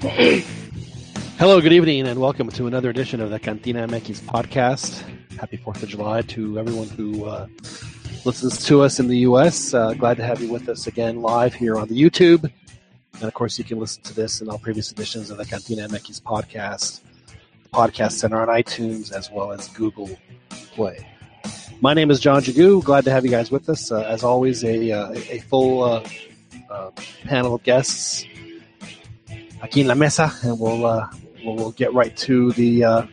Hello, good evening, and welcome to another edition of the Cantina MX podcast. Happy 4th of July to everyone who uh, listens to us in the U.S. Uh, glad to have you with us again live here on the YouTube. And of course, you can listen to this and all previous editions of the Cantina MX podcast, podcast center on iTunes, as well as Google Play. My name is John Jagu. Glad to have you guys with us. Uh, as always, a, uh, a full uh, uh, panel of guests aquí en la mesa, and we'll uh, we'll, we'll get right to the uh,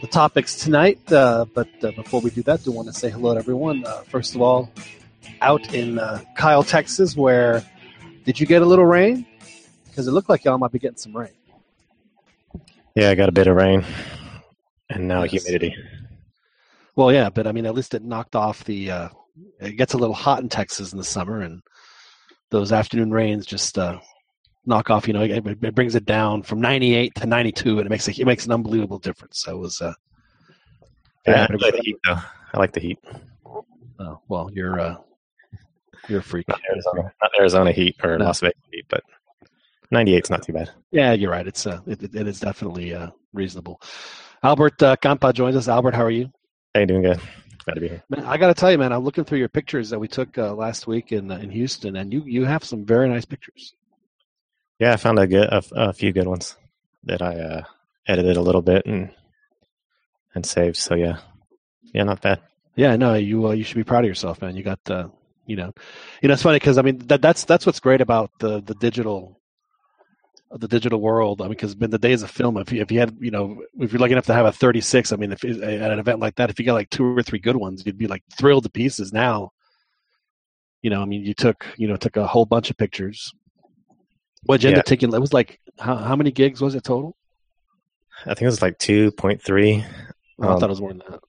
the topics tonight. Uh, but uh, before we do that, do want to say hello to everyone. Uh, first of all, out in uh, Kyle, Texas, where did you get a little rain? Because it looked like y'all might be getting some rain. Yeah, I got a bit of rain, and now Yes. humidity. Well, yeah, but I mean, at least it knocked off the. Uh, it gets a little hot in Texas in the summer, and those afternoon rains just uh, knock off. You know, it, it brings it down from 98 to 92, and it makes a, it makes an unbelievable difference. So it was. Uh, Yeah, I like the heat, though. I like the heat. oh, well, you're uh, you're a freak. Not Arizona, not Arizona heat or No. Las Vegas heat, but 98's not too bad. Yeah, you're right. It's uh, it, it- is definitely uh, reasonable. Albert uh, Campa joins us. Albert, how are you? Hey, doing good. Glad to be here. Man, I got to tell you, man, I'm looking through your pictures that we took uh, last week in uh, in Houston, and you you have some very nice pictures. Yeah, I found a good, a, a few good ones that I uh, edited a little bit and and saved. So yeah, yeah, not bad. Yeah, no, you uh, you should be proud of yourself, man. You got uh, you know, you know, it's funny because I mean that that's that's what's great about the the digital the digital world. I mean, because in the days of film, if you if you had you know if you're lucky enough to have a 36, I mean, if at an event like that, if you got like two or three good ones, you'd be like thrilled to pieces. Now, you know, I mean, you took you know took a whole bunch of pictures. What you end Yeah. up taking? It was like how how many gigs was it total? I think it was like 2.3. Oh, I Um, thought it was more than that.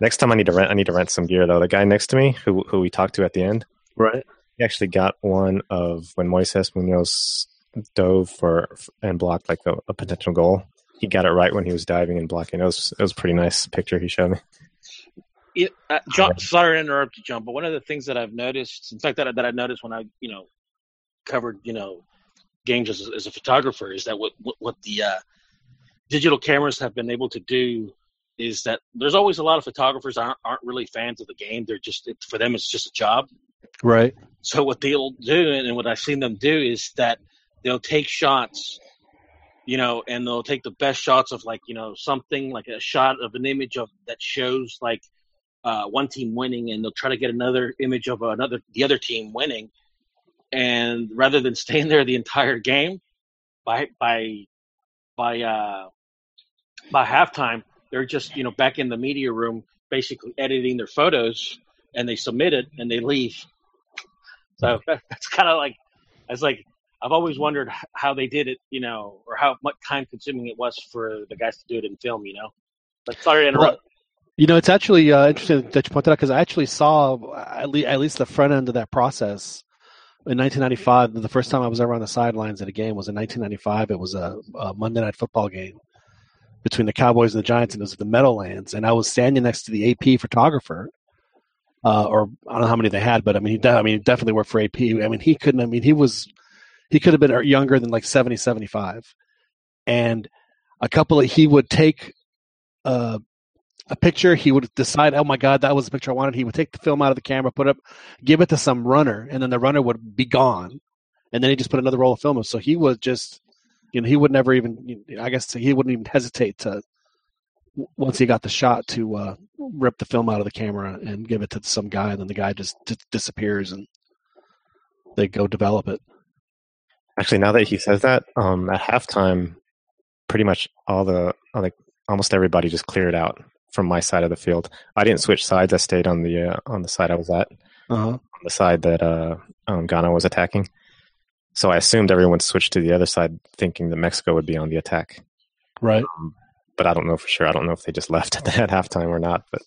Next time I need to rent, I need to rent some gear though. The guy next to me, who who we talked to at the end, Right. he actually got one of when Moises Munoz dove for and blocked like a, a potential goal. He got it right when he was diving and blocking. It was it was a pretty nice picture he showed me. It, uh, John, sorry to interrupt you, John, but one of the things that I've noticed, in fact, that, I- that I noticed when I, you know, covered, you know, games as, a- as a photographer, is that what what, what the uh, digital cameras have been able to do is that there's always a lot of photographers aren't aren't really fans of the game. They're just it, for them, it's just a job. Right. So what they'll do, and what I've seen them do, is that they'll take shots, you know, and they'll take the best shots of like, you know, something like a shot of an image of that shows like uh, one team winning, and they'll try to get another image of another the other team winning, and rather than staying there the entire game, by by by uh, by halftime, they're just you know back in the media room, basically editing their photos, and they submit it and they leave. So that's kind of like, it's like I've always wondered how they did it, you know, or how much time consuming it was for the guys to do it in film, you know. But sorry to interrupt. You know, it's actually uh, interesting that you pointed out because I actually saw at least, at least the front end of that process in 1995. The first time I was ever on the sidelines at a game was in 1995. It was a, a Monday night football game between the Cowboys and the Giants, and it was at the Meadowlands. And I was standing next to the AP photographer, uh, or I don't know how many they had, but I mean, he, de- I mean, he definitely worked for AP. I mean, he couldn't. I mean, he was he could have been younger than like 70, 75. and a couple of he would take. Uh, a picture, he would decide, oh my God, that was the picture I wanted. He would take the film out of the camera, put it up, give it to some runner, and then the runner would be gone. And then he just put another roll of film. So he was just, you know, he would never even, I guess he wouldn't even hesitate to, once he got the shot, to uh, rip the film out of the camera and give it to some guy. And then the guy just d- disappears and they go develop it. Actually, now that he says that, um, at halftime, pretty much all the like almost everybody just cleared out from my side of the field. I didn't switch sides. I stayed on the uh, on the side I was at, Uh-huh. on the side that uh, um, Ghana was attacking. So I assumed everyone switched to the other side, thinking that Mexico would be on the attack. Right. But I don't know for sure. I don't know if they just left at that halftime or not. But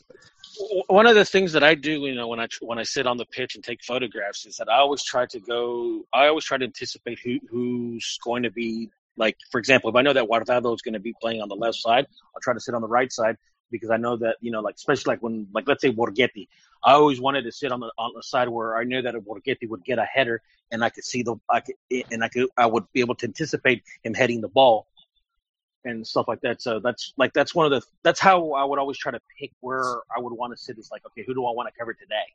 One of the things that I do, you know, when I when I sit on the pitch and take photographs, is that I always try to go. I always try to anticipate who who's going to be like. For example, if I know that Guardado is going to be playing on the left side, I'll try to sit on the right side because I know that you know, like especially like when like let's say Borgetti, I always wanted to sit on the on the side where I knew that Borgetti would get a header, and I could see the I could eh, and I could I would be able to anticipate him heading the ball and stuff like that. So that's like that's one of the that's how I would always try to pick where I would want to sit. Is like okay, who do I want to cover today?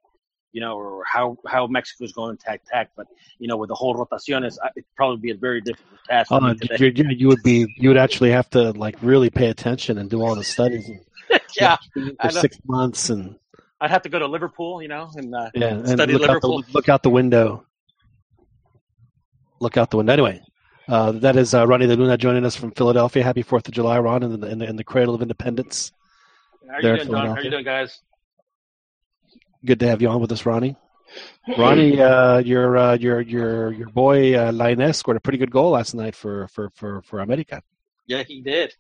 You know, or how how Mexico's going to attack tack. But you know, with the whole rotaciones, it'd probably be a very difficult task. Oh, you, you, you would be you would actually have to like really pay attention and do all the studies. And, yeah, for six months and. I'd have to go to Liverpool, you know, and uh, yeah, and study look Liverpool. Out the, look out the window. Look out the window. Anyway, uh, that is uh, Ronnie De Luna joining us from Philadelphia. Happy Fourth of July, Ron, in the, in the, in the cradle of independence. How are you doing, John? How are you doing, guys? Good to have you on with us, Ronnie. Ronnie, uh, your uh, your your your boy uh, Lainez scored a pretty good goal last night for for for for America. Yeah, he did.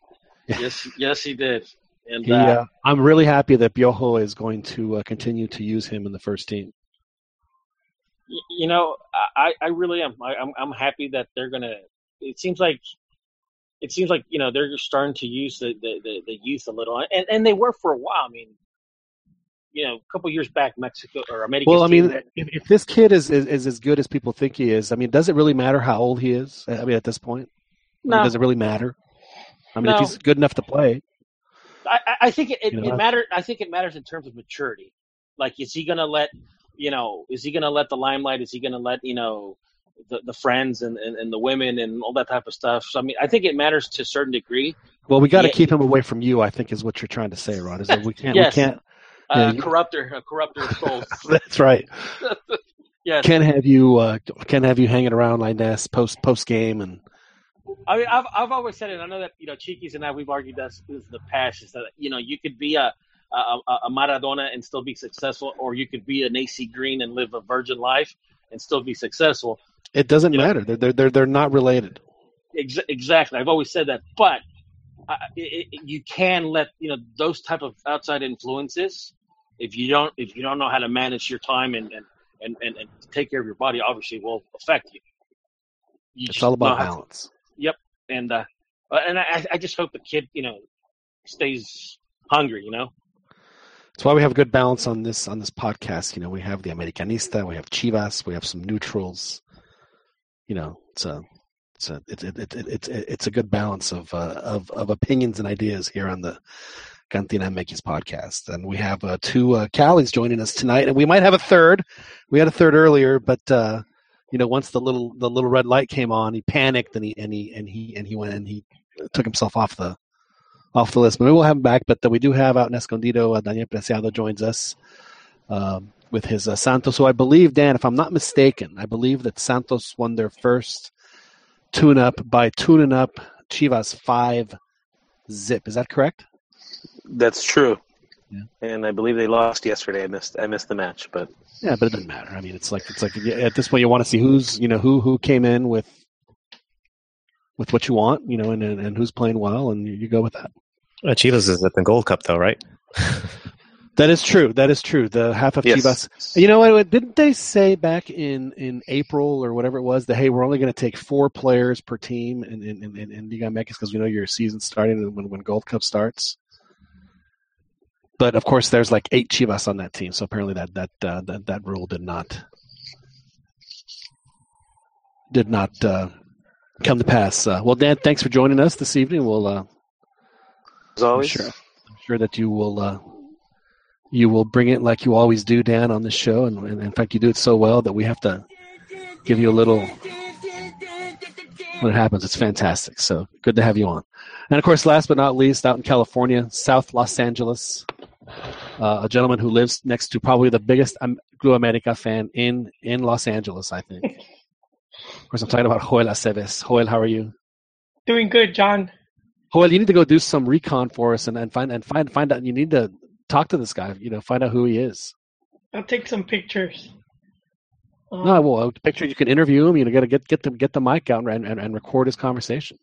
yes, yes, he did. And he, uh, I'm really happy that Piojo is going to uh, continue to use him in the first team. You know, I, I really am. I, I'm I'm happy that they're gonna. It seems like it seems like you know they're starting to use the, the, the, the youth a little, and and they were for a while. I mean, you know, a couple years back, Mexico or America. Well, I mean, if, if this kid is, is, is as good as people think he is, I mean, does it really matter how old he is? I mean, at this point, I mean, does it really matter? I mean, No. if he's good enough to play, I, I- think it, it, You know? it matters. I think it matters in terms of maturity. Like, is he gonna let you know? Is he gonna let the limelight? Is he gonna let you know the the friends and, and, and the women and all that type of stuff? So I mean, I think it matters to a certain degree. well, we got to Yeah. keep him away from you. I think is what you're trying to say, Ron. Is that we can't, Yes. we can't. Uh, Yeah, corrupter, a corrupter of souls. That's right. yes. Can't have you. Uh, can't have you hanging around like this post post game and. I mean, I've I've always said it. I know that you know, Cheekies and I we've argued this, this in the past. Is that you know you could be a a, a Maradona and still be successful, or you could be an AC Green and live a virgin life and still be successful. It doesn't You matter. They're, they're they're they're not related. Ex- exactly. I've always said that, but uh, it, it, you can let you know those type of outside influences. If you don't, if you don't know how to manage your time and and, and, and, and take care of your body, obviously will affect you. You It's all about know balance. and uh, uh, and I, I just hope the kid, you know, stays hungry. You know, That's why we have a good balance on this on this podcast. You know, we have the Americanista, we have Chivas, we have some neutrals. You know, it's a it's a it's it, it, it, it's it's a good balance of uh, of of opinions and ideas here on the Cantina MX podcast. And we have uh, two uh, Callies joining us tonight, and we might have a third. We had a third earlier, but uh, you know, once the little the little red light came on, he panicked and he and he and he and he went and he took himself off the off the list. But we will have him back. But we do have out in Escondido, uh, Daniel Preciado joins us um, with his uh, Santos. So I believe, Dan, if I'm not mistaken, I believe that Santos won their first tune-up by tuning up Chivas five zip. Is that correct? That's true. Yeah. And I believe they lost yesterday. I missed I missed the match, but Yeah, but it doesn't matter. I mean, it's like it's like at this point you want to see who's you know who who came in with with what you want, you know, and and, and who's playing well, and you, you go with that. Uh, Chivas is at the Gold Cup, though, right? That is true. That is true. The half of Yes. Chivas. You know what? Didn't they say back in, in April or whatever it was that hey, we're only going to take four players per team in in, in, in, in Liga MX because we know your season's starting when when Gold Cup starts. But of course, there's like eight Chivas on that team, so apparently that that uh, that that rule did not did not uh, come to pass. Uh, well, Dan, thanks for joining us this evening. We'll uh, as always, sure. I'm sure that you will uh, you will bring it like you always do, Dan, on this show, and, and in fact, you do it so well that we have to give you a little. When it happens, it's fantastic. So good to have you on. And of course, last but not least, out in California, South Los Angeles, uh, a gentleman who lives next to probably the biggest Blue America fan in in Los Angeles, I think. Of course, I'm talking about Joel Aceves. Joel, how are you? Doing good, John. Joel, you need to go do some recon for us and, and find and find find out. You need to talk to this guy. You know, find out who he is. I'll take some pictures. Um, No, well, a picture you can interview him. You know, got to get get the get the mic out and, and, and record his conversation.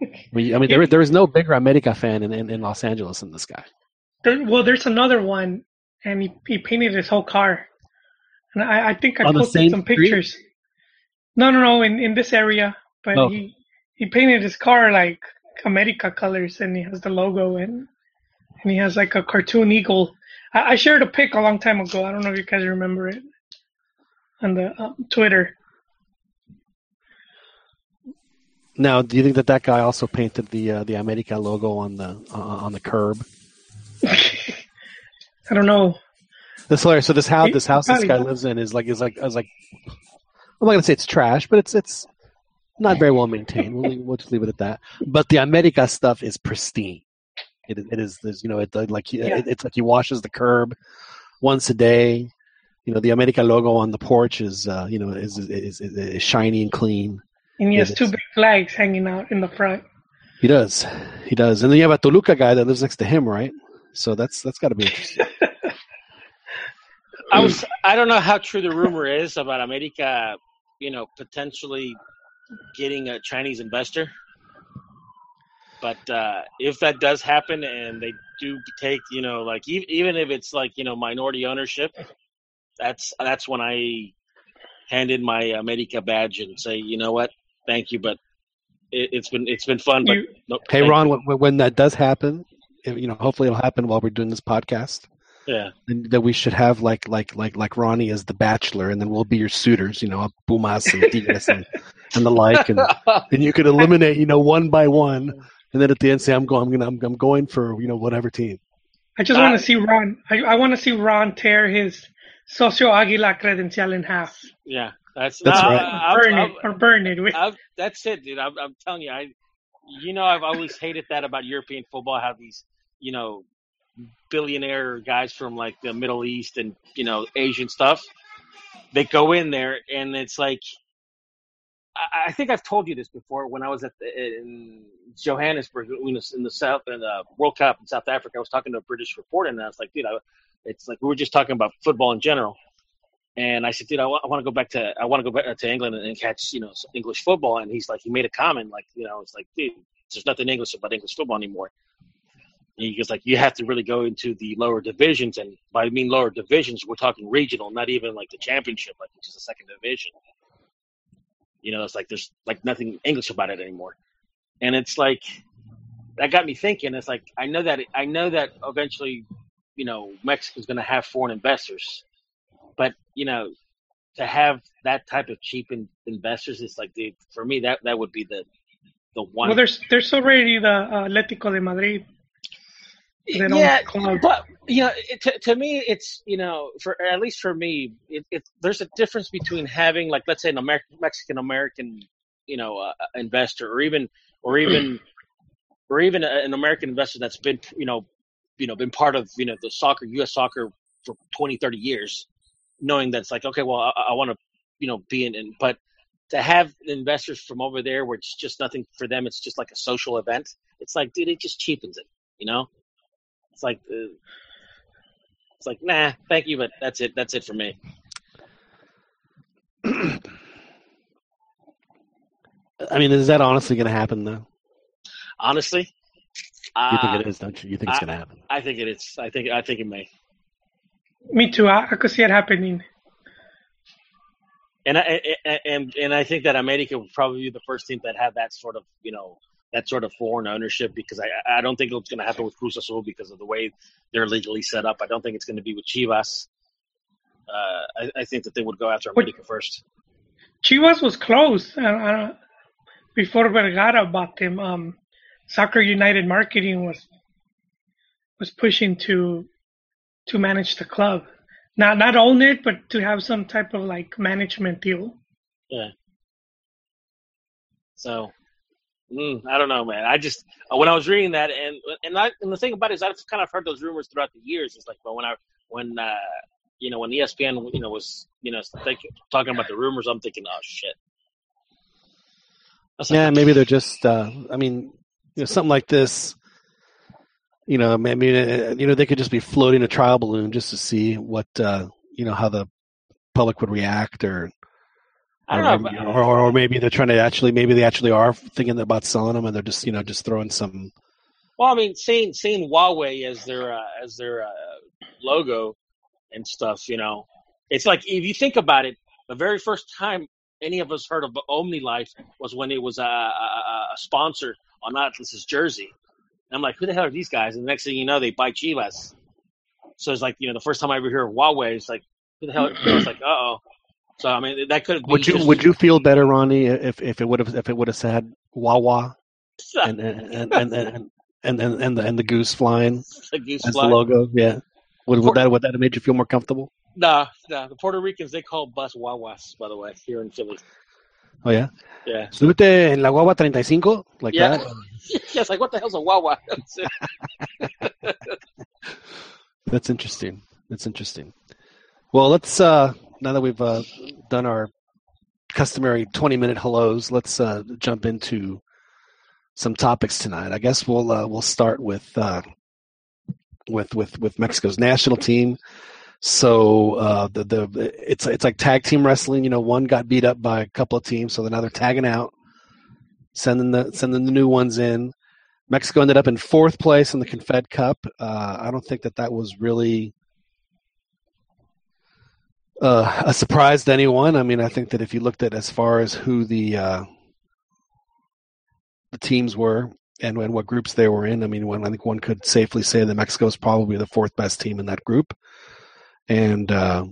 I mean, I mean, there there is no bigger America fan in, in, in Los Angeles than this guy. There, well, there's another one, and he, he painted his whole car. And I, I think I On posted some street? pictures. No, no, no, in, in this area. But Oh. he he painted his car like America colors, and he has the logo and and he has like a cartoon eagle. I, I shared a pic a long time ago. I don't know if you guys remember it on the uh, Twitter. Now, do you think that that guy also painted the uh, the America logo on the uh, on the curb? I don't know. This hilarious. So this house, this house this guy lives in is like is like I was like. I'm not gonna say it's trash, but it's it's not very well maintained. We'll, we'll just leave it at that. But the America stuff is pristine. It, is- it is you know it like Yeah. it, it's like he washes the curb once a day. You know the America logo on the porch is uh, you know is is, is is shiny and clean. And he It has two is. big flags hanging out in the front. He does, he does, and then you have a Toluca guy that lives next to him, right? So that's that's got to be interesting. I was I don't know how true the rumor is about America, you know, potentially getting a Chinese investor. But uh, if that does happen and they do take, you know, like e- even if it's like you know minority ownership, that's that's when I hand in my America badge and say, you know what, thank you, but it, it's been it's been fun. But You- no, Hey Ron, you. when, when that does happen, if, you know, hopefully it'll happen while we're doing this podcast. yeah, Then that we should have like like like like Ronnie as the bachelor, and then we'll be your suitors, you know, Pumas and Tigres and, and the like, and and you could eliminate, you know, one by one, and then at the end say, I'm going, I'm gonna, I'm, I'm going for you know whatever team. I just Uh, want to see Ron. I, I want to see Ron tear his Socio Aguila credencial in half. yeah, that's That's no, right. I- I- burn I- it or burn it. I've, that's it, dude. I'm, I'm telling you, I, you know, I've always hated that about European football. How these, you know, billionaire guys from like the Middle East and you know Asian stuff, they go in there and it's like, I, I think I've told you this before. When I was at the, in Johannesburg, in the South in the World Cup in South Africa, I was talking to a British reporter and I was like, dude, I, it's like we were just talking about football in general. And I said, dude, I want to go back to I want to go back uh, to England and, and catch you know English football. And he's like, he made a comment like, you know, it's like, dude, there's nothing English about English football anymore. And he like, you have to really go into the lower divisions, and by I mean lower divisions, we're talking regional, not even like the championship, like which is the second division. You know, it's like there's like nothing English about it anymore, and it's like that got me thinking. It's like I know that I know that eventually, you know, Mexico's going to have foreign investors, but you know, to have that type of cheap in, investors, it's like, dude, for me that that would be the the one. well, there's there's already the uh, Atletico de Madrid. They don't yeah, club. but you know, it, to, to me, it's you know, for at least for me, it, it there's a difference between having like let's say an American Mexican American, you know, uh, investor, or even or even or even a, an American investor that's been you know, you know, been part of you know the soccer U.S. soccer for 20, 30 years, knowing that it's like okay, well, I, I want to you know be in, in, but to have investors from over there where it's just nothing for them, it's just like a social event. It's like, dude, it just cheapens it, you know. It's like, uh, it's like, nah, thank you, but that's it. That's it for me. I mean, is that honestly going to happen though? Honestly, You uh, think it is, don't you? You think it's going to happen? I think it is. I think I think it may. Me too. I, I could see it happening. And I I- and and I think that America would probably be the first team that had that sort of you know that sort of foreign ownership because I I don't think it's going to happen with Cruz Azul because of the way they're legally set up. I don't think it's going to be with Chivas. Uh, I, I think that they would go after America first. Chivas was close uh, uh, before Vergara bought them. Um, Soccer United Marketing was was pushing to to manage the club, not not own it, but to have some type of like management deal. Yeah. So, mm, I don't know, man. I just when I was reading that, and and I, and the thing about it is, I've kind of heard those rumors throughout the years. It's like, well, when I when uh, you know when ESPN you know was you know think, talking about the rumors, I'm thinking, oh shit. Like- Yeah, maybe they're just. Uh, I mean, you know, something like this. You know, I mean, you know they could just be floating a trial balloon just to see what uh, you know how the public would react, or I don't or, know. but- or, or maybe they're trying to actually maybe they actually are thinking about selling them, and they're just you know just throwing some. Well, I mean, seeing seeing Huawei as their uh, as their uh, logo and stuff, you know, it's like if you think about it, the very first time any of us heard of OmniLife was when it was a, a, a sponsor on Atlas's jersey. I'm like, who the hell are these guys? And the next thing you know, they buy Chivas. So it's like, you know, the first time I ever hear of Huawei, it's like, who the hell? I was like, uh oh. So I mean, that could would you just, would you feel better, Ronnie, if if it would have if it would have said Wawa and and and and and, and, and, and the and the goose flying the goose as fly? the logo? Yeah. Would, would that would that have made you feel more comfortable? Nah, nah. The Puerto Ricans they call bus Wawas, by the way, here in Philly. Oh yeah. Yeah. Súbete en la guagua 35 like Yeah. that. yeah, it's like what the hell's a? That's. That's interesting. That's interesting. Well, let's uh now that we've uh, done our customary 20 minute hellos, let's uh jump into some topics tonight. I guess we'll uh, we'll start with uh with with with Mexico's national team. So uh the the it's it's like tag team wrestling, you know, one got beat up by a couple of teams, so now they're tagging out, sending the sending the new ones in. Mexico ended up in fourth place in the Confed Cup. Uh, I don't think that that was really uh, a surprise to anyone. I mean, I think that if you looked at as far as who the uh, the teams were and, and what groups they were in, I mean, one, I think one could safely say that Mexico is probably the fourth best team in that group. And uh,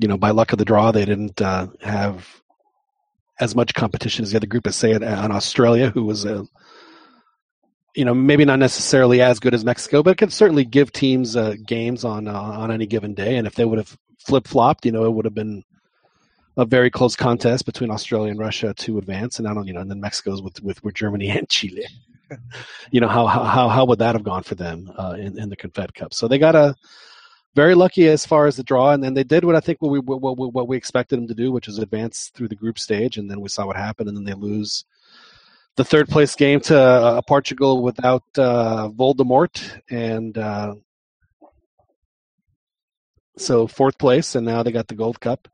you know, by luck of the draw, they didn't uh, have as much competition as the other group as say on Australia, who was a you know, maybe not necessarily as good as Mexico, but it could certainly give teams uh, games on uh, on any given day. And if they would have flip flopped, you know, it would have been a very close contest between Australia and Russia to advance. And I don't, you know, and then Mexico's with with, with Germany and Chile. you know, how how how would that have gone for them uh, in in the Confed Cup? So they got a very lucky as far as the draw, and then they did what I think what we what, what, what we expected them to do, which is advance through the group stage, and then we saw what happened, and then they lose the third place game to uh, Portugal without uh, Voldemort, and uh, so fourth place, and now they got the Gold Cup.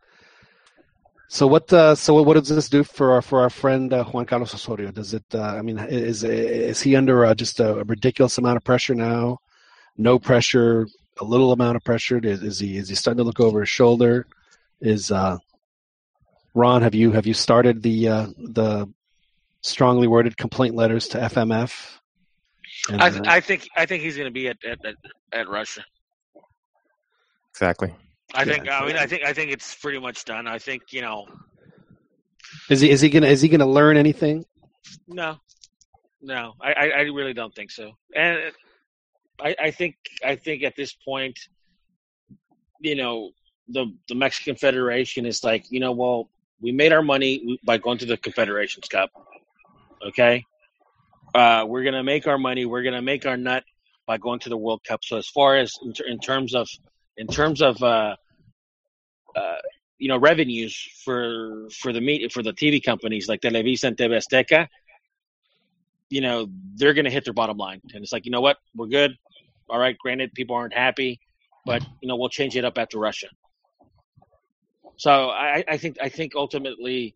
So what? Uh, so what does this do for our for our friend uh, Juan Carlos Osorio? Does it? Uh, I mean, is is he under uh, just a, ridiculous amount of pressure now? No pressure, a little amount of pressure. Is, is he is he starting to look over his shoulder? Is uh, Ron? Have you have you started the uh, the strongly worded complaint letters to FMF? And, I, th- I think I think he's going to be at, at at at Russia. Exactly. I Yeah, think. I mean, I think. I think it's pretty much done. I think you know. is he is he gonna is he gonna learn anything? No, no, I, I, I really don't think so. And I, I think I think at this point, you know, the the Mexican Federation is like, you know, well, we made our money by going to the Confederations Cup. Okay, uh, we're gonna make our money. We're gonna make our nut by going to the World Cup. So as far as in, ter- in terms of in terms of uh, uh, you know revenues for for the meet for the TV companies like Televisa and TV Azteca, you know they're going to hit their bottom line, and it's like you know what, we're good. All right, granted, people aren't happy, but you know we'll change it up after Russia. So I, I think I think ultimately,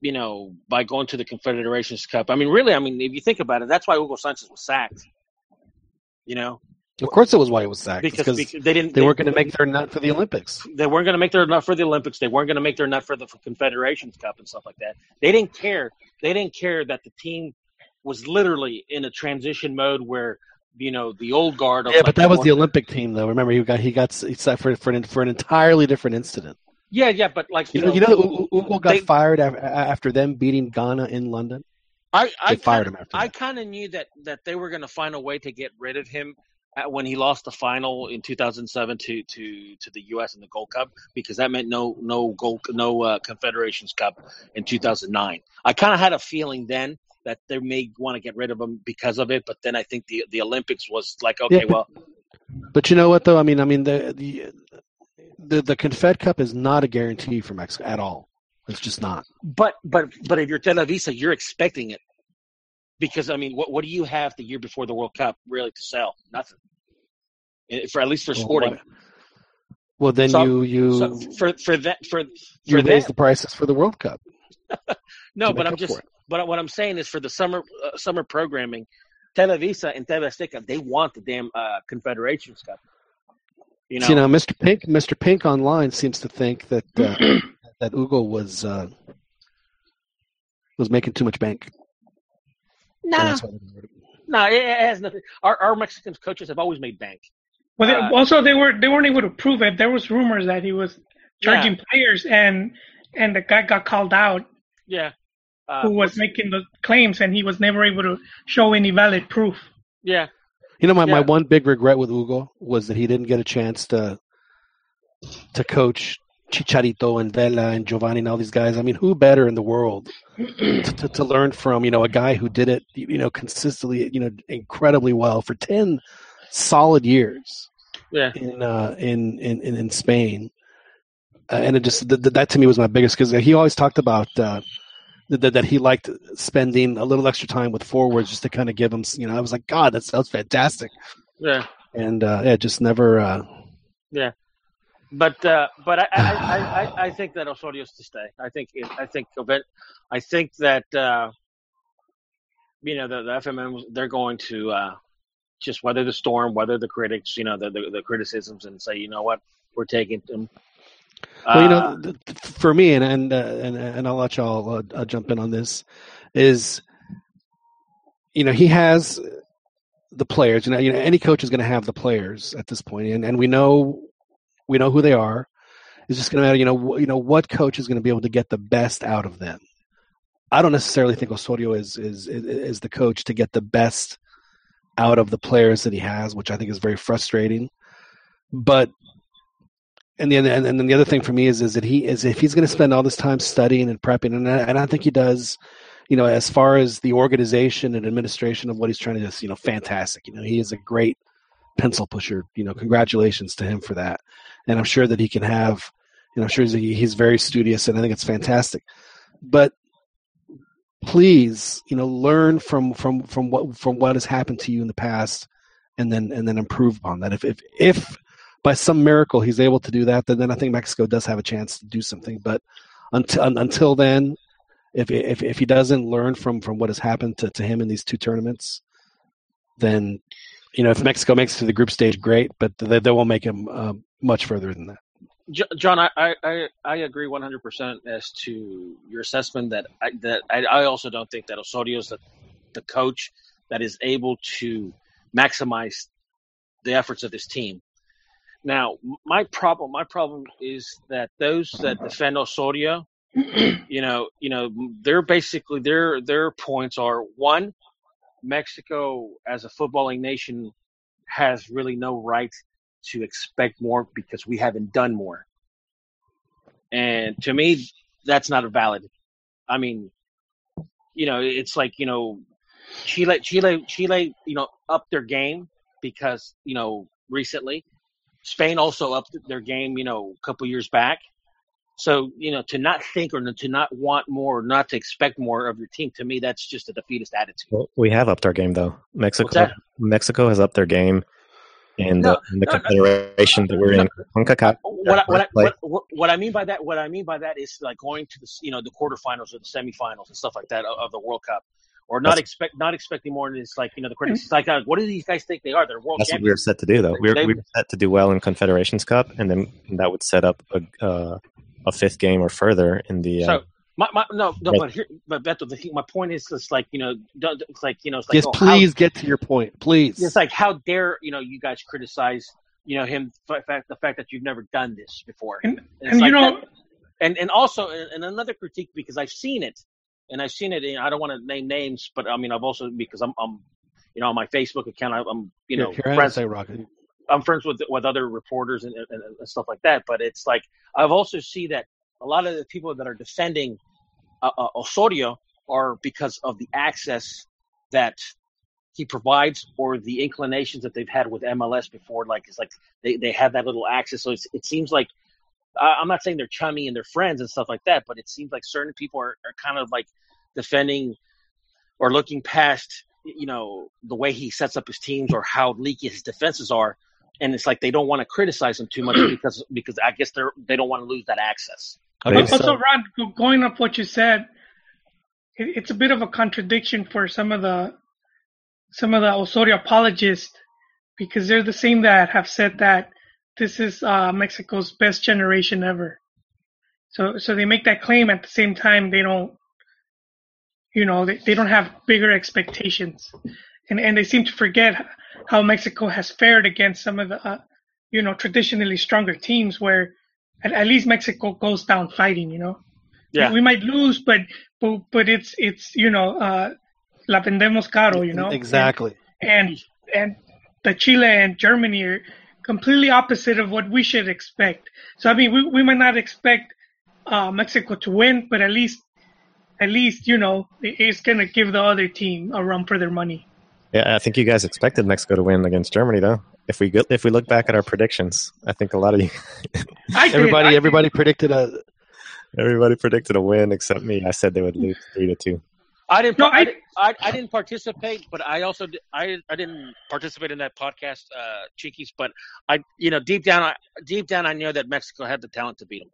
you know, by going to the Confederations Cup, I mean, really, I mean, if you think about it, that's why Hugo Sanchez was sacked. You know, Of course, it was why it was sacked. because, because they didn't they weren't going to make their nut for the Olympics. they weren't going to make their nut for the Olympics. They weren't going to make their nut for the Confederations Cup and stuff like that. They didn't care. They didn't care that the team was literally in a transition mode where you know the old guard. Yeah, like but that was the Olympic team, though. Remember, he got he got set for for an, for an entirely different incident. yeah, yeah. But like You you know, know, you know, Hugo got they- fired af- after them beating Ghana in London. I They fired kinda, him after I kind of knew that that they were going to find a way to get rid of him when he lost the final in 2007 to to to the U.S. in the Gold Cup because that meant no no gold no uh, Confederations Cup in 2009. I kind of had a feeling then that they may want to get rid of him because of it, but then I think the the Olympics was like okay, Yeah, well, But you know what, though? I mean, I mean the the the, the Confed Cup is not a guarantee for Mexico at all. It's just not. but but but if you're Televisa, you're expecting it because I mean, what what do you have the year before the World Cup really to sell? Nothing. Eh, For at least for sporting. Well, then So- you you So for for that for you for raise the prices for the World Cup. no, but I'm just but what I'm saying is for the summer uh, summer programming, Televisa and TV they want the damn uh, Confederations Cup. You know, So, you know, Mr. Pink, Mr. Pink online seems to think that uh, that Hugo was uh, was making too much bank. And nah, that's why they got rid of him. No, it, it has nothing. Our, our Mexican coaches have always made bank. Well, they, Uh, also they were they weren't able to prove it. There was rumors that he was charging players, and and the guy got called out Yeah. Uh, who was making the claims, and he was never able to show any valid proof. Yeah. You know, my, my one big regret with Hugo was that he didn't get a chance to to coach Chicharito and Vela and Giovanni and all these guys. I mean, who better in the world to, to, to learn from? You know, a guy who did it, you know, consistently, you know, incredibly well for ten solid years Yeah. in uh, in, in in in Spain. Uh, and it just th- th- that to me was my biggest because he always talked about uh, that, that he liked spending a little extra time with forwards just to kind of give them. You know, I was like, God, that sounds fantastic, Yeah. and uh, yeah, just never. Uh, But uh, but I, I, I, I, think that Osorio's to stay. I think it, I think event, I think that uh, you know the, the FMM they're going to uh, just weather the storm, weather the critics, you know the, the the criticisms, and say you know what we're taking them. well, you Uh, know, th- for me, and and uh, and, and I'll let y'all uh, uh, jump in on this. Is you know he has the players. You know, you know any coach is going to have the players at this point, and and we know we know who they are. It's just going to matter, you know, you know what coach is going to be able to get the best out of them. I don't necessarily think Osorio is is is, is the coach to get the best out of the players that he has, which I think is very frustrating. But and the and, and then the other thing for me is is that he is if he's going to spend all this time studying and prepping, and I, and I think he does. You know, as far as the organization and administration of what he's trying to do, you know, fantastic. You know, he is a great pencil pusher. You know, congratulations to him for that. And I'm sure that he can have, you know, I'm sure he's, he's very studious, and I think it's fantastic. But please, you know, learn from from from what from what has happened to you in the past, and then and then improve upon that. If if if by some miracle he's able to do that, then then I think Mexico does have a chance to do something. But until until then, if if if he doesn't learn from from what has happened to, to him in these two tournaments, then you know if Mexico makes it to the group stage, great, but they, they won't make him uh, much further than that. John, I, I, I- agree 100% as to your assessment that I, that I, I also don't think that Osorio's the, the coach that is able to maximize the efforts of this team. Now, my problem, my problem is that those that uh-huh. defend Osorio, you know, you know, they're basically their their points are one, Mexico as a footballing nation has really no right to expect more because we haven't done more. And to me, that's not a valid. I mean, you know, it's like you know, Chile, Chile, Chile, you know, upped their game because you know recently, Spain also upped their game, you know, a couple years back. So you know, to not think or to not want more, or not to expect more of your team, to me, that's just a defeatist attitude. Well, we have upped our game though. Mexico, Mexico has upped their game in No, the, in the no, no. confederation that we're in. CONCACAF. what, I, what, I, what, what, what I mean by that, what I mean by that is like going to the, you know, the quarterfinals or the semifinals and stuff like that of, of the World Cup, or not That's- expect, not expecting more. And it's like, you know, the critics, it's like, uh, what do these guys think they are? They're world That's what we were set to do, though. We were, They- we were set to do well in Confederations Cup, and then that would set up a, uh, a fifth game or further in the. Uh, So my, my no, no, Right. but here, but Beto, the thing, my point is, just like you know, don't, it's like you know, it's like yes, oh, how- please get to your point, please. it's like how dare you know you guys criticize you know him for the fact the fact that you've never done this before. And, It's and you know, that- and and also and and another critique because I've seen it, and I've seen it. In, I don't want to name names, but I mean I've also because I'm I'm you know on my Facebook account I, I'm you know here, here friends say Rocket. I'm friends with with other reporters and, and, and stuff like that. But it's like I've also see that a lot of the people that are defending uh, uh, Osorio are because of the access that he provides or the inclinations that they've had with MLS before. Like it's like they, they have that little access. So it seems like I'm not saying they're chummy and they're friends and stuff like that, but it seems like certain people are, are kind of like defending or looking past you know the way he sets up his teams or how leaky his defenses are and it's like they don't want to criticize him too much because because I guess they're they don't want to lose that access. Also, so- Ron, going off what you said, it, it's a bit of a contradiction for some of the some of the Osorio apologists because they're the same that have said that this is uh, Mexico's best generation ever. So so they make that claim at the same time they don't you know they, they don't have bigger expectations. and and they seem to forget how Mexico has fared against some of the uh, you know traditionally stronger teams, where at, at least Mexico goes down fighting. You know, Yeah. we might lose, but but but it's it's you know uh, la vendemos caro. You know, exactly. and and the Chile and Germany are completely opposite of what we should expect. So I mean, we we might not expect uh, Mexico to win, but at least at least you know it's gonna give the other team a run for their money. Yeah, I think you guys expected Mexico to win against Germany, though. If we go, if we look back at our predictions, I think a lot of you, I did, Everybody, did. everybody predicted a. everybody predicted a win except me. I said they would lose three to two. I didn't. No, I, I- didn't- I, I didn't participate, but I also I I didn't participate in that podcast, uh, Cheekies. But I, you know, deep down, I deep down, I know that Mexico had the talent to beat them.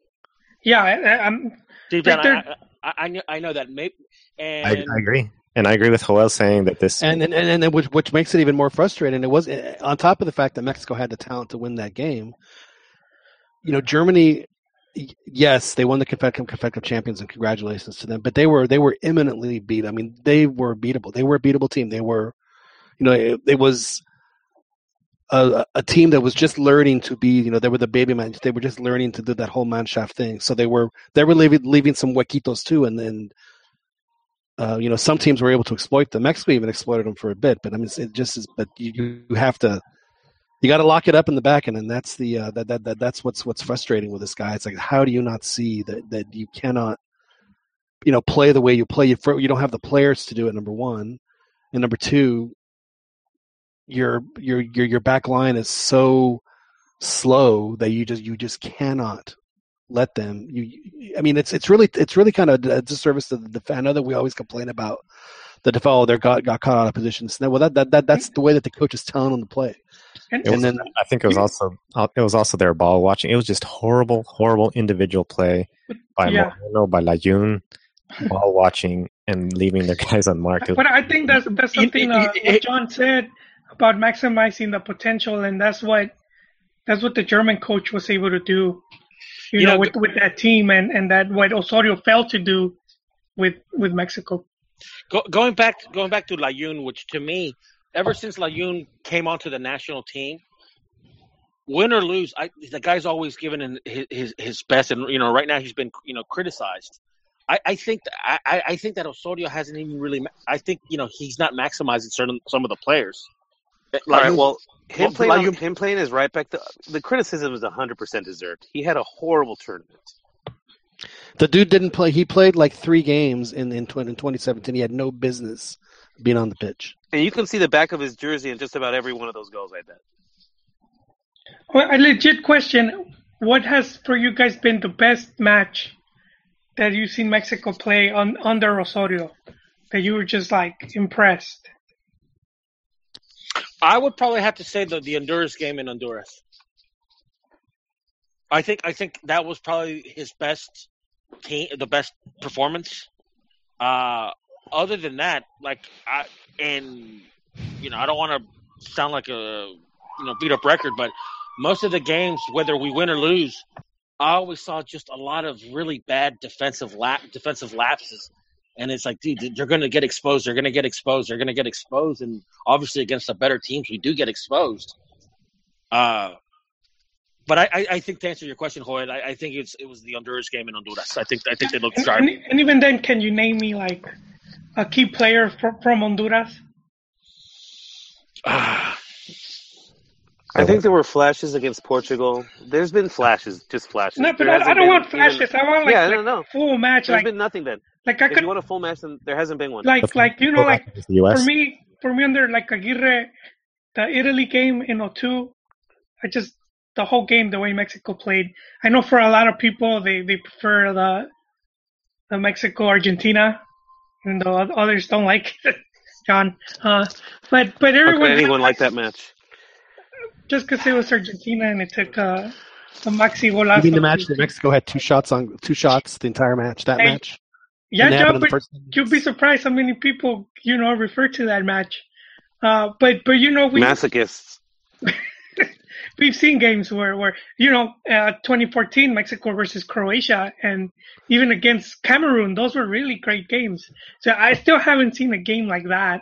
Yeah, I, I- I'm. Deep down, I, I, I know I know that. Maybe, and I, I agree, and I agree with Joel saying that this. And and, and, and which, which makes it even more frustrating. It was on top of the fact that Mexico had the talent to win that game. You know, Germany. Yes, they won the Confed Confed champions, and congratulations to them. But they were they were imminently beat. I mean, they were beatable. They were a beatable team. They were, you know, it, it was a, a team that was just learning to be. You know, they were the baby man. They were just learning to do that whole Mannschaft thing. So they were they were leaving leaving some huequitos too, and then uh, you know, some teams were able to exploit them. Mexico even exploited them for a bit, but I mean, it just is. But you, you have to, you got to lock it up in the back end, and that's the uh, that, that that that's what's what's frustrating with this guy. It's like, how do you not see that that you cannot, you know, play the way you play? You you don't have the players to do it. Number one, and number two, your your your your back line is so slow that you just you just cannot let them you you- i mean it's it's really it's really kind of a disservice to the def- i know that we always complain about the def- oh they got got caught out of position. no well that, that that that's the way that the coach is telling them to play And, It was, then I think it was also it was also their ball watching. It was just horrible, horrible individual play by Yeah. Moreno, by Layun, ball watching and leaving their guys unmarked. It was- But I think that's that's something it- uh, what John said about maximizing the potential, and that's what that's what the German coach was able to do. You, You know, know, with with that team, and and that what Osorio failed to do with with Mexico. Go, going back, going back to Layun, which to me, ever since Layun came onto the national team, win or lose, I, the guy's always given his, his his best, and you know, right now he's been you know criticized. I, I think I- I think that Osorio hasn't even really. I think you know he's not maximizing certain some of the players. All right. Well, him Well, playing like on- him playing his right back. The, the criticism is hundred percent deserved. He had a horrible tournament. the dude didn't play he played like three games in in, 20, in 2017 he had no business being on the pitch And you can see the back of his jersey in just about every one of those goals, I bet. Well, a legit question: What has for you guys been the best match that you've seen Mexico play on under Osorio That you were just like impressed. I would probably have to say the the Honduras game in Honduras. I think I think that was probably his best team, the best performance. Uh, other than that, like I and you know I don't want to sound like a you know beat up record, but most of the games, whether we win or lose, I always saw just a lot of really bad defensive lap defensive lapses. And it's like, dude, they're going to get exposed. They're going to get exposed. They're going to get exposed. And obviously, against the better teams, we do get exposed. Uh, but I, I, I think to answer your question, Hoyt, I, I think it's it was the Honduras game in Honduras. I think I think they looked And, sharp. and, even then, can you name me like a key player fr- from Honduras? I think there were flashes against Portugal. There's been flashes, just flashes. No, but I, I don't been want flashes. even- I want like, Yeah, like no, no. full match. There's Like been nothing then. like I If could you want a full match, then there hasn't been one. like like you know like Go back to the US. for me for me under like Aguirre, the Italy game in 02, I just the whole game the way Mexico played. I know for a lot of people they they prefer the the Mexico Argentina, even though others don't like it. John, uh, but but everyone could anyone like that match? Just because it was Argentina and it took uh, a maxi you golazo. mean the match that mexico had two shots on two shots the entire match that Hey, match Yeah, Didn't John, but you'll be surprised how many people you know refer to that match. Uh, but but you know we Masochists. we've seen games where where you know uh, 2014 Mexico versus Croatia and even against Cameroon those were really great games. So I still haven't seen a game like that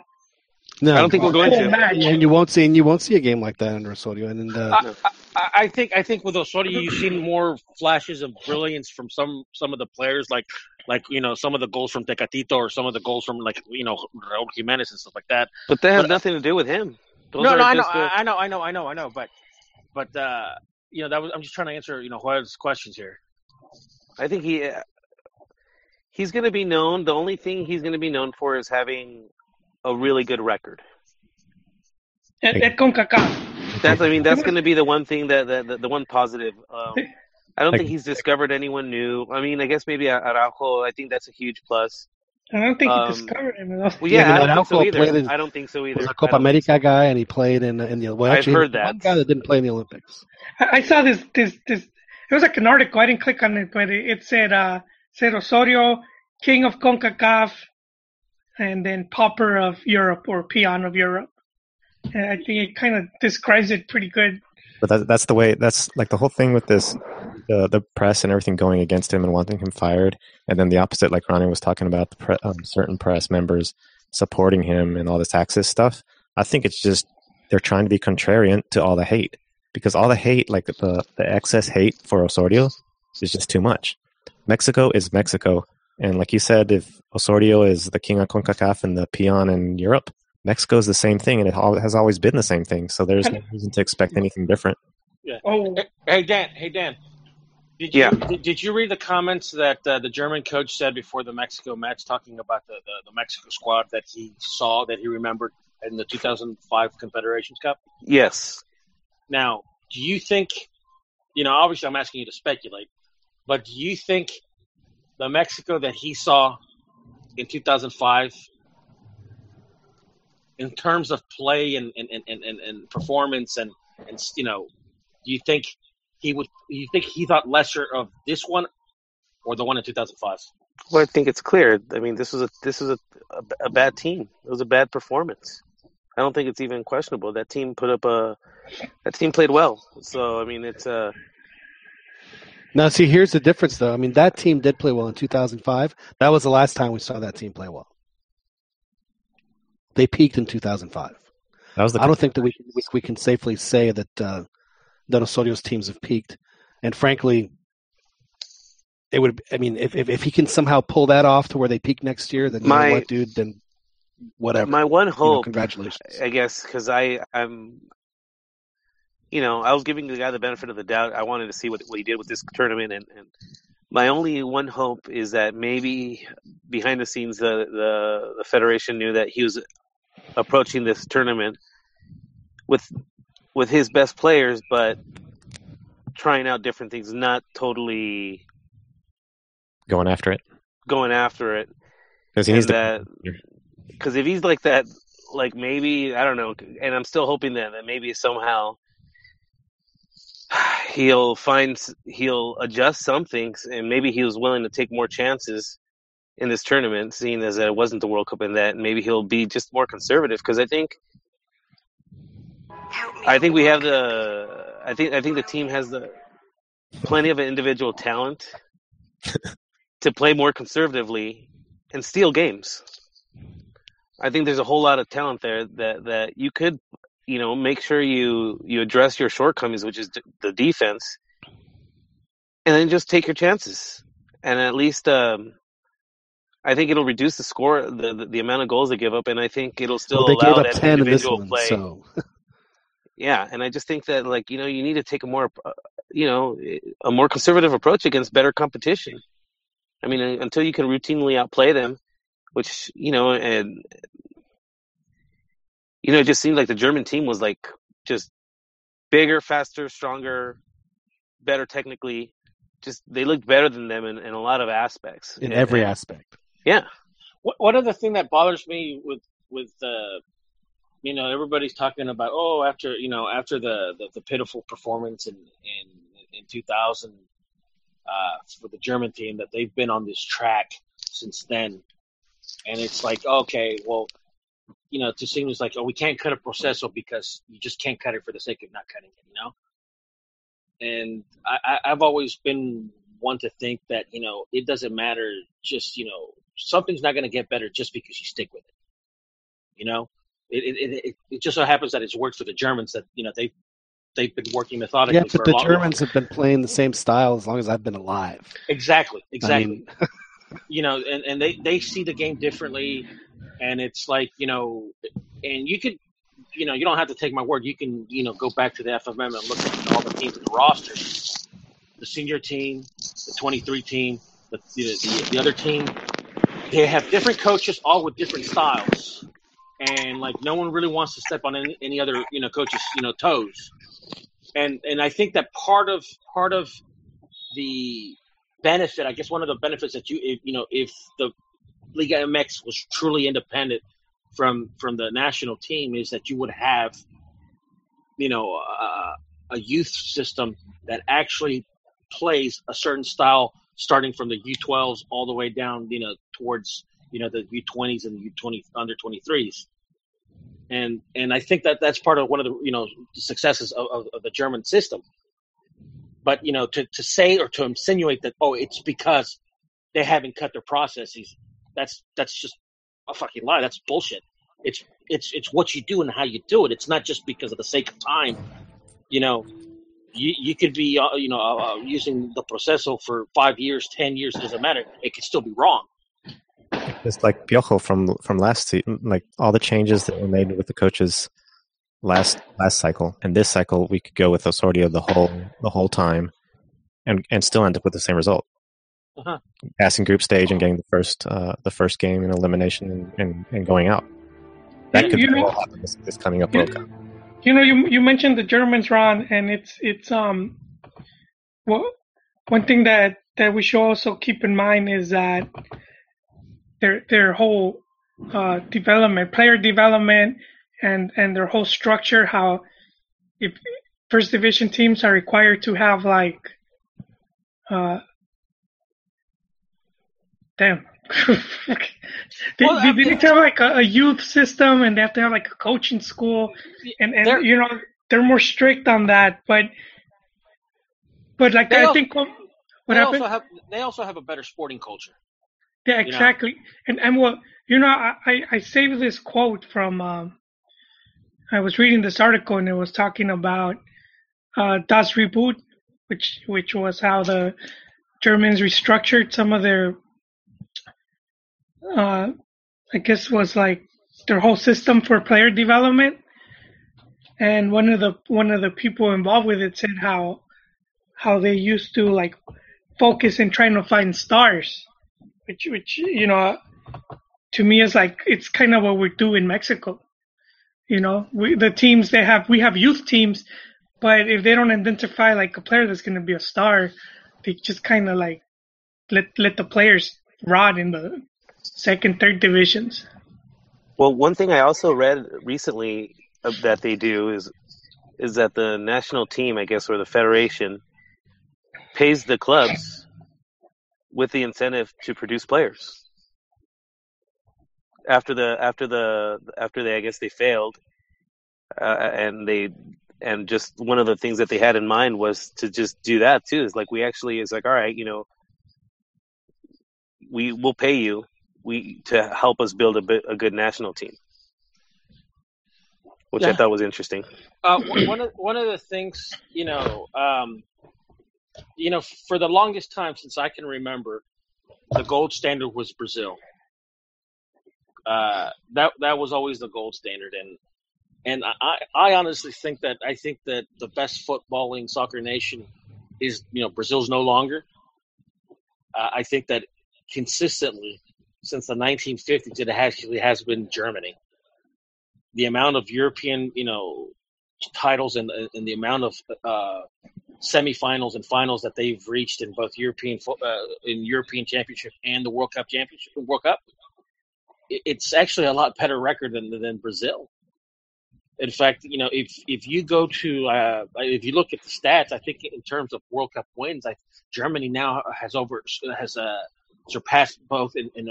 No, I don't think we're going Full to. match. And you won't see, and you won't see a game like that under Osorio. And uh, I, I, I think I think with Osorio, you've seen more flashes of brilliance from some some of the players, like like you know some of the goals from Tecatito or some of the goals from like you know Raúl Jimenez and stuff like that. But they has But- nothing to do with him. Those no, no, I know, the- I I know, I know, I know, I know, but but uh, you know that was I'm just trying to answer you know Juan's questions here. I think he he's going to be known. The only thing he's going to be known for is having a really good record. At, at CONCACAF. That's I mean that's going to be the one thing that, that, that the one positive. Um, I don't Like- think he's discovered anyone new. I mean, I guess maybe Araujo. I think that's a huge plus. I don't think Um, he discovered him. Well, Yeah, yeah, I don't think so either. played in- I don't think so either. was a I Copa don't America guy, and he played in in the. Well, I've actually, heard one that. guy that didn't play in the Olympics. I, I saw this this this. It was like an article. I didn't click on it, but it, it said uh said Osorio, king of CONCACAF, and then pauper of Europe or peon of Europe. And I think it kind of describes it pretty good. But that, that's the way. That's like the whole thing with this, the the press and everything going against him and wanting him fired, and then the opposite, like Ronnie was talking about, the pre, um, certain press members supporting him and all this Axis stuff. I think it's just they're trying to be contrarian to all the hate because all the hate, like the the excess hate for Osorio, is just too much. Mexico is Mexico, and like you said, if Osorio is the king of Concacaf and the peon in Europe, Mexico is the same thing, and it has always been the same thing. So there's no reason to expect anything different. Yeah. Oh, Hey, hey Dan, hey Dan, did you Yeah. did, did you read the comments that uh, the German coach said before the Mexico match, talking about the, the the Mexico squad that he saw that he remembered in the 2005 Confederations Cup? Yes. Now, do you think, you know, obviously I'm asking you to speculate, but do you think the Mexico that he saw in 2005, in terms of play and, and, and, and, and performance and, and, you know, do you think he would, you think he thought lesser of this one or the one in 2005? Well, I think it's clear. I mean, this was a this was a, a, a bad team. It was a bad performance. I don't think it's even questionable. That team put up a that team played well. So I mean, it's uh Now, see, here's the difference, though. I mean, that team did play well in 2005. That was the last time we saw that team play well. They peaked in 2005. That was the I don't think that we we, we can safely say that uh, that Osorio's teams have peaked. And frankly, it would. I mean, if, if if he can somehow pull that off to where they peak next year, then you My- know what, dude? Then whatever. my one You know, hope. congratulations. I guess because I I'm, you know, I was giving the guy the benefit of the doubt. I wanted to see what what he did with this tournament, and, and my only one hope is that maybe behind the scenes the the, the federation knew that he was approaching this tournament with with his best players, but trying out different things, not totally going after it going after it. because he needs that because if he's like that, like maybe I don't know, and I'm still hoping that that maybe somehow he'll find he'll adjust some things, and maybe he was willing to take more chances in this tournament, seeing as that it wasn't the World Cup, and that maybe he'll be just more conservative. Because I think I think we have the I think I think the team has the plenty of individual talent to play more conservatively and steal games. I think there's a whole lot of talent there that that you could, you know, make sure you you address your shortcomings, which is d- the defense, and then just take your chances. And at least, um, I think it'll reduce the score, the, the the amount of goals they give up, and I think it'll still Well, they allow gave up that ten in this individual one, play. so Yeah, and I just think that like you know you need to take a more, uh, you know, a more conservative approach against better competition. I mean, uh, until you can routinely outplay them, which you know, and you know, it just seemed like the German team was like just bigger, faster, stronger, better technically. Just they looked better than them in, in a lot of aspects. in And- every aspect. Yeah, What- One other thing that bothers me with with uh, you know everybody's talking about oh after you know after the the, the pitiful performance in in in 2000 uh, for the German team that they've been on this track since then, and it's like okay well you know to seem it's like oh we can't cut a proceso because you just can't cut it for the sake of not cutting it you know and I, I I've always been one to think that you know it doesn't matter just you know something's not going to get better just because you stick with it you know it it, it, it just so happens that it's worked for the Germans that you know they they've been working methodically. Yeah, for but a the long- Germans have been playing the same style as long as I've been alive. Exactly, I exactly. mean, you know, and, and they, they see the game differently, and it's like you know, and you could, you know, you don't have to take my word. You can, you know, go back to the FMM and look at all the teams in the roster, the senior team, the 23 team, the the, the, the other team. They have different coaches, all with different styles, and like no one really wants to step on any, any other you know coaches you know toes, and and I think that part of part of the benefit, I guess one of the benefits that you, if, you know, if the Liga MX was truly independent from from the national team, is that you would have, you know, a youth system that actually plays a certain style, starting from the U12s all the way down, you know, towards you know the U20s and the U20 under 23s. And and I think that that's part of one of the you know the successes of, of, of the German system but you know to, to say or to insinuate that oh it's because they haven't cut their processes that's that's just a fucking lie. That's bullshit. It's it's it's what you do and how you do it. It's not just because of the sake of time. You know you, you could be uh, you know uh, uh, using the proceso for five years ten years doesn't matter. It could still be wrong. It's like Piojo from from last season, like all the changes that were made with the coaches last last cycle and this cycle, we could go with Osorio the whole the whole time, and and still end up with the same result. Uh-huh. Passing group stage and getting the first uh, the first game in elimination and, and, and going out. That You- could you know- well this, this coming up You- World Cup. You know, you you mentioned the Germans, Ron, and it's it's um, well, one thing that that we should also keep in mind is that their their whole uh, development, player development, and and their whole structure, how if first division teams are required to have like, uh, damn. they, Well, they, they need to have like a, a youth system and they have to have like a coaching school and and you know they're more strict on that but but like They i al- think what what they happened also have they also have a better sporting culture yeah you know. exactly and and what you know I, I i saved this quote from um i was reading this article and it was talking about uh das reboot which which was how the germans restructured some of their uh i guess was like their whole system for player development. And one of the one of the people involved with it said how how they used to like focus in trying to find stars which which you know to me is like it's kind of what we do in Mexico you know we the teams they have we have youth teams but if they don't identify like a player that's going to be a star they just kind of like let let the players rot in the second third divisions Well, one thing I also read recently that they do is is that the national team, I guess, or the federation, pays the clubs with the incentive to produce players. After the after the after they, I guess, they failed, uh, and they and just one of the things that they had in mind was to just do that too. Is like we actually is like, all right, you know, we will pay you we to help us build a bit a good national team, which I thought was interesting. uh, one one of one of the things you know, um, you know, for the longest time since I can remember, the gold standard was Brazil. Uh, that that was always the gold standard, and and I I honestly think that I think that the best footballing soccer nation is you know Brazil's no longer. Uh, I think that consistently since the 1950s it actually has been Germany. The amount of European you know titles and, and the amount of uh, semifinals and finals that they've reached in both European uh, in European Championship and the World Cup Championship World Cup, it's actually a lot better record than than Brazil. In fact, you know, if if you go to uh, if you look at the stats, I think in terms of World Cup wins, I, Germany now has over has uh, surpassed both in, in,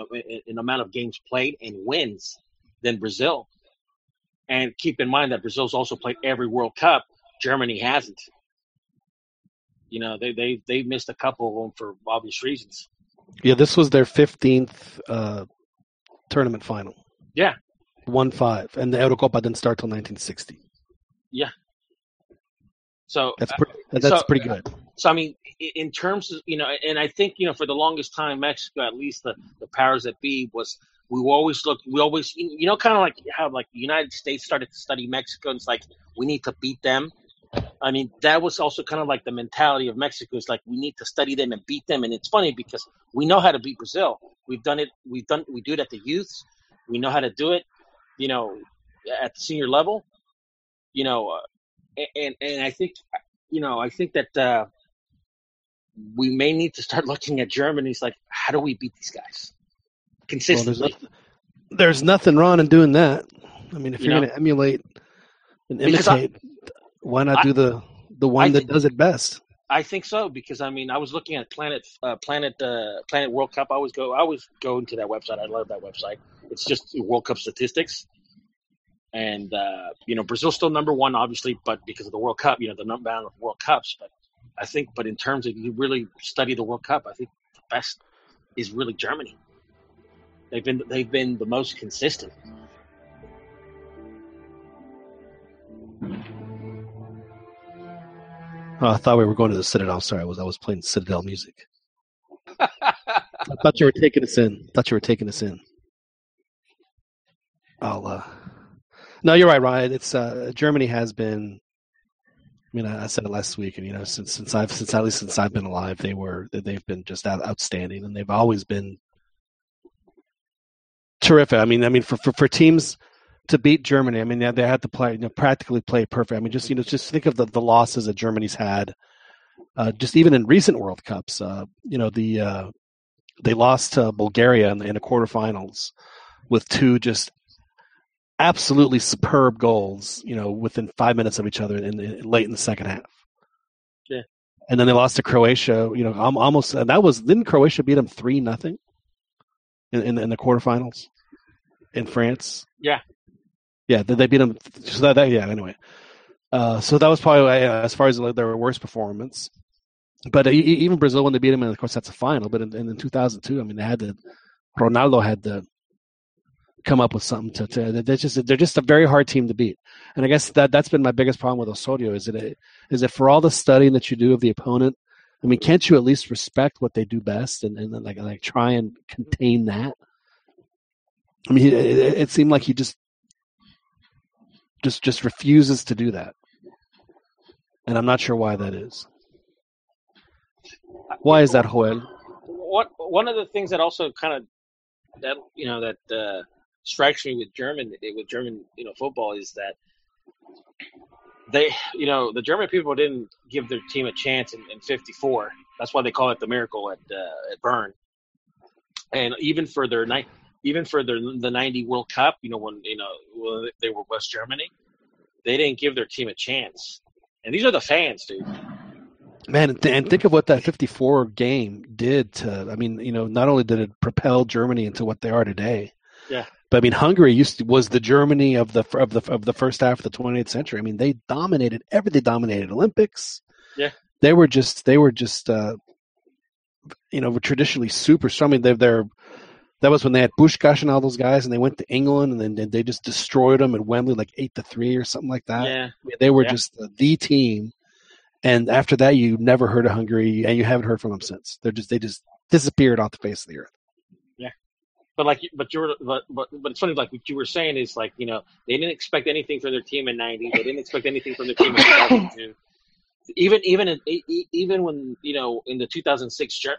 in, amount of games played and wins than Brazil. And keep in mind that Brazil's also played every World Cup. Germany hasn't. You know, they they they missed a couple of them for obvious reasons. Yeah, this was their fifteenth uh, tournament final. Yeah. one five, and the Eurocopa didn't start till 1960. Yeah. So That's uh, pretty. That's so- pretty good. So I mean, in terms of you know, and I think you know, for the longest time, Mexico, at least the the powers that be, was we always looked, we always, you know, kind of like how like the United States started to study Mexico, and it's like we need to beat them. I mean, that was also kind of like the mentality of Mexico. It's like we need to study them and beat them, and it's funny because we know how to beat Brazil. We've done it. We've done. We do it at the youths. We know how to do it. You know, at the senior level. You know, uh, and and I think, you know, I think that. uh we may need to start looking at Germany. It's like, how do we beat these guys Well, there's, consistently? there's nothing wrong in doing that. I mean, if You you're going to emulate and I- imitate, why not I- do the the one I that think- does it best? I think so because I mean, I was looking at Planet uh, Planet uh, Planet World Cup. I always go, I always go into that website. I love that website. It's just World Cup statistics, and uh, you know, Brazil's still number one, obviously, but because of the World Cup, you know, the number of World Cups. But I think, but in terms of you really study the World Cup, I think the best is really Germany. They've been they've been the most consistent. Oh, I thought we were going to the Citadel. Sorry, I was I was playing Citadel music. I thought you were taking us in. I thought you were taking us in. I'll. Uh... No, you're right, Ryan. It's uh, Germany has been. I mean, I, I said it last week, and you know, since since I've since at least since I've been alive, they were they've been just out, outstanding, and they've always been terrific. I mean, I mean, for for, for teams to beat Germany, I mean, they, they had to play, you know, practically play perfect. I mean, just you know, just think of the, the losses that Germany's had, uh, just even in recent World Cups. Uh, you know, the uh, they lost to Bulgaria in the, in the quarterfinals with two just absolutely superb goals. You know, within five minutes of each other in, in late in the second half. Yeah. And then they lost to Croatia. You know, al- almost and that was didn't Croatia beat them three nothing in, in in the quarterfinals in France? Yeah. Yeah, they, they beat them. So that, that yeah. Anyway, uh, so that was probably uh, as far as like, their worst performance. But e- even Brazil, when they beat them, and of course that's a final. But in, in 2002, I mean, they had to. Ronaldo had to come up with something to. to they're just they're just a very hard team to beat. And I guess that that's been my biggest problem with Osorio is that it, is that for all the studying that you do of the opponent, I mean, can't you at least respect what they do best and, and like like try and contain that? I mean, it, it seemed like he just just just refuses to do that, and I'm not sure why that is. Why is that, Joel? What one of the things that also kind of that you know that uh, strikes me with German with German you know football is that they you know the German people didn't give their team a chance in, in '54. That's why they call it the miracle at uh, at Bern. And even for their night, even for their the '90 World Cup, you know when you know they were West Germany, they didn't give their team a chance. And these are the fans, dude. Man, and, th- and think of what that 54 game did to. I mean, you know, not only did it propel Germany into what they are today. Yeah. But I mean, Hungary used to, was the Germany of the of the of the first half of the 20th century. I mean, they dominated every. They dominated Olympics. Yeah. They were just. They were just. uh You know, traditionally super strong. I mean, they're they're. That was when they had Puskás and all those guys, and they went to England, and then they just destroyed them at Wembley, like eight to three or something like that. yeah. They were Yeah. just the, the team, and after that, you never heard of Hungary, and you haven't heard from them since. They're just they just disappeared off the face of the earth. Yeah, but like, but you were, but, but but it's funny. Like what you were saying is like you know they didn't expect anything from their team in '90. They didn't expect anything from their team in 2002. Even even in, even when you know in the 2006 uh,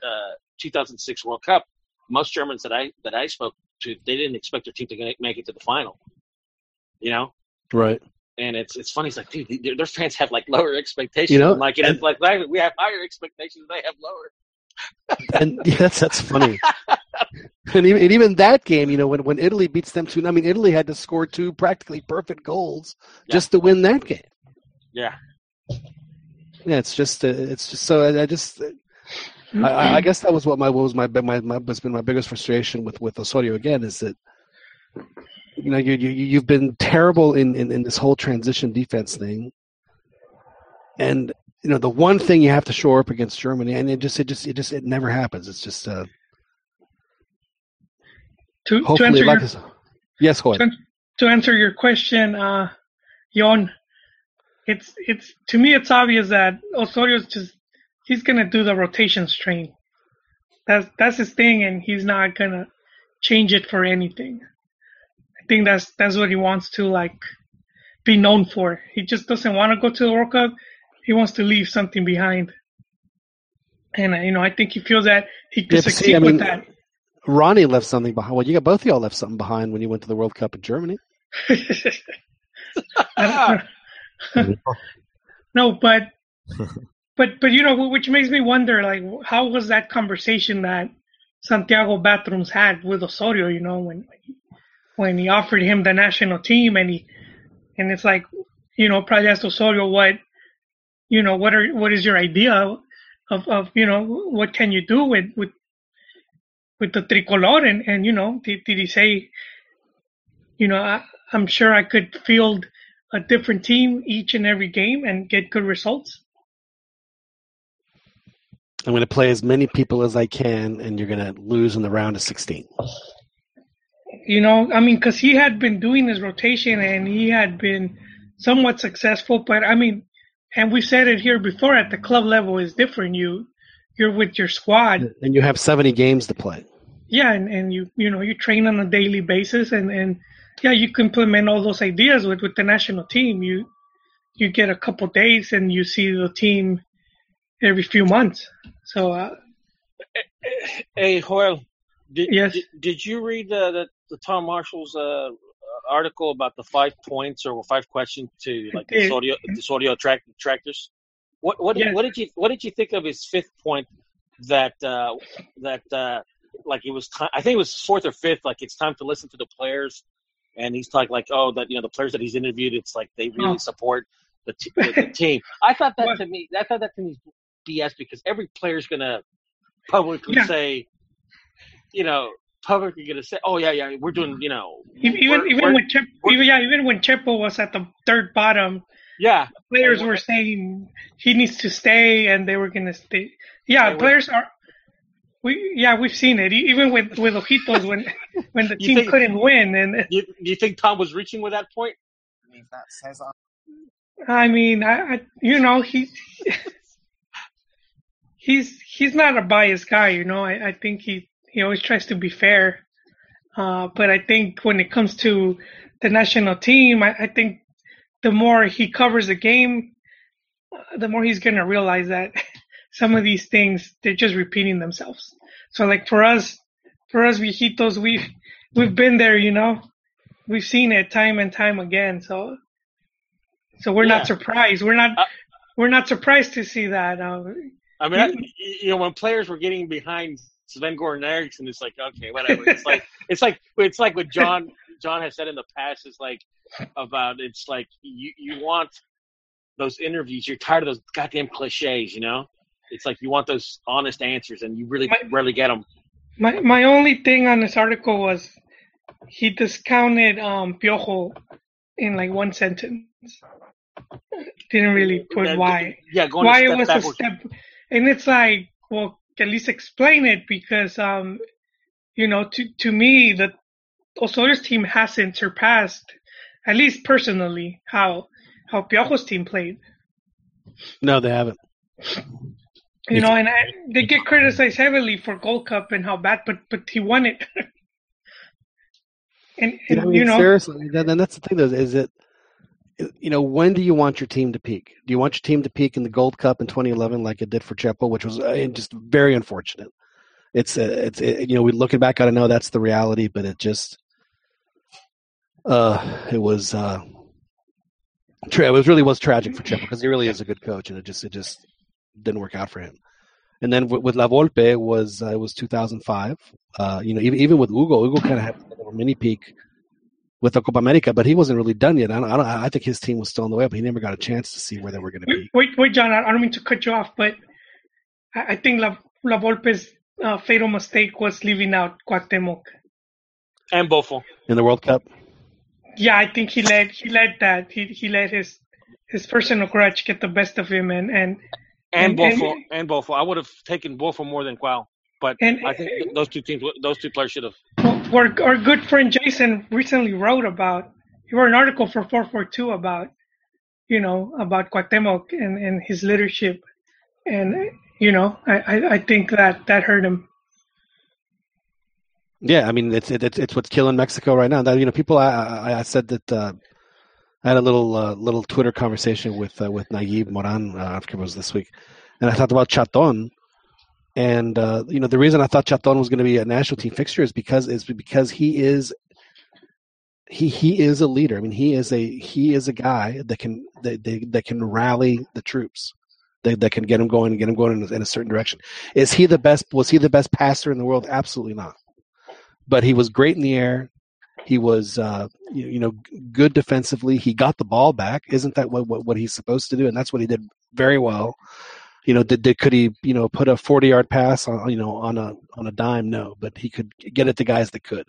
2006 World Cup, most Germans that I that I spoke to, they didn't expect their team to make it to the final. You know, Right. and it's it's funny. It's like, dude, their, fans have like lower expectations. You know, like, and it's like like, we have higher expectations. They have lower. And yeah, that's that's funny. and, even, and even that game, you know, when when Italy beats them two, I mean, Italy had to score two practically perfect goals Yeah. just to win that game. Yeah, Yeah, it's just uh, it's just so I, I just. I, I- I guess that was what my what was my my my has been my biggest frustration with with Osorio again is that you know you you you've been terrible in, in in this whole transition defense thing, and you know the one thing you have to shore up against Germany, and it just it just it just it never happens. It's just uh, To, to hopefully answer like your, this. Yes, Hoy. to, to answer your question, uh, Yon, it's it's to me it's obvious that Osorio is just he's gonna do the rotation strain. That's that's his thing, and he's not gonna change it for anything. I think that's that's what he wants to like be known for. He just doesn't want to go to the World Cup. He wants to leave something behind, and uh, you know I think he feels that he could Yeah, succeed see, I with mean, that. Ronnie left something behind. Well, you got both of y'all left something behind when you went to the World Cup in Germany. No, but but but you know, which makes me wonder, like, how was that conversation that Santiago Bathrooms had with Osorio? You know, when when he offered him the national team, and he and it's like, you know, probably asked Osorio what, you know, what are what is your idea of of you know what can you do with with with the tricolor, and and you know, did, did he say, you know, I, I'm sure I could field a different team each and every game and get good results. I'm going to play as many people as I can, and you're going to lose in the round of 16. You know, I mean, because he had been doing his rotation and he had been somewhat successful, but I mean, and we said it here before at the club level is different. You you're with your squad, And you have 70 games to play. yeah, and, and you you know you train on a daily basis, and and yeah, you can implement all those ideas with with the national team. You you get a couple days and you see the team every few months. So uh, Hey, Joel, did, Yes. did, did you read the, the, the Tom Marshall's uh, article about the five points or five questions to like the. Sodio, the Sodio track, tractors? What what did, Yes. what did you what did you think of his fifth point that uh, that uh, like it was time? I think it was fourth or fifth. Like it's time to listen to the players, and he's talking like oh that you know the players that he's interviewed. It's like they really Oh. support the, t- the, the team. I thought that What? to me. I thought that to me BS because every player's gonna publicly Yeah. say, you know, publicly gonna say, "Oh yeah, yeah, we're doing," you know, even even, we're- even we're- when Chep, we're- even yeah, even when Chepo was at the third bottom, yeah, players were saying he needs to stay, and they were gonna stay. Yeah, And we- players are. We yeah, we've seen it. E- Even with with Ojitos when when the team think- couldn't win, and you, do you think Tom was reaching with that point? I mean, I, I you know he he's he's not a biased guy. You know, I, I think he he always tries to be fair. Uh, but I think when it comes to the national team, I, I think the more he covers the game, uh, the more he's gonna realize that some of these things they're just repeating themselves. So like for us, for us viejitos, we've we've been there. You know, we've seen it time and time again. So so we're Yeah. not surprised. We're not Uh, we're not surprised to see that. Uh, I mean, I, you know, when players were getting behind Sven Goran Eriksson, it's like okay, whatever. It's like it's like it's like what John John has said in the past is like about it's like you you want those interviews. You're tired of those goddamn cliches, you know. It's like you want those honest answers, and you really My- rarely get them. My my only thing on this article was he discounted um Piojo in like one sentence. Didn't really put why. Yeah, going Why it was backwards. a step and it's like, well, at least explain it because um you know, to to me the Osorio's team hasn't surpassed, at least personally, how how Piojo's team played. No, they haven't. You know, and I, they get criticized heavily for Gold Cup and how bad, but but he won it. and, and I mean, you know, seriously, then, then that's the thing. Though, is it, you know, when do you want your team to peak? Do you want your team to peak in the Gold Cup in 2011, like it did for Chepo, which was uh, just very unfortunate. It's uh, it's it, you know, we looking back, I know that's the reality, but it just, uh, it was, uh, tra- it was really was tragic for Chepo because he really is a good coach, and it just it just didn't work out for him. And then with, La Volpe was uh, it was 2005. Uh, you know, even even with Hugo, Hugo kind of had a mini peak with the Copa America, but he wasn't really done yet. I don't, I, don't, I think his team was still on the way up. He never got a chance to see where they were going to be. wait, wait, John, I I don't mean to cut you off, but I, I think La, La Volpe's uh, fatal mistake was leaving out Cuauhtemoc. and Bofo. in the World Cup. Yeah, I think he let he let that he he let his his personal grudge get the best of him, and and and And- and- Bofo and Bofo. I would have taken Bofo more than Qual, but And- I think those two teams, those two players should have. Well, our, our good friend Jason recently wrote about he wrote an article for 442 about, you know, about Cuauhtemoc and, and his leadership. And, you know, I, I, I think that that hurt him. Yeah, I mean it's it's it's what's killing Mexico right now. That you know, people. I I, I said that uh, I had a little uh, little Twitter conversation with uh, with Nayib Moran uh, after it was this week, and I talked about Chaton. And uh, you know the reason I thought Chaton was going to be a national team fixture is because is because he is he he is a leader. I mean he is a he is a guy that can that that, that can rally the troops. That, that can get him going and get him going in a, in a certain direction. Is he the best? Was he the best passer in the world? Absolutely not but he was great in the air. He was, uh, you, you, know, good defensively. He got the ball back. Isn't that what, what, what he's supposed to do? And that's what he did very well. You know, did, did could he, you know, put a forty yard pass on, you know, on a on a dime? No, but he could get it to guys that could.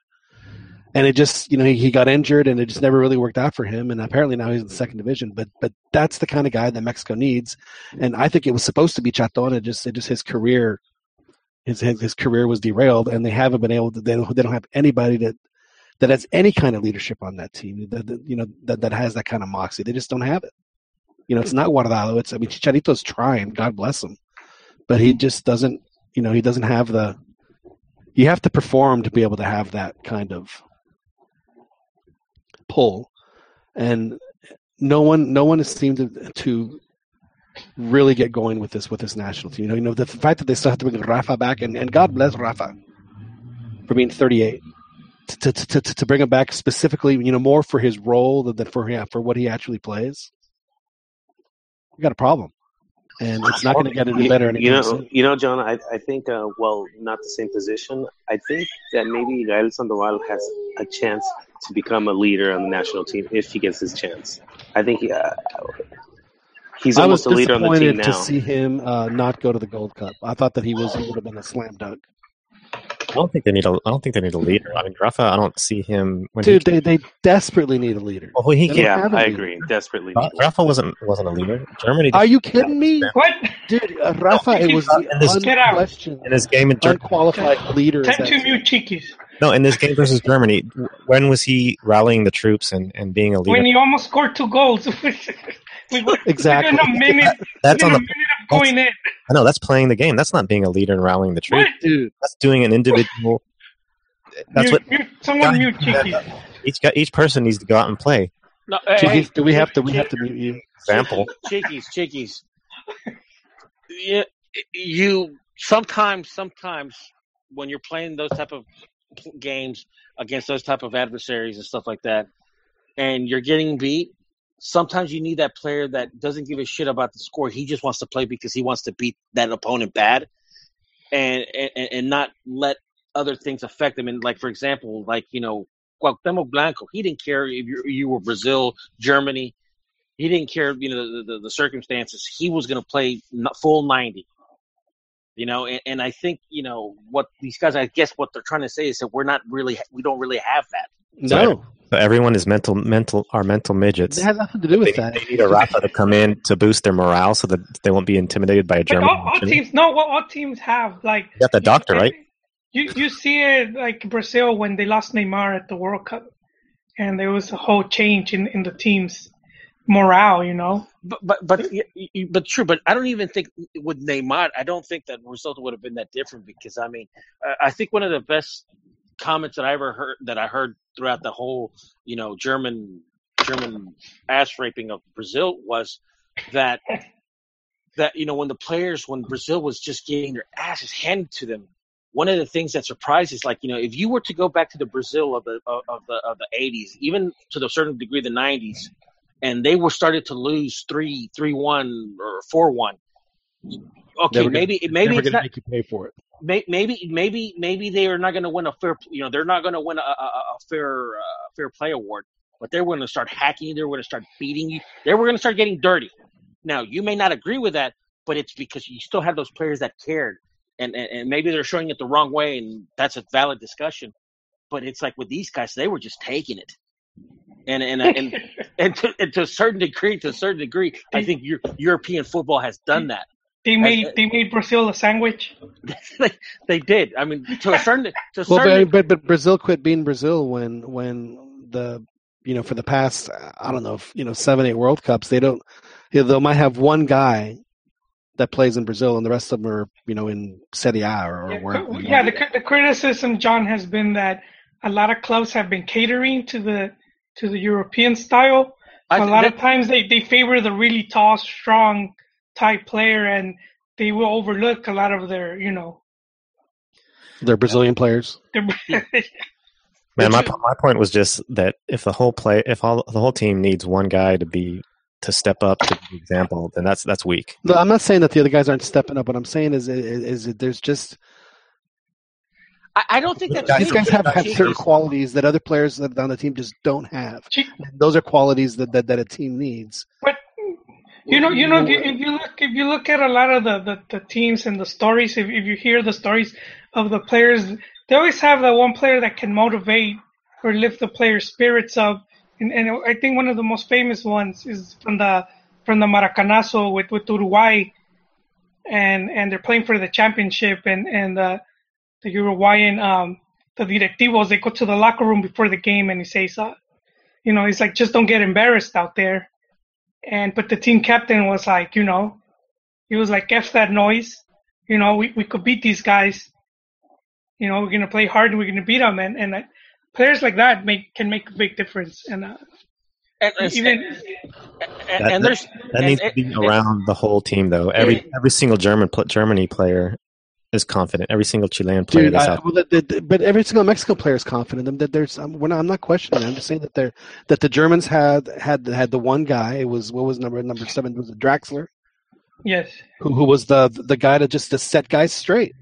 And it just, you know, he, he got injured, and it just never really worked out for him. And apparently now he's in the second division. But but that's the kind of guy that Mexico needs. And I think it was supposed to be Chaton. It just it just his career his, his, his career was derailed, and they haven't been able to. They don't, they don't have anybody that that has any kind of leadership on that team. That, that you know that, that has that kind of moxie. They just don't have it. You know, it's not Guardado. It's I mean, Chicharito's trying. God bless him, but he mm-hmm. just doesn't. You know, he doesn't have the. You have to perform to be able to have that kind of pull, and no one, no one has seemed to, to really get going with this with this national team. You know, you know the fact that they still have to bring Rafa back, and, and God bless Rafa for being 38. To, to, to, to bring him back specifically, you know, more for his role than than for yeah, for what he actually plays. We got a problem, and it's not going to get any better. You know, soon. you know, John. I, I think, uh, well, not the same position. I think that maybe Gael Sandoval has a chance to become a leader on the national team if he gets his chance. I think uh, He's almost I a leader on the team now. to see him uh, not go to the Gold Cup. I thought that he was he would have been a slam dunk. I don't think they need a. I don't think they need a leader. I mean, Rafa. I don't see him. Dude, they, they desperately need a leader. Well, he yeah, I agree. Desperately. Rafa, Rafa wasn't wasn't a leader. Germany. Are you kidding me? What, dude? Uh, Rafa, it was in this, unquestioned, in this game in Germany, unqualified leader. Ten to mute chiquis. No, in this game versus Germany, when was he rallying the troops and, and being a leader? When he almost scored two goals. exactly. Within a minute, that's on the minute of going in. I know that's playing the game. That's not being a leader and rallying the troops. What? That's doing an individual. That's mute, what mute, someone mute Cheeky. Each each person needs to go out and play. No, hey, do we have to? We have to mute you. Example. Chickies, chickies. Yeah, you sometimes, sometimes when you're playing those type of games against those type of adversaries and stuff like that, and you're getting beat, sometimes you need that player that doesn't give a shit about the score. He just wants to play because he wants to beat that opponent bad, and and, and not let other things affect him. And like for example, like you know, Cuauhtemoc Blanco, he didn't care if you, you were Brazil, Germany. He didn't care, you know, the, the, the circumstances. He was going to play full ninety. You know, and, and I think you know what these guys. I guess what they're trying to say is that we're not really, we don't really have that. No, so everyone is mental, mental, are mental midgets. It has nothing to do with they, that. They need a Rafa to come in to boost their morale so that they won't be intimidated by a German. But all, all teams, no, what all teams have like. You got the doctor, right? You you see it like Brazil when they lost Neymar at the World Cup, and there was a whole change in in the team's morale. You know. But but but but true. But I don't even think with Neymar, I don't think that result would have been that different because I mean, I think one of the best comments that I ever heard that I heard throughout the whole, you know, German German ass raping of Brazil was that that you know when the players when Brazil was just getting their asses handed to them, one of the things that surprises like you know if you were to go back to the Brazil of the of the of the 80s, even to a certain degree the 90s, and they were started to lose three three one or four one. Okay, maybe gonna, maybe it's not, make you pay for it. Maybe maybe maybe they are not going to win a fair you know they're not going to win a, a, a fair uh, fair play award but they're going to start hacking you they're going to start beating you they were going to start getting dirty. Now you may not agree with that but it's because you still have those players that cared and, and, and maybe they're showing it the wrong way and that's a valid discussion but it's like with these guys they were just taking it and and uh, and, and, to, and to a certain degree to a certain degree i think european football has done that they made they made Brazil a sandwich. they, they did. I mean, to a certain to a well, certain. But, but but Brazil quit being Brazil when when the you know, for the past I don't know, you know, seven eight World Cups, they don't. You know, they might have one guy that plays in Brazil, and the rest of them are you know in Serie A or, or Yeah, where. Oh, yeah the, the criticism, John, has been that a lot of clubs have been catering to the to the European style. I a lot that- of times they, they favor the really tall, strong type player, and they will overlook a lot of their, you know, They're Brazilian players. their, Man, my my point was just that if the whole play, if all the whole team needs one guy to be to step up to the example, then that's that's weak. No, I'm not saying that the other guys aren't stepping up. What I'm saying is, is, is that there's just I, I don't think that's these guys have, have certain qualities that other players on the team just don't have. Cheek- Those are qualities that, that, that a team needs. But you know, you know, if you look, if you look at a lot of the, the, the teams and the stories, if, if you hear the stories of the players, they always have that one player that can motivate or lift the player's spirits up. And, and I think one of the most famous ones is from the from the Maracanazo with, with Uruguay, and and they're playing for the championship, and and the the Uruguayan um the directivos they go to the locker room before the game, and he says, uh, you know, he's like, just don't get embarrassed out there and but the team captain was like, you know, he was like, "F that noise," you know, we we could beat these guys. You know, we're gonna play hard and we're gonna beat them, and and uh, players like that make can make a big difference. And uh, and, and, even and, That- and there's That and- needs to be and- around the whole team, though. Every every single German pl- Germany player is confident. Every single Chilean player Dude, that's I, out. well, the, the, but every single Mexico player is confident. That- That there's, I'm, we're not, I'm not questioning. it. I'm just saying that they're that the Germans had had had the one guy. It was what was number number seven was it Draxler, yes, who who was the the guy to just to set guys straight.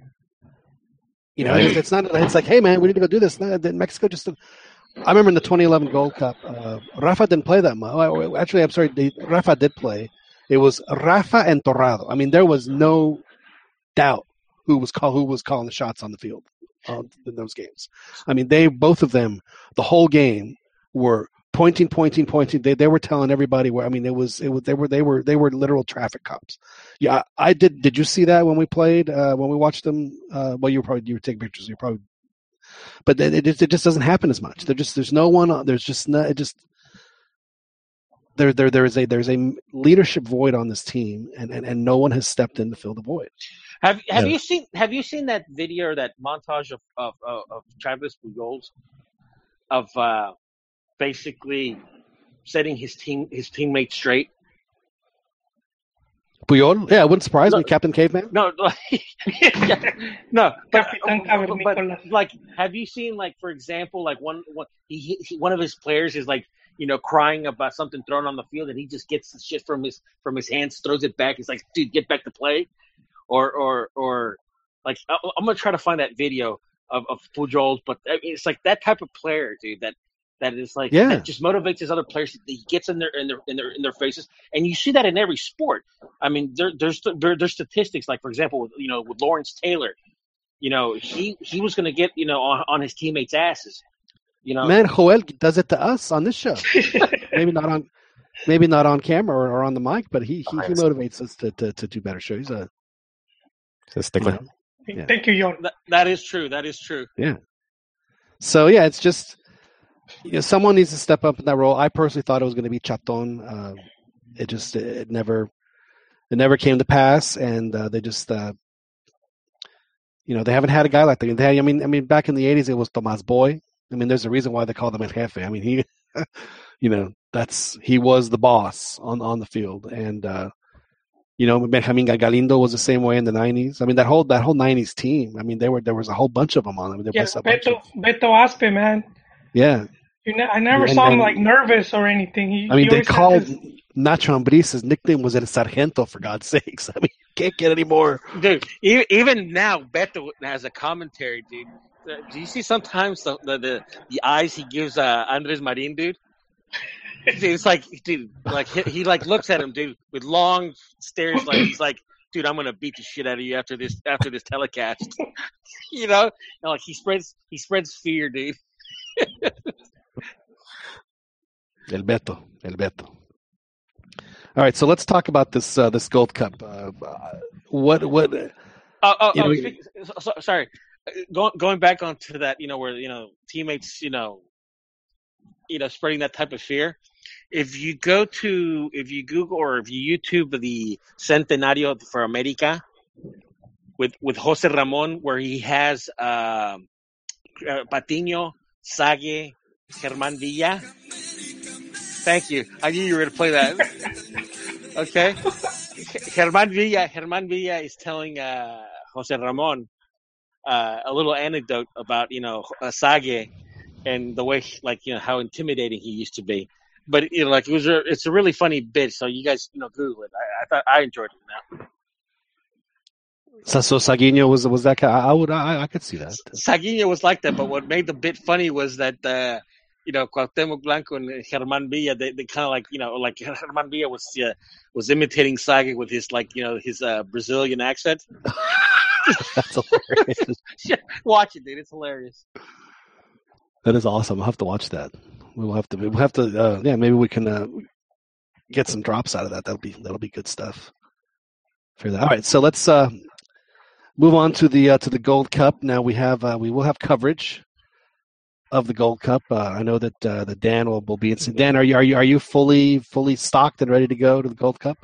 You know, it's, it's not. It's like, hey man, we need to go do this. No, then Mexico just. I remember in the 2011 Gold Cup, uh, Rafa didn't play that much. Well, Actually, I'm sorry, they, Rafa did play. It was Rafa and Torrado. I mean, there was no doubt who was call who was calling the shots on the field in those games. I mean, they both of them the whole game were pointing, pointing, pointing. They they were telling everybody where. I mean, it was it was they were they were they were literal traffic cops. Yeah, I did. Did you see that when we played uh, when we watched them? Uh, well, you were probably you were taking pictures. You probably, but it, it, just- it just doesn't happen as much. There just there's no one. There's just no. It just there there there is a there's a leadership void on this team, and and, and no one has stepped in to fill the void. Have have Yeah. you seen have you seen that video or that montage of of of, of Travis Pujols of uh, basically setting his team his teammates straight? Puyol, yeah, it wouldn't surprise No. me, Captain Caveman. No, no, but, Capitan but, but like, have you seen like for example, like one one he, he one of his players is like you know crying about something thrown on the field, and he just gets the shit from his from his hands, throws it back. He's like, dude, get back to play, or or or like I'm gonna try to find that video of of Pujols, but I mean, it's like that type of player, dude. That that is like Yeah. that just motivates his other players. He gets in their in their in their in their faces, and you see that in every sport. I mean, there, there's there, there's statistics like, for example, with, you know, with Lawrence Taylor, you know, he he was going to get you know on, on his teammates' asses, you know. Man, Joel does it to us on this show. maybe not on, maybe not on camera or, or on the mic, but he he, he motivates us to, to, to do better. Show he's a It's a you know. Yeah. Thank you, Jon. That, that is true. That is true. Yeah. So yeah, it's just you know someone needs to step up in that role. I personally thought it was going to be Chaton. Uh, it just it never it never came to pass, and uh, they just uh, you know they haven't had a guy like that. They had, I mean, I mean, back in the '80s, it was Tomas Boy. I mean, there's a reason why they call him El Jefe. I mean, he, you know, that's he was the boss on on the field, and uh, you know, Benjamin Galindo was the same way in the '90s. I mean, that whole that whole '90s team. I mean, there were there was a whole bunch of them on. I mean, there Yeah, was a Beto, Beto Aspe, man. yeah. You ne- I never And saw him then- like nervous or anything. He, I mean, he they always called his- Nacho Ambriz. His nickname was El Sargento, for God's sakes. I mean, you can't get any more. dude. Even now, Beto has a commentary, dude. Uh, Do you see sometimes the the the, the eyes he gives uh, Andres Marin, dude? Dude, It's like, dude, like he, he like looks at him, dude, with long stares, like he's like, dude, I'm gonna beat the shit out of you after this after this telecast, you know? And like he spreads he spreads fear, dude. El Beto, El Beto. All right, so let's talk about this uh, this Gold Cup. Uh, uh, what what? Oh, oh, You oh know, so- sorry. Going going back onto that, you know, where you know teammates, you know, you know spreading that type of fear. If you go to if you Google or if you YouTube the Centenario for America with with Jose Ramon, where he has uh, uh, Patiño, Sage, Germán Villa. Thank you. I knew you were going to play that. Okay. Germán Villa, Germán Villa is telling uh, Jose Ramon uh, a little anecdote about you know uh, Zague and the way like you know how intimidating he used to be. But you know, like it was a, it's a really funny bit. So you guys you know Google it. I, I thought I enjoyed it. Now So, so Zaguinho was was that guy? I would I, I could see that. Zaguinho was like that, but what made the bit funny was that. Uh, you know, Cuauhtemoc Blanco and Germán Villa, they, they kind of like, you know, like Germán Villa was uh, was imitating Zague with his like, you know, his uh, Brazilian accent. That's hilarious. Yeah, Watch it, dude. It's hilarious. That is awesome. I'll have to watch that. We'll have to. We'll have to. Uh, yeah, maybe we can uh, get some drops out of that. That'll be that'll be good stuff. For that. All right. So let's uh, move on to the uh, to the Gold Cup. Now we have uh, we will have coverage of the Gold Cup. Uh, I know that uh, that Dan will, will be. in. Dan, are you are you are you fully fully stocked and ready to go to the Gold Cup?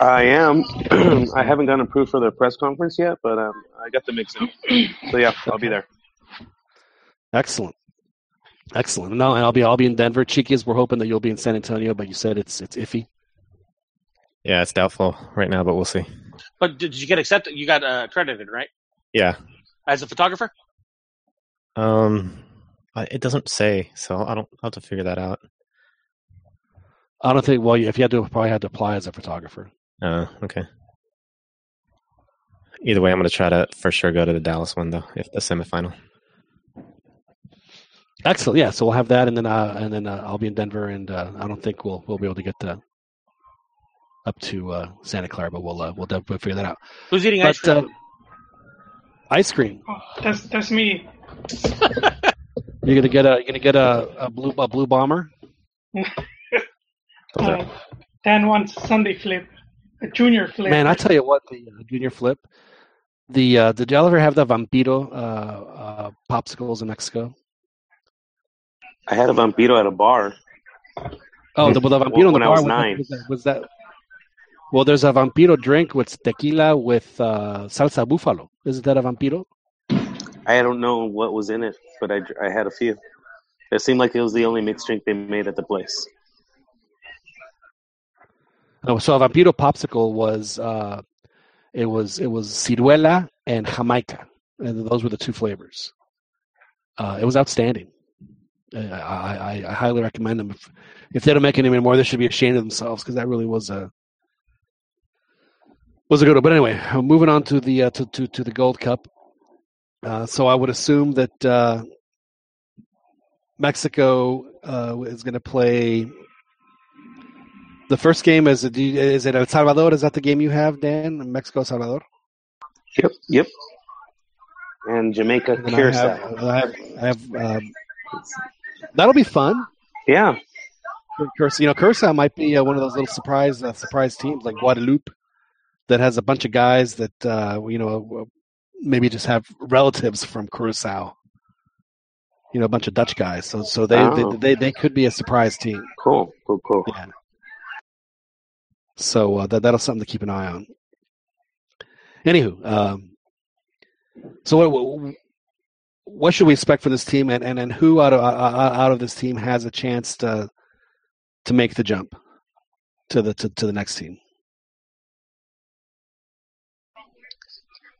I am. I haven't gotten approved for the press conference yet, but um, I got the mix in. So yeah, I'll be there. Excellent. Excellent. No, and I'll be I'll be in Denver. Chiquis, we're hoping that you'll be in San Antonio, but you said it's it's iffy. Yeah, it's doubtful right now, but we'll see. But did you get accepted? You got uh, accredited, right? Yeah. As a photographer? Um, it doesn't say, so I don't I'll have to figure that out. I don't think. Well, if you had to, probably had to apply as a photographer. Uh, okay. Either way, I'm going to try to for sure go to the Dallas one though, if the semifinal. Excellent. Yeah. So we'll have that, and then uh, and then uh, I'll be in Denver, and uh, I don't think we'll we'll be able to get to up to uh, Santa Clara, but we'll uh, we'll definitely figure that out. Who's eating ice cream? uh, ice cream. Oh, that's that's me. You're gonna get a you're gonna get a, a blue a blue bomber. Uh, Dan wants Sunday flip, a junior flip. Man, I tell you what, the uh, junior flip. The uh, did y'all ever have the Vampiro uh, uh, popsicles in Mexico? I had a vampiro at a bar. Oh, the, the Vampiro in the When I bar was was, nine. was, that, was that? Well, there's a Vampiro drink with tequila with uh, salsa buffalo. Isn't that a Vampiro? I don't know what was in it, but I, I had a few. It seemed like it was the only mixed drink they made at the place. No, so a Vampiro popsicle was uh, it was it was ciruela and Jamaica, and those were the two flavors. Uh, it was outstanding. I, I, I highly recommend them. If, if they don't make any more, they should be ashamed of themselves because that really was a was a good one. But anyway, uh, moving on to the uh, to, to to the Gold Cup. Uh, so I would assume that uh, Mexico uh, is going to play. The first game is is it El Salvador? Is that the game you have, Dan? Mexico Salvador. Yep. Yep. And Jamaica And then I Curacao. have, I have, I have um, that'll be fun. Yeah. Curacao, you know, Curacao might be uh, one of those little surprise uh, surprise teams like Guadeloupe that has a bunch of guys that uh, you know maybe just have relatives from Curacao. You know, a bunch of Dutch guys. So so they Oh. they, they they could be a surprise team. Cool. Cool. Cool. Yeah. So uh, that that'll something to keep an eye on. Anywho, um, so what, what should we expect for this team, and, and, and who out of uh, out of this team has a chance to to make the jump to the to, to the next team?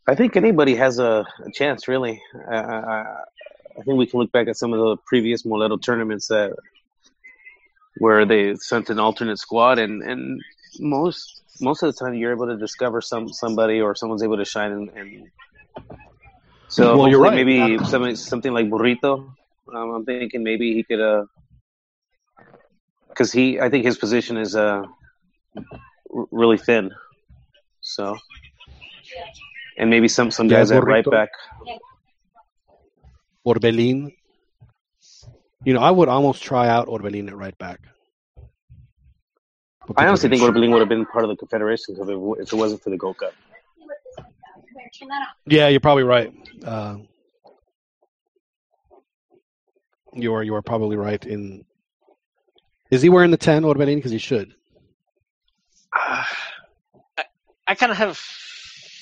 I think anybody has a, a chance, really. I, I, think we can look back at some of the previous Moledo tournaments that where they sent an alternate squad, and, and most most of the time you're able to discover some somebody or someone's able to shine. And, and so Well, you're right. maybe something something like Burrito. Um, I'm thinking maybe he could, uh, because he I think his position is uh really thin. So and maybe some some Yeah, guys at right back. Orbelin. You know, I would almost try out Orbelin at right back. But I honestly think people Orbelin would have been part of the Confederation if it, if it wasn't for the Gold Cup. Yeah, you're probably right. Uh, You are you are probably right. In is he wearing the ten Orbelin? Because he should. I, I kind of have.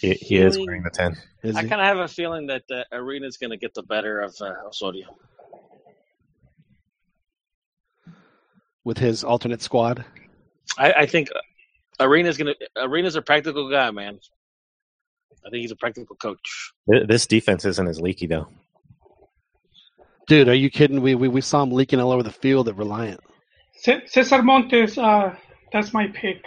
He, he is wearing the ten. Is I kind of have a feeling that uh, is going to get the better of uh, Osorio. with his alternate squad. I, I think Arena's going to. Arena's a practical guy, man. I think he's a practical coach. This defense isn't as leaky though. Dude, are you kidding? We we, we saw him leaking all over the field at Reliant. Cesar Montes, uh, that's my pick.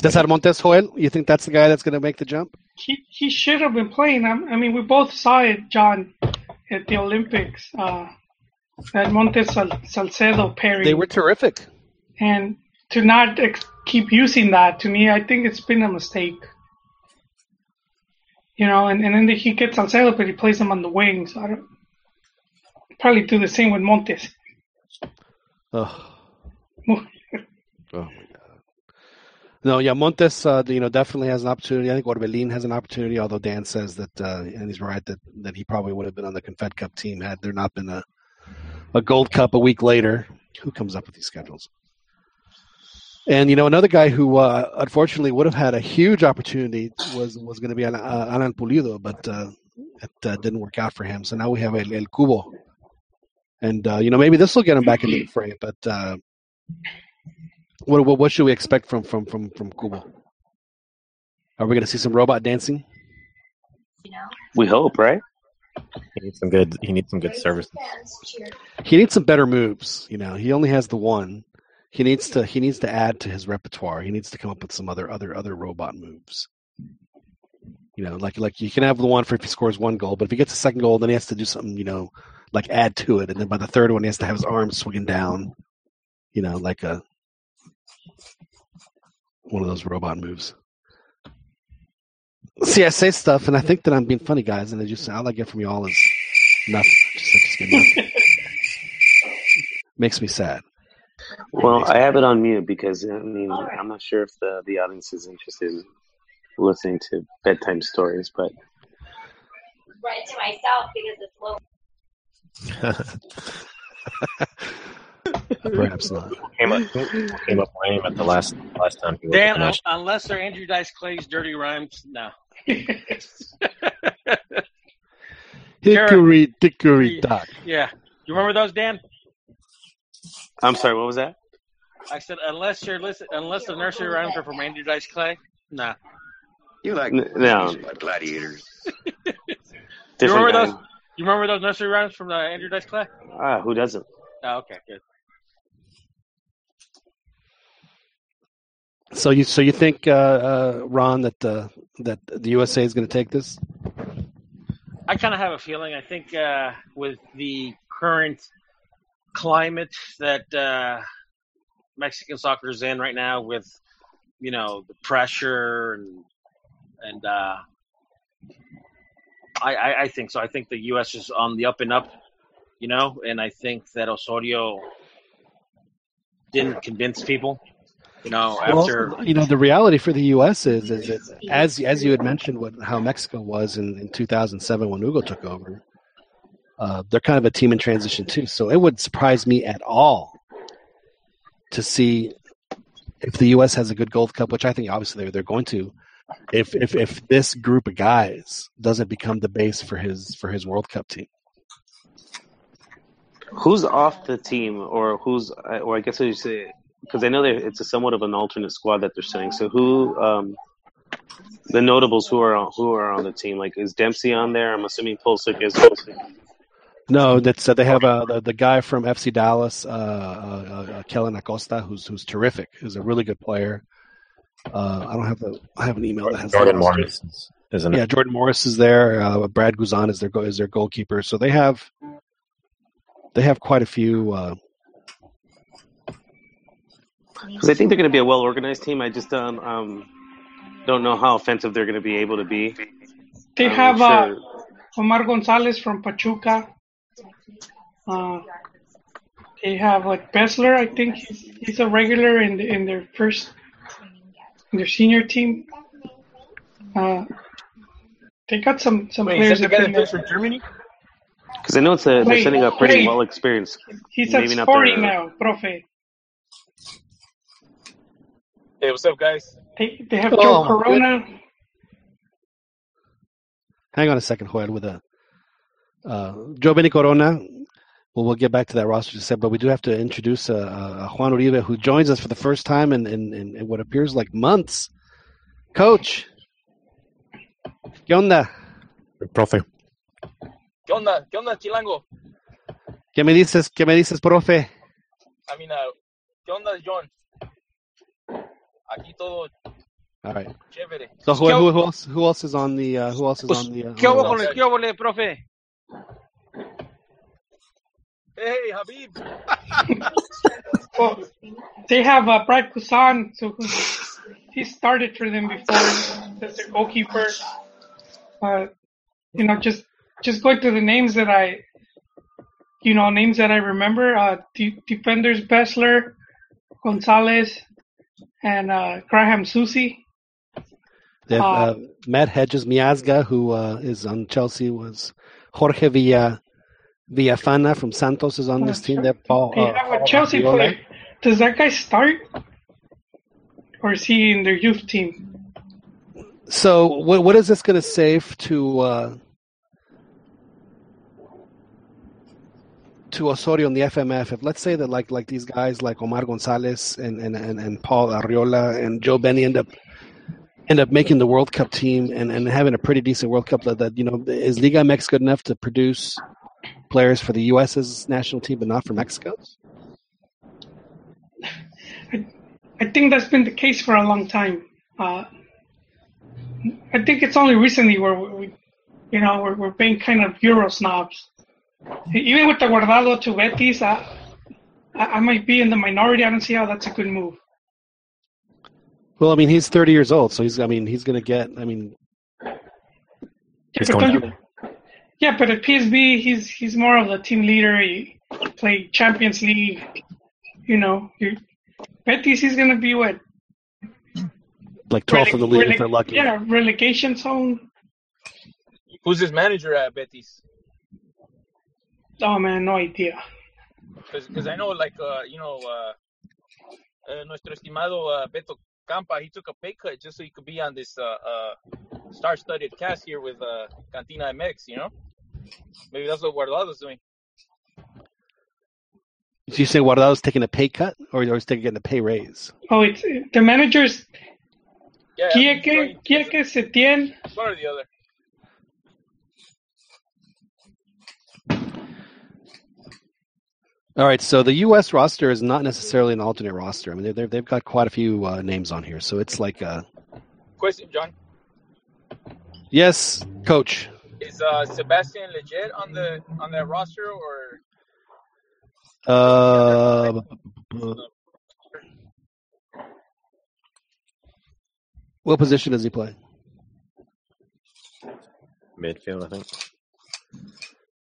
Cesar Montes Joel, you think that's the guy that's going to make the jump? He he should have been playing. I, I mean, we both saw it, John, at the Olympics. Uh, that Montes Sal- Salcedo pairing. They were terrific. and to not ex- keep using that to me, I think it's been a mistake. You know, and, and then he gets Salcedo, but he plays him on the wings. I don't probably do the same with Montes. Oh. oh my god. No, yeah, Montes, uh, you know, definitely has an opportunity. I think Orbelin has an opportunity, although Dan says that, uh, and he's right that that he probably would have been on the Confed Cup team had there not been a a Gold Cup a week later. Who comes up with these schedules? And you know, another guy who uh, unfortunately would have had a huge opportunity was was going to be Alan, uh, Pulido, but uh, it uh, didn't work out for him. So now we have El, El Cubo, and uh, you know maybe this will get him back into the fray. But uh, what, what what should we expect from from from from Cubo? Are we going to see some robot dancing? We hope, right? He needs some good. He needs some good services. He needs some better moves. You know, he only has the one. He needs to he needs to add to his repertoire. He needs to come up with some other other other robot moves. You know, like like you can have the one for if he scores one goal, but if he gets a second goal, then he has to do something. You know, like add to it, and then by the third one, he has to have his arms swinging down. You know, like a one of those robot moves. See, I say stuff, and I think that I'm being funny, guys, and I just all I get from you all is nothing. Just, just nothing. Makes me sad. Well, I have it on mute because I mean I'm not sure if the the audience is interested in listening to bedtime stories, but read to myself because it's low. Perhaps not. Came up, came up lame at the last last time he was Dan, at the un- national- unless they're Andrew Dice Clay's dirty rhymes, no. Hickory dickory dock. Yeah. You remember those, Dan? I'm sorry, what was that? I said unless you're listen, unless the nursery rhymes are from Andrew Dice Clay, nah. You like N- no. gladiators. Do you remember guy. those? You remember those nursery rhymes from uh, Andrew Dice Clay? Ah, who doesn't? Oh, okay, good. So you so you think uh, uh, Ron that uh, that the USA is going to take this? I kind of have a feeling. I think uh, with the current climate that uh, Mexican soccer is in right now, with you know the pressure and and uh, I, I I think so. I think the U.S. is on the up and up, you know, and I think that Osorio didn't convince people, you know, after Well, you know, the reality for the U.S. is is that as as you had mentioned, what how Mexico was in, in 2007 when Hugo took over. Uh, they're kind of a team in transition too, so it would surprise me at all to see if the U.S. has a good Gold Cup, which I think obviously they're they're going to. If if if this group of guys doesn't become the base for his for his World Cup team. Who's off the team, or who's, or I guess I say, because I know it's a somewhat of an alternate squad that they're saying. So who, um, the notables who are on, who are on the team? Like, is Dempsey on there? I'm assuming Pulisic is. No, that's uh, they have uh, the the guy from FC Dallas, uh, uh, uh, Kellen Acosta, who's who's terrific. Who's a really good player. Uh, I don't have the I have an email that has Jordan Morris, is- isn't Yeah. Jordan Morris is there. Uh, Brad Guzan is their go- is their goalkeeper. So they have they have quite a few. Uh, Because I think they're going to be a well organized team. I just um, um don't know how offensive they're going to be able to be. They I'm have uh, Omar Gonzalez from Pachuca. Uh, they have like Besler. I think he's, he's a regular in the, in their first in their senior team. Uh, they got some some Wait, is players that the that guy that plays for Germany? Because I know it's a, they're Wait, sending a pretty wait. well experienced. He's at Maybe not Sporting now, Profe. Hey, what's up, guys? They, they have Oh, Joe my Corona. Hang on a second, Joel, with a uh, Joe Benny Corona. Well, we'll get back to that roster just said, but we do have to introduce uh, uh, Juan Uribe, who joins us for the first time in, in, in, in what appears like months. Coach, ¿qué onda? Profe. ¿Qué onda? ¿Qué onda, Chilango? ¿Qué me dices? ¿Qué me dices, profe? I mean, uh, ¿qué onda, John? Aquí todo All right. chévere. So who, who, who else? Who else is on the? Uh, who else is Pues, on the? Uh, ¿Qué on hubo con el qué hubo, profe? Hey, Habib. Well, they have uh, Brad Guzan, so who, he started for them before as their goalkeeper. Uh, you know, just just going through the names that I, you know, names that I remember. Uh, de- defenders Besler, Gonzalez, and uh, Graham Zusi. They have Uh, uh, Matt Hedges Miazga, who uh, is on Chelsea, was Jorge Villa Villafana from Santos is on this team. Have Paul. They Uh, have a Paul Chelsea player. Does that guy start, or is he in their youth team? So what what is this going to save to uh, to Osorio in the FMF? If let's say that like like these guys like Omar Gonzalez and and, and, and Paul Arriola and Joe Benny end up end up making the World Cup team and, and having a pretty decent World Cup that, that you know is Liga MX good enough to produce players for the US's national team but not for Mexico? I think that's been the case for a long time. Uh, I think it's only recently where we, we you know, we're, we're being kind of Euro snobs. Even with the Guardado to Betis, I, I I might be in the minority. I don't see how that's a good move. Well, I mean he's 30 years old, so he's I mean he's going to get I mean Yeah, He's but going down yeah, but at PSV, he's he's more of a team leader. He played Champions League. You know, you Betis, he's gonna be what? like 12th in the league if they're lucky. Yeah, relegation zone. Who's his manager at Betis? Oh man, no idea. Because I know, like, uh, you know, uh, uh, nuestro estimado uh, Beto Campa, he took a pay cut just so he could be on this uh, uh, star-studded cast here with uh, Cantina MX, you know? Maybe that's what Guardado's doing. Did you say Guardado's taking a pay cut, or or he's taking getting a pay raise? Oh, it's the managers Yeah, I mean, Quique, he's Quique Setien. one or the other. All right, so the U.S. roster is not necessarily an alternate roster. I mean, they've they've got quite a few uh, names on here, so it's like, a Question, John. yes, coach. Is uh, Sebastian Lletget on the on that roster or Uh, what position does he play? Midfield, I think.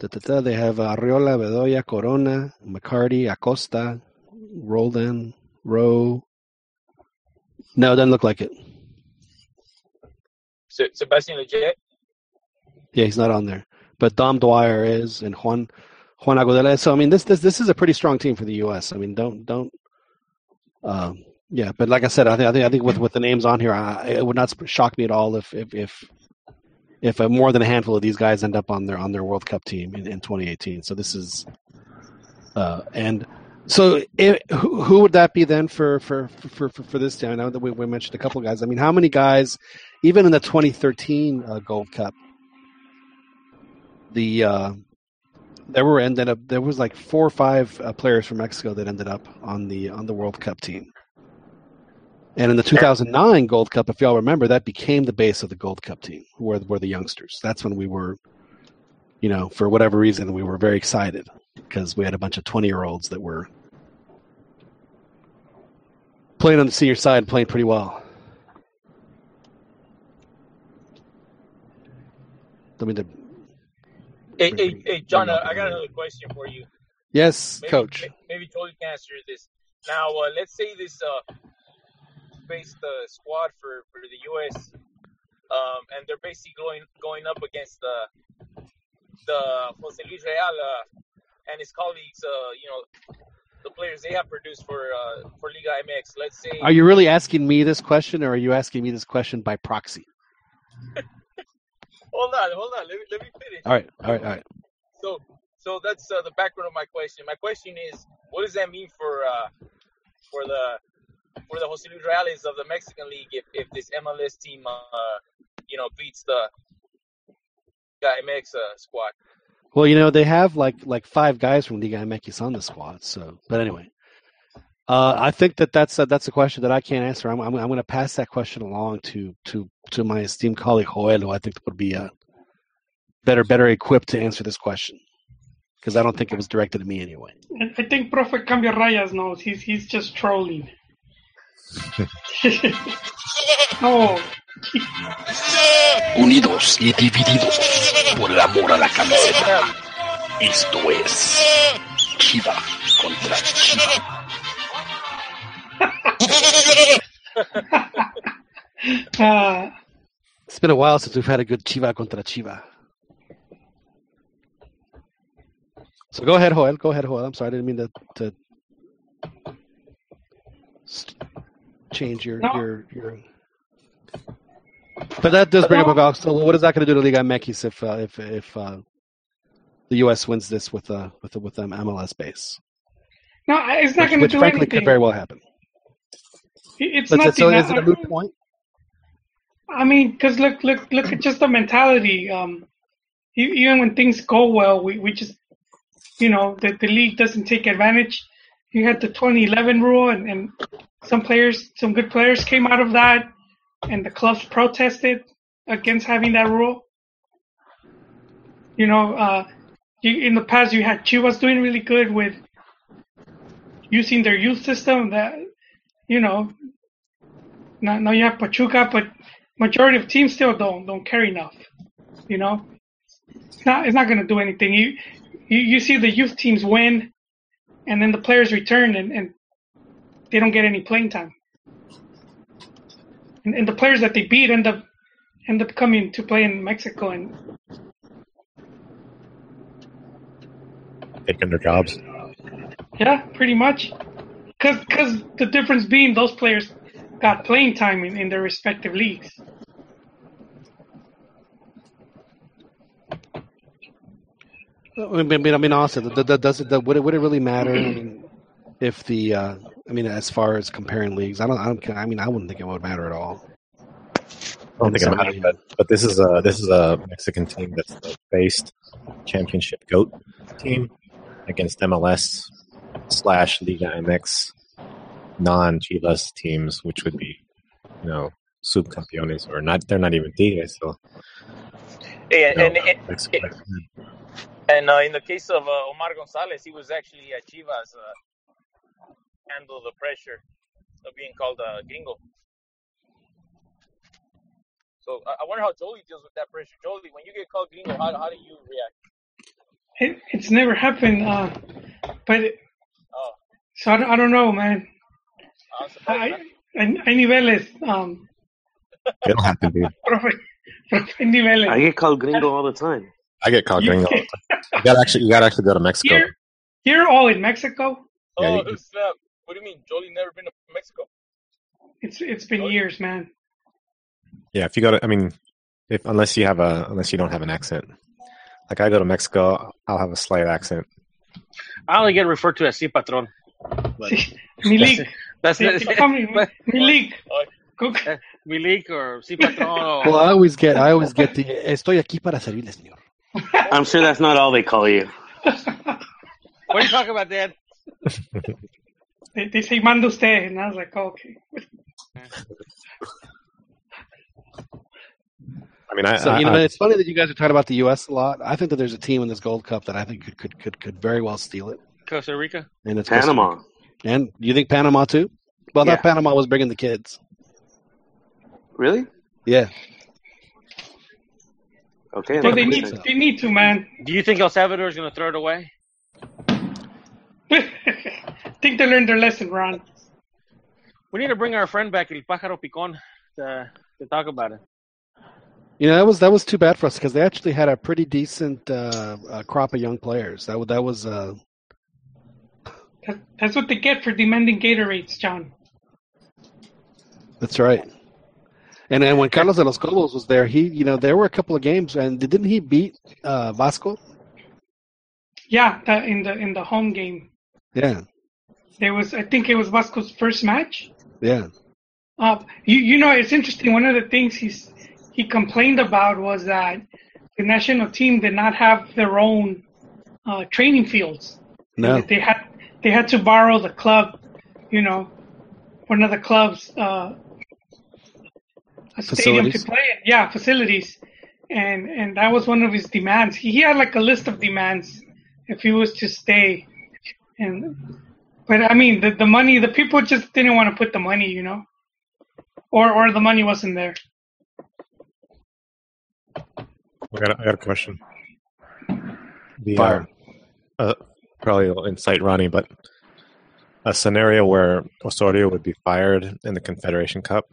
Da, da, da, They have uh, Arriola, Bedoya, Corona, McCarty, Acosta, Roldan, Rowe. No, it doesn't look like it. Se- Sebastian Lletget? Yeah, he's not on there. But Dom Dwyer is, and Juan Juan is. So I mean, this this this is a pretty strong team for the U.S. I mean, don't don't. Um, yeah, but like I said, I think I think I think with with the names on here, I, it would not shock me at all if if if if uh, more than a handful of these guys end up on their on their World Cup team in, in 2018. So this is, uh, and so it, who, who would that be then for for for for, for this team? I know that we, we mentioned a couple of guys. I mean, how many guys, even in the 2013 uh, Gold Cup, the uh, there were ended up there was like four or five uh, players from Mexico that ended up on the on the World Cup team. And in the 2009 Gold Cup, if y'all remember, that became the base of the Gold Cup team, were were the youngsters. That's when we were, you know, for whatever reason, we were very excited because we had a bunch of 20 year olds that were playing on the senior side, playing pretty well. Mean, the, Hey, hey, hey, John, uh, I got another question for you. yes, Maybe, coach. may- Maybe Jolie can answer this. Now, uh, let's say this uh, faced the squad for, for the U.S. Um, and they're basically going going up against the the Jose Luis Real uh, and his colleagues, uh, you know, the players they have produced for uh, for Liga MX. Let's say. Are you really asking me this question, or are you asking me this question by proxy? Hold on, hold on. Let me let me finish. All right, all right, all right. So, so that's uh, the background of my question. My question is, what does that mean for uh, for the for the Jose Luis Reales of the Mexican League if, if this MLS team, uh, you know, beats the Liga MX uh, squad? Well, you know they have like like five guys from Liga MX on the squad. So, but anyway, uh, I think that that's a, that's a question that I can't answer. I'm I'm, I'm going to pass that question along to to to my esteemed colleague Joel, who I think would be uh, better better equipped to answer this question because I don't think it was directed at me anyway. I think Profe Cambia Rayas knows. He's he's just trolling. Unidos y divididos por el amor a la camiseta. Esto es Chiva contra Chiva. It's been a while since we've had a good Chiva contra Chiva. So go ahead, Joel. Go ahead, Joel. I'm sorry, I didn't mean to to change your No. your your. But that does bring up about so what is that going to do to Liga MX if uh, if if uh, the U.S. wins this with uh with with um, MLS base, no, it's not going to which do frankly anything. could very well happen. It's But nothing. so is it I- a moot point? I mean, because look, look, look at just the mentality. Um, even when things go well, we, we just, you know, the, the league doesn't take advantage. You had the 2011 rule, and, and some players, some good players came out of that, and the clubs protested against having that rule. You know, uh, you, in the past, you had Chivas doing really good with using their youth system. That, you know, now, now you have Pachuca, but majority of teams still don't don't care enough. You know, it's not it's not going to do anything. You, you you see the youth teams win, and then the players return and, and they don't get any playing time. And, and the players that they beat end up end up coming to play in Mexico and Taking their jobs. yeah, pretty much. Because cause the difference being those players got playing time in, in their respective leagues. I mean, I mean, I mean also, th- th- does it, th- would it would it really matter? I mean, if the, uh, I mean, as far as comparing leagues, I don't, I don't, I mean, I wouldn't think it would matter at all. I don't think it matters, but, but this is a this is a Mexican team that's the based championship goat team against MLS slash Liga MX non Chivas teams, which would be you know subcampeones or not. They're not even Tigres, so Hey, you know, and, and, And uh, in the case of uh, Omar Gonzalez, he was actually at Chivas uh, handle the pressure of being called a gringo. So I, I wonder how Jolie deals with that pressure. Jolie, when you get called gringo, how, how do you react? It, it's never happened, uh, but it, Oh, so I don't, I don't know, man. I'm surprised. I, man. I, I niveles, um, It'll happen, dude. profe, profe niveles. I get called gringo all the time. I get called You- gringo. all the time. You gotta actually you gotta actually go to Mexico. Here, here, all in Mexico. Yeah, Oh, you- snap. What do you mean? Jolie never been to Mexico? It's it's been years, man. Yeah, if you go to, I mean, if unless you have a unless you don't have an accent, like I go to Mexico, I'll have a slight accent. I only get referred to as si patron. Milik, that's they, they call me but- Milik. Go- Milik or si patron. Well, I always get, I always get the, estoy aquí para servirle, señor. I'm sure that's not all they call you. what are you talking about, Dad? They, they say manda usted, and I was like, oh, okay. I mean, I, So I, you know, I- it's funny that you guys are talking about the U.S. a lot. I think that there's a team in this Gold Cup that I think could could could, could very well steal it, Costa Rica. and it's Costa Panama. Rica. And you think Panama too? Well, Yeah. that Panama was bringing the kids. Really? Yeah, Okay. Well, they need sense. they need to, man. Do you think El Salvador is going to throw it away? think they learned their lesson, Ron. We need to bring our friend back, El Pájaro Picón, to, to talk about it. You know that was that was too bad for us because they actually had a pretty decent uh, uh, crop of young players. That that was uh, That, that's what they get for demanding Gatorades, John. that's right. And then when Carlos de los Cobos was there, he you know there were a couple of games and didn't he beat uh, Vasco? Yeah, that in the in the home game, Yeah, there was I think it was Vasco's first match. yeah. Uh, you you know it's interesting. One of the things he's he complained about was that the national team did not have their own uh, training fields. No, They had they had to borrow the club, you know, one of the clubs uh, a stadium to play in. Yeah, facilities, and and that was one of his demands. He, he had like a list of demands if he was to stay, and but I mean the the money the people just didn't want to put the money, you know, or or the money wasn't there. I got, a, I got a question. The, Fire. uh, uh, probably will incite Ronnie, but a scenario where Osorio would be fired in the Confederation Cup,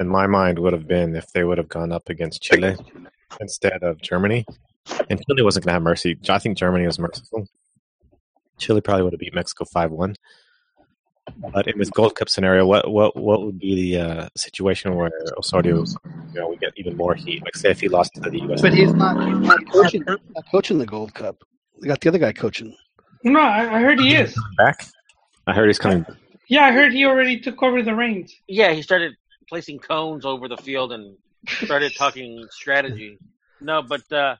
in my mind, would have been if they would have gone up against Chile instead of Germany. And Chile wasn't going to have mercy. I think Germany was merciful. Chile probably would have beat Mexico 5 1. But in this Gold Cup scenario, what what what would be the uh, situation where Osorio, you know, we get even more heat? Like, say if he lost to the U.S. but he's not, he's not coaching not coaching the Gold Cup. They got the other guy coaching. No, I, I heard he is. back. I heard he's coming. Yeah, I heard he already took over the reins. Yeah, he started placing cones over the field and started talking strategy. No, but uh,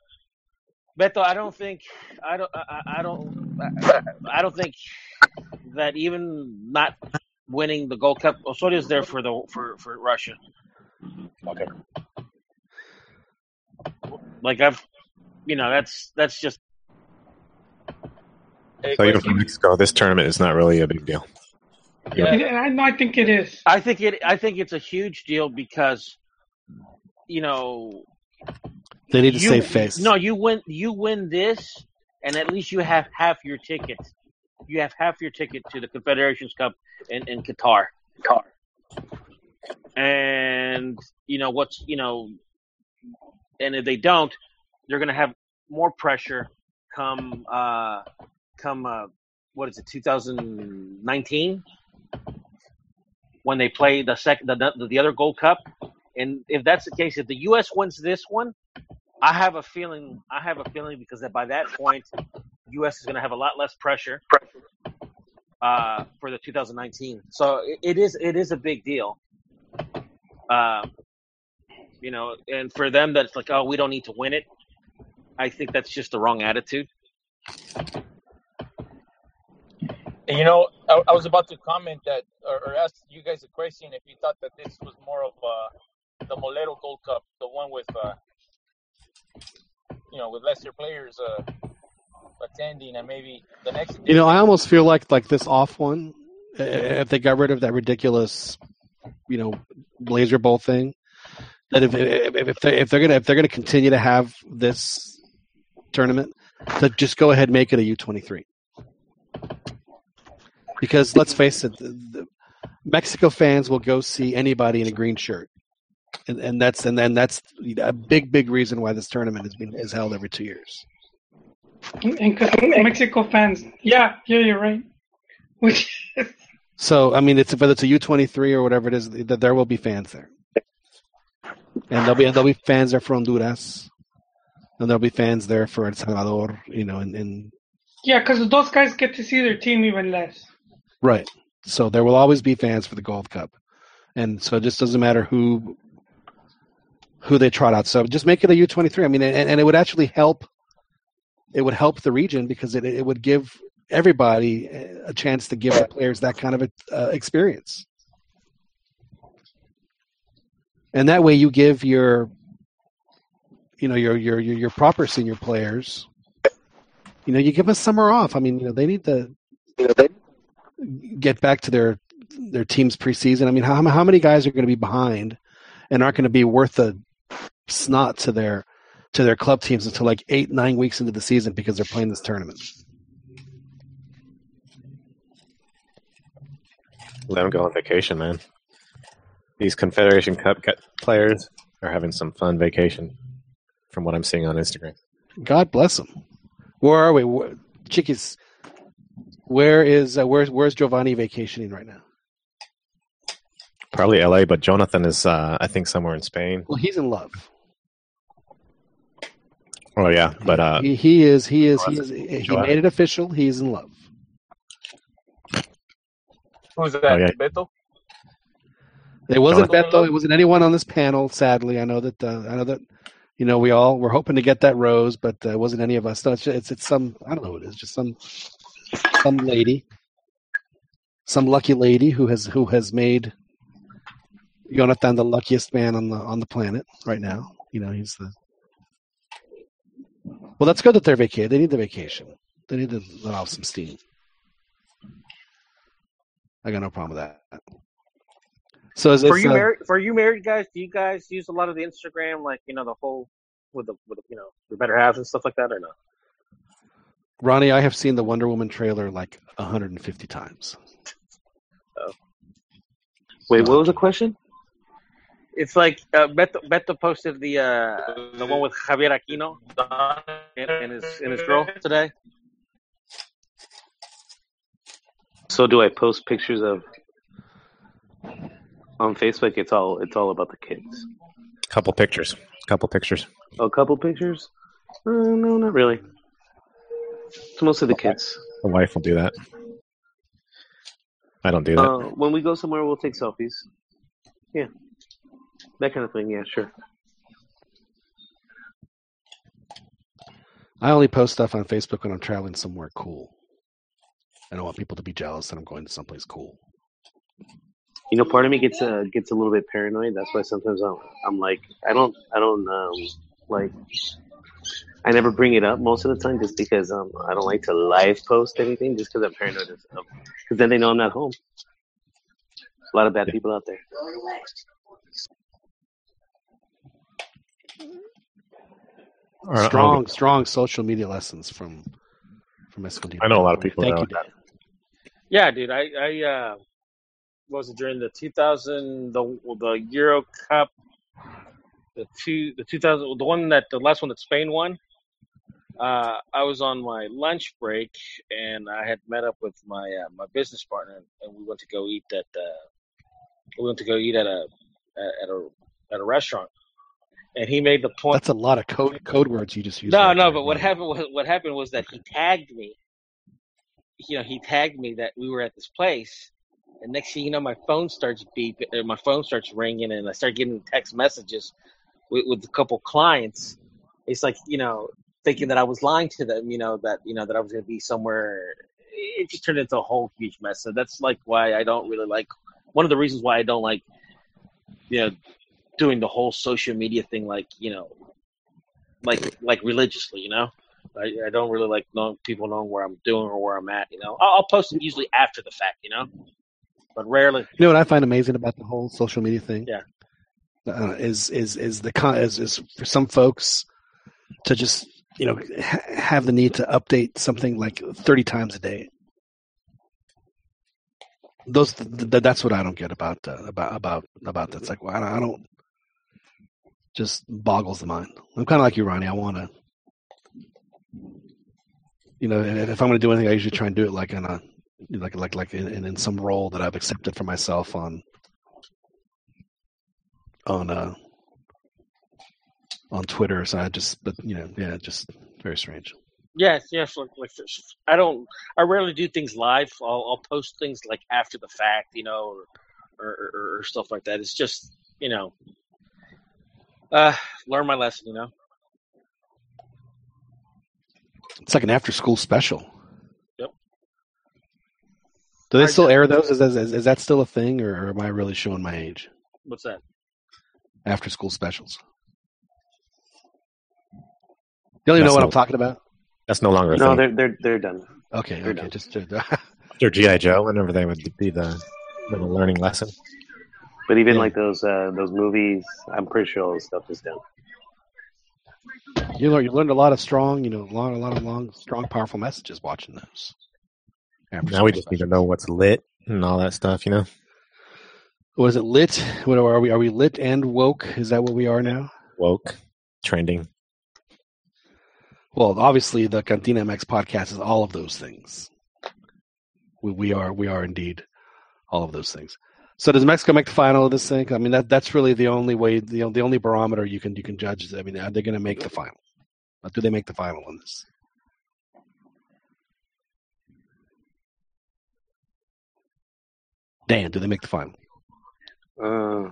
Beto, I don't think I don't I, I don't I, I don't think that even not winning the Gold Cup, Osorio's there for the for for Russia. Okay. Like I've, you know, that's that's just Hey, So even question. for Mexico, this tournament is not really a big deal. Yeah. And I, I think it is. I think it I think it's a huge deal because you know They need to you, save face. No, you win. You win this, and at least you have half your ticket. You have half your ticket to the Confederations Cup in, in Qatar. Qatar. And you know what's you know, and if they don't, they're going to have more pressure come uh come uh what is it 2019 when they play the second the, the the other Gold Cup. And if that's the case, if the U.S. wins this one, I have a feeling. I have a feeling because that by that point, U.S. is going to have a lot less pressure uh, for the 2019. So it, it is. It is a big deal. Uh, you know, and for them, that's like, oh, we don't need to win it. I think that's just the wrong attitude. You know, I, I was about to comment that or, or ask you guys a question if you thought that this was more of uh, the Molero Gold Cup, the one with, uh, you know, with lesser players uh, attending, and maybe the next. You know, I almost feel like like this off one, if they got rid of that ridiculous, you know, Blazer Bowl thing, that if if, if they if they're gonna if they're gonna continue to have this tournament, to just go ahead and make it a U twenty three. Because let's face it, the, the Mexico fans will go see anybody in a green shirt, and and that's and then that's a big big reason why this tournament is being is held every two years. And because Mexico fans, yeah, yeah, you're right. Which So I mean, it's whether it's a U twenty three or whatever it is, that there will be fans there, and there'll be there'll be fans there for Honduras, and there'll be fans there for El Salvador, you know, and, and yeah, because those guys get to see their team even less. right. So there will always be fans for the Gold Cup, and so it just doesn't matter who who they trot out. So just make it a U twenty three. I mean, and, and it would actually help. It would help the region because it it would give everybody a chance to give the players that kind of a, uh, experience. and that way you give your you know your your your, your proper senior players you know you give them summer off i mean you know they need to get back to their their team's preseason i mean how how many guys are going to be behind and aren't going to be worth the snot to their to their club teams until like eight nine weeks into the season because they're playing this tournament Let them go on vacation, man. These Confederation Cup players, are having some fun vacation, from what I'm seeing on Instagram. God bless them. Where are we, Chiquis? Where is uh, where's where's Giovanni vacationing right now? Probably L.A., but Jonathan is, uh, I think, somewhere in Spain. Well, he's in love. Oh yeah, but uh, He, he is he is he is he made it official. He's in love. Who's that? Oh, yeah. Beto? It wasn't Beto. Love? It wasn't anyone on this panel. Sadly, I know that. Uh, I know that. You know, we all were hoping to get that rose, but uh, it wasn't any of us. No, it's, it's it's some. I don't know who it is. Just some some lady, some lucky lady who has who has made Jonathan the luckiest man on the on the planet right now. You know, he's the. Well, that's good that they're vacated. They need the vacation. They need to let off some steam. I got no problem with that. So is For you uh, married, for you married guys, do you guys use a lot of the Instagram, like you know the whole with the with the, you know the better halves and stuff like that, or not? Ronnie, I have seen the Wonder Woman trailer like 150 times. Oh. Wait, what was the question? It's like uh, Beto, Beto posted the uh, the one with Javier Aquino and, and his and his girl today. So do I post pictures of on Facebook? It's all it's all about the kids. couple pictures, couple pictures. A couple pictures? Uh, no, not really. It's mostly the kids. The wife will do that. I don't do that. Uh, when we go somewhere, we'll take selfies. Yeah, that kind of thing. Yeah, sure. I only post stuff on Facebook when I'm traveling somewhere cool. I don't want people to be jealous that I'm going to someplace cool. You know, part of me gets uh, gets a little bit paranoid. That's why sometimes I'm, I'm like, I don't, I don't um, like, I never bring it up most of the time, just because um, I don't like to live post anything, just because I'm paranoid. Because then they know I'm not home. A lot of bad people out there. Or- I'll Strong, be- strong social media lessons from from Escondido. I know a lot of people Thank know you, that. Dan. Yeah, dude. I, I uh, what was it during the 2000 the the Euro Cup, the two the 2000 the one that the last one that Spain won. Uh, I was on my lunch break and I had met up with my uh, my business partner and we went to go eat at uh, we went to go eat at a at a at a restaurant and he made the point. That's a lot of code code words you just used. No, right no, there. but what happened was what happened was that he tagged me. You know, he tagged me that we were at this place, and next thing you know, my phone starts beeping, or my phone starts ringing, and I start getting text messages with, with a couple clients. It's like you know, thinking that I was lying to them. You know that you know that I was going to be somewhere. It just turned into a whole huge mess. So that's like why I don't really like. One of the reasons why I don't like, you know, doing the whole social media thing. Like you know, like like religiously, you know. I, I don't really like knowing people knowing where I'm doing or where I'm at, you know. I'll, I'll post it usually after the fact, you know, but rarely. You know what I find amazing about the whole social media thing? Yeah. Uh, is is is the con is, is for some folks to just you know ha- have the need to update something like thirty times a day. Those th- th- that's what I don't get about uh, about about about that. It's like well, I don't, I don't just boggles the mind. I'm kind of like you, Ronnie. I want to, you know, if I'm going to do anything, I usually try and do it like in a like like like in, in, in some role that I've accepted for myself on on uh on Twitter. So I just but you know yeah just very strange. Yes, yes. Like, like I don't. I rarely do things live. I'll, I'll post things like after the fact, you know, or, or, or, or stuff like that. It's just you know, uh, learn my lesson, you know. It's like an after school special. Yep. Do they I still air those? Is, is, is that still a thing, or, or am I really showing my age? What's that? After school specials. You don't even That's know what no- I'm talking about. That's no longer a No, thing. they're they're they're done. Okay, They're okay, done. just uh, After GI Joe, whenever they would be the little learning lesson. But even Yeah. like those uh, those movies, I'm pretty sure all this stuff is done. you learn you learned a lot of strong, you know, a lot a lot of long, strong, powerful messages watching those. After Now we school just need to know what's lit and all that stuff, you know. Was it lit? What are we? Are we lit and woke? Is that what we are now? Woke, trending. Well, obviously, the Cantina MX podcast is all of those things. We, we are we are indeed all of those things. So does Mexico make the final of this thing? I mean, that that's really the only way, the the only barometer you can you can judge. I mean, are they going to make the final? Or do they make the final in this? Dan, do they make the final? Uh,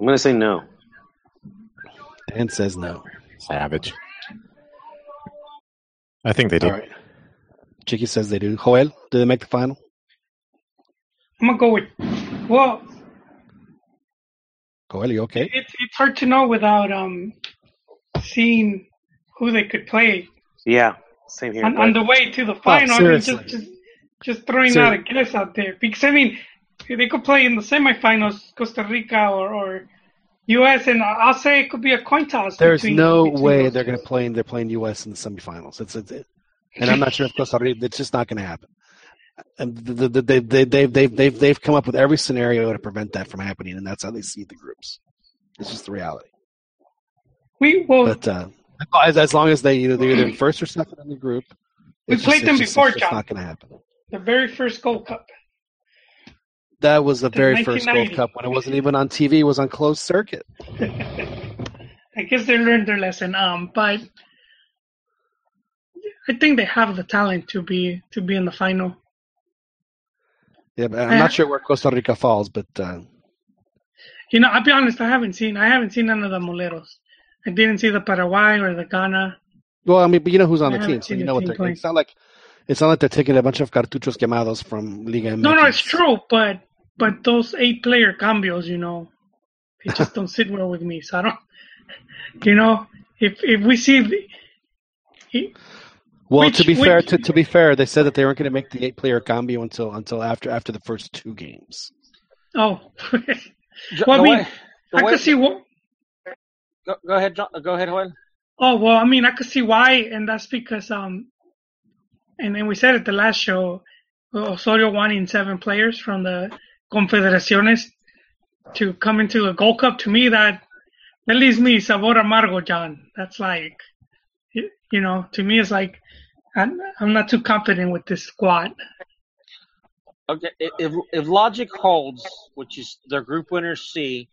I'm gonna say no. Dan says no. Savage. I think they do. All right. Chicky says they do. Joel, do they make the final? I'm gonna go with. Well, Joel, you okay? it's it's hard to know without um seeing who they could play Yeah, same here. on, but- on the way to the final. I mean, just, just just throwing Ser- out a guess out there because I mean they could play in the semifinals, Costa Rica or, or U.S. and I'll say it could be a coin toss. There's between- no between way they're going to play. In they're playing U.S. in the semifinals. It's, it's it, and I'm not sure if Costa Rica. It's just not going to happen. And the, the, they, they, they've they've they've they've come up with every scenario to prevent that from happening, and that's how they see the groups. It's just the reality. We well But uh, as as long as they either they're either first or second in the group, We played just, them it's just, before, It's just John. not going to happen. the very first Gold Cup. That was the The very first Gold Cup when it wasn't even on TV. It was on closed circuit. I guess they learned their lesson. Um, but I think they have the talent to be to be in the final. Yeah, but I'm not sure where Costa Rica falls, but uh, You know, I'll be honest. I haven't seen. I haven't seen none of the Moleros. I didn't see the Paraguay or the Ghana. well, I mean, but you know who's on I the team, so you know what they're. play. It's not like it's not like they're taking a bunch of cartuchos quemados from Liga MX. No, no, it's true. But but those eight player cambios, you know, they just don't sit well with me. So I don't. You know, if if we see. The, Well, Which- to be fair, to, to be fair, they said that they weren't going to make the eight-player cambio until until after after the first two games. oh, Well, I mean, way- I way- could see what. Go, go ahead, John, go ahead, Juan. Oh well, I mean, I could see why, and that's because um, and then we said at the last show, Osorio wanting seven players from the Confederaciones to come into the Gold Cup. To me, that that leaves me sabor amargo, John. That's like, you know, to me, it's like I'm, I'm not too confident with this squad. Okay, if if logic holds, which is their group winner C,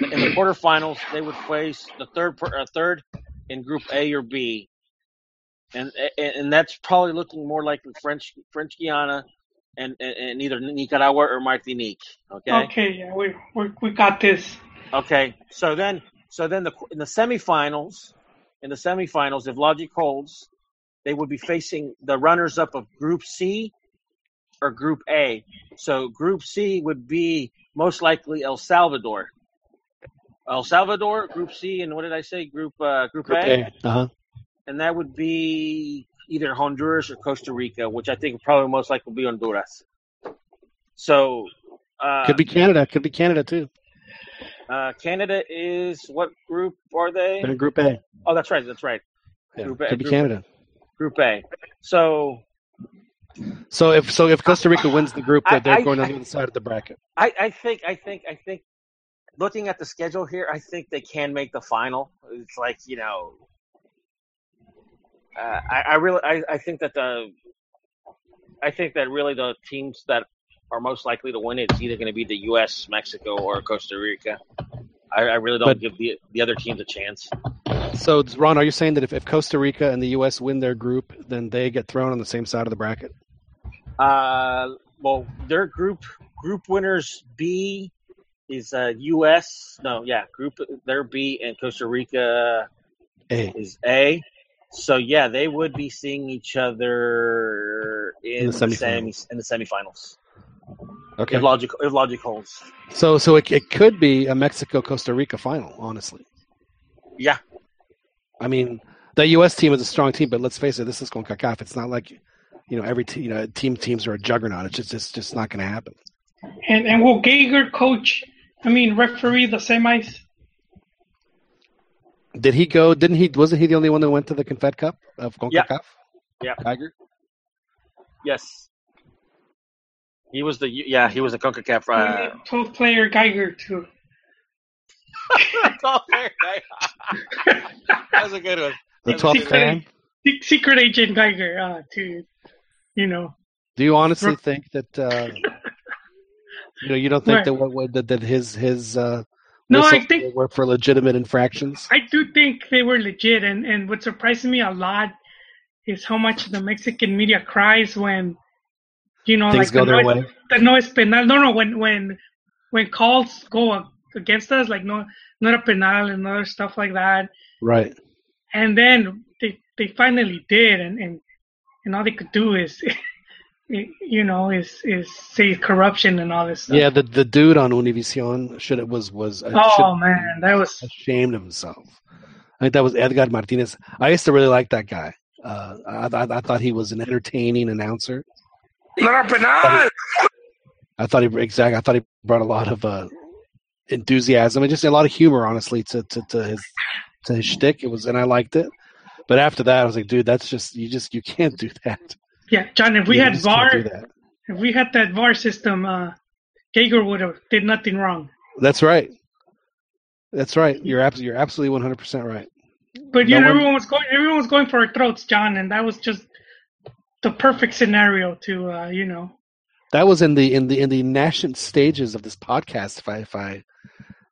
in the quarterfinals they would face the third uh, third in Group A or B, and and, that's probably looking more like French French Guiana, and, and, and either Nicaragua or Martinique. Okay. Okay, yeah, we we we got this. Okay. So then, so then the in the semifinals, in the semifinals, if logic holds, they would be facing the runners-up of Group C or Group A. So Group C would be most likely El Salvador. El Salvador, Group C, and what did I say? Group uh, Group, Group A, A, uh-huh. and that would be either Honduras or Costa Rica, which I think probably most likely will be Honduras. So uh, Could be Canada. Could be Canada too. Uh, Canada is what group are they? They're in Group A. Oh, that's right. That's right. Yeah, Group A, could be Group- Canada. Group A. So So if so, if Costa Rica wins the group, I- they're, I- going on the other side of the bracket. I, I think I think I think looking at the schedule here, I think they can make the final. It's like you know, uh, I, I really I, I think that the I think that really the teams that are most likely to win it is either going to be the U.S., Mexico, or Costa Rica. I, I really don't But- give the the other teams a chance. So Ron, are you saying that if, if Costa Rica and the U.S. win their group, then they get thrown on the same side of the bracket? Uh, well, their group group winners B is uh, U.S. No, yeah, group their B and Costa Rica A. is A. So yeah, they would be seeing each other in, In the the, semis in the semifinals. Okay. If logic if logic holds. So so it, it could be a Mexico Costa Rica final. Honestly, Yeah, I mean the U.S. team is a strong team, but let's face it, this is CONCACAF. It's not like you know every te- you know team teams are a juggernaut. It's just it's just not going to happen. And and will Geiger coach? I mean, referee the semis. Did he go? Didn't he? Wasn't he the only one that went to the Confed Cup of CONCACAF? Yeah. Tiger. yes. He was the yeah, he was the Concacaf. Uh, 12 player Geiger too. Twelve player that was a good one. The That 12th a good fan. Secret Agent Geiger uh, to, you know. Do you honestly Right. think that uh, you know you don't think Right. that what, what that, that his his uh, No, I missiles think- were for legitimate infractions? I do think they were legit, and, and what surprised me a lot is how much the Mexican media cries when, you know, Things like go the their no, way. the no es penal. No, no, when when when calls go against us, like no, not a penal and other stuff like that, Right. and then they they finally did, and and, and all they could do is, you know, is is say corruption and all this stuff. Yeah, the the dude on Univision should it was was Oh man, that was ashamed of himself. I think that was Edgar Martinez. I used to really like that guy. Uh, I, I, I thought he was an entertaining announcer. Not a penal. I thought he exactly. I thought he brought a lot of uh, enthusiasm and just a lot of humor, honestly, to, to, to his to his shtick. It was, and I liked it. But after that, I was like, dude, that's just you just you can't do that. Yeah, John. If we You had VAR, do that. if we had that VAR system, uh, Geiger would have did nothing wrong. That's right. That's right. You're absolutely you're absolutely one hundred percent right. But you No know, one- everyone was going, everyone was going for our throats, John, and that was just the perfect scenario to, uh, you know. That was in the in the in the nascent stages of this podcast, if I if I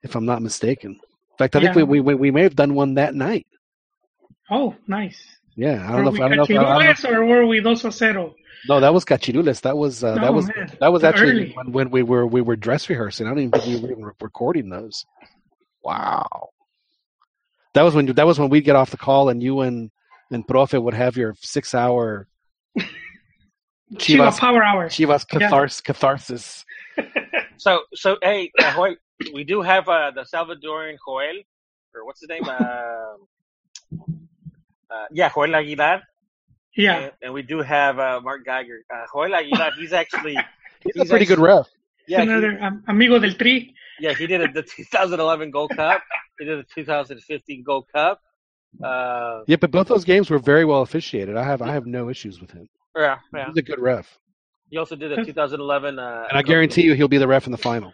if I'm not mistaken. In fact, I think Yeah. we, we we may have done one that night. Oh, nice. Yeah, I don't know. we If, I don't know. If, I don't know or were we dos a cero? no, that was Cachirules. That was uh, that Oh, was man. that was actually Early. when, when we were we were dress rehearsing. I don't even think we were even recording those. Wow. That was when that was when we'd get off the call and you and and Profe would have your six hour Chiva Chivas Power Hour. Chivas Yeah. catharsis. So so hey, uh, Joel, we do have uh, the Salvadorian Joel, or what's his name? Uh, uh, yeah, Joel Aguilar. Yeah. And, and we do have uh, Mark Geiger. Uh, Joel Aguilar, he's actually He's a pretty good ref. Yeah, he, um, amigo del tri. yeah, he did it the 2011 Gold Cup. He did the 2015 Gold Cup. Uh, Yeah, but both those games were very well officiated. I have I have no issues with him. yeah, yeah. He's a good ref, He also did a 2011. Uh, and I guarantee you he'll be the ref in the final.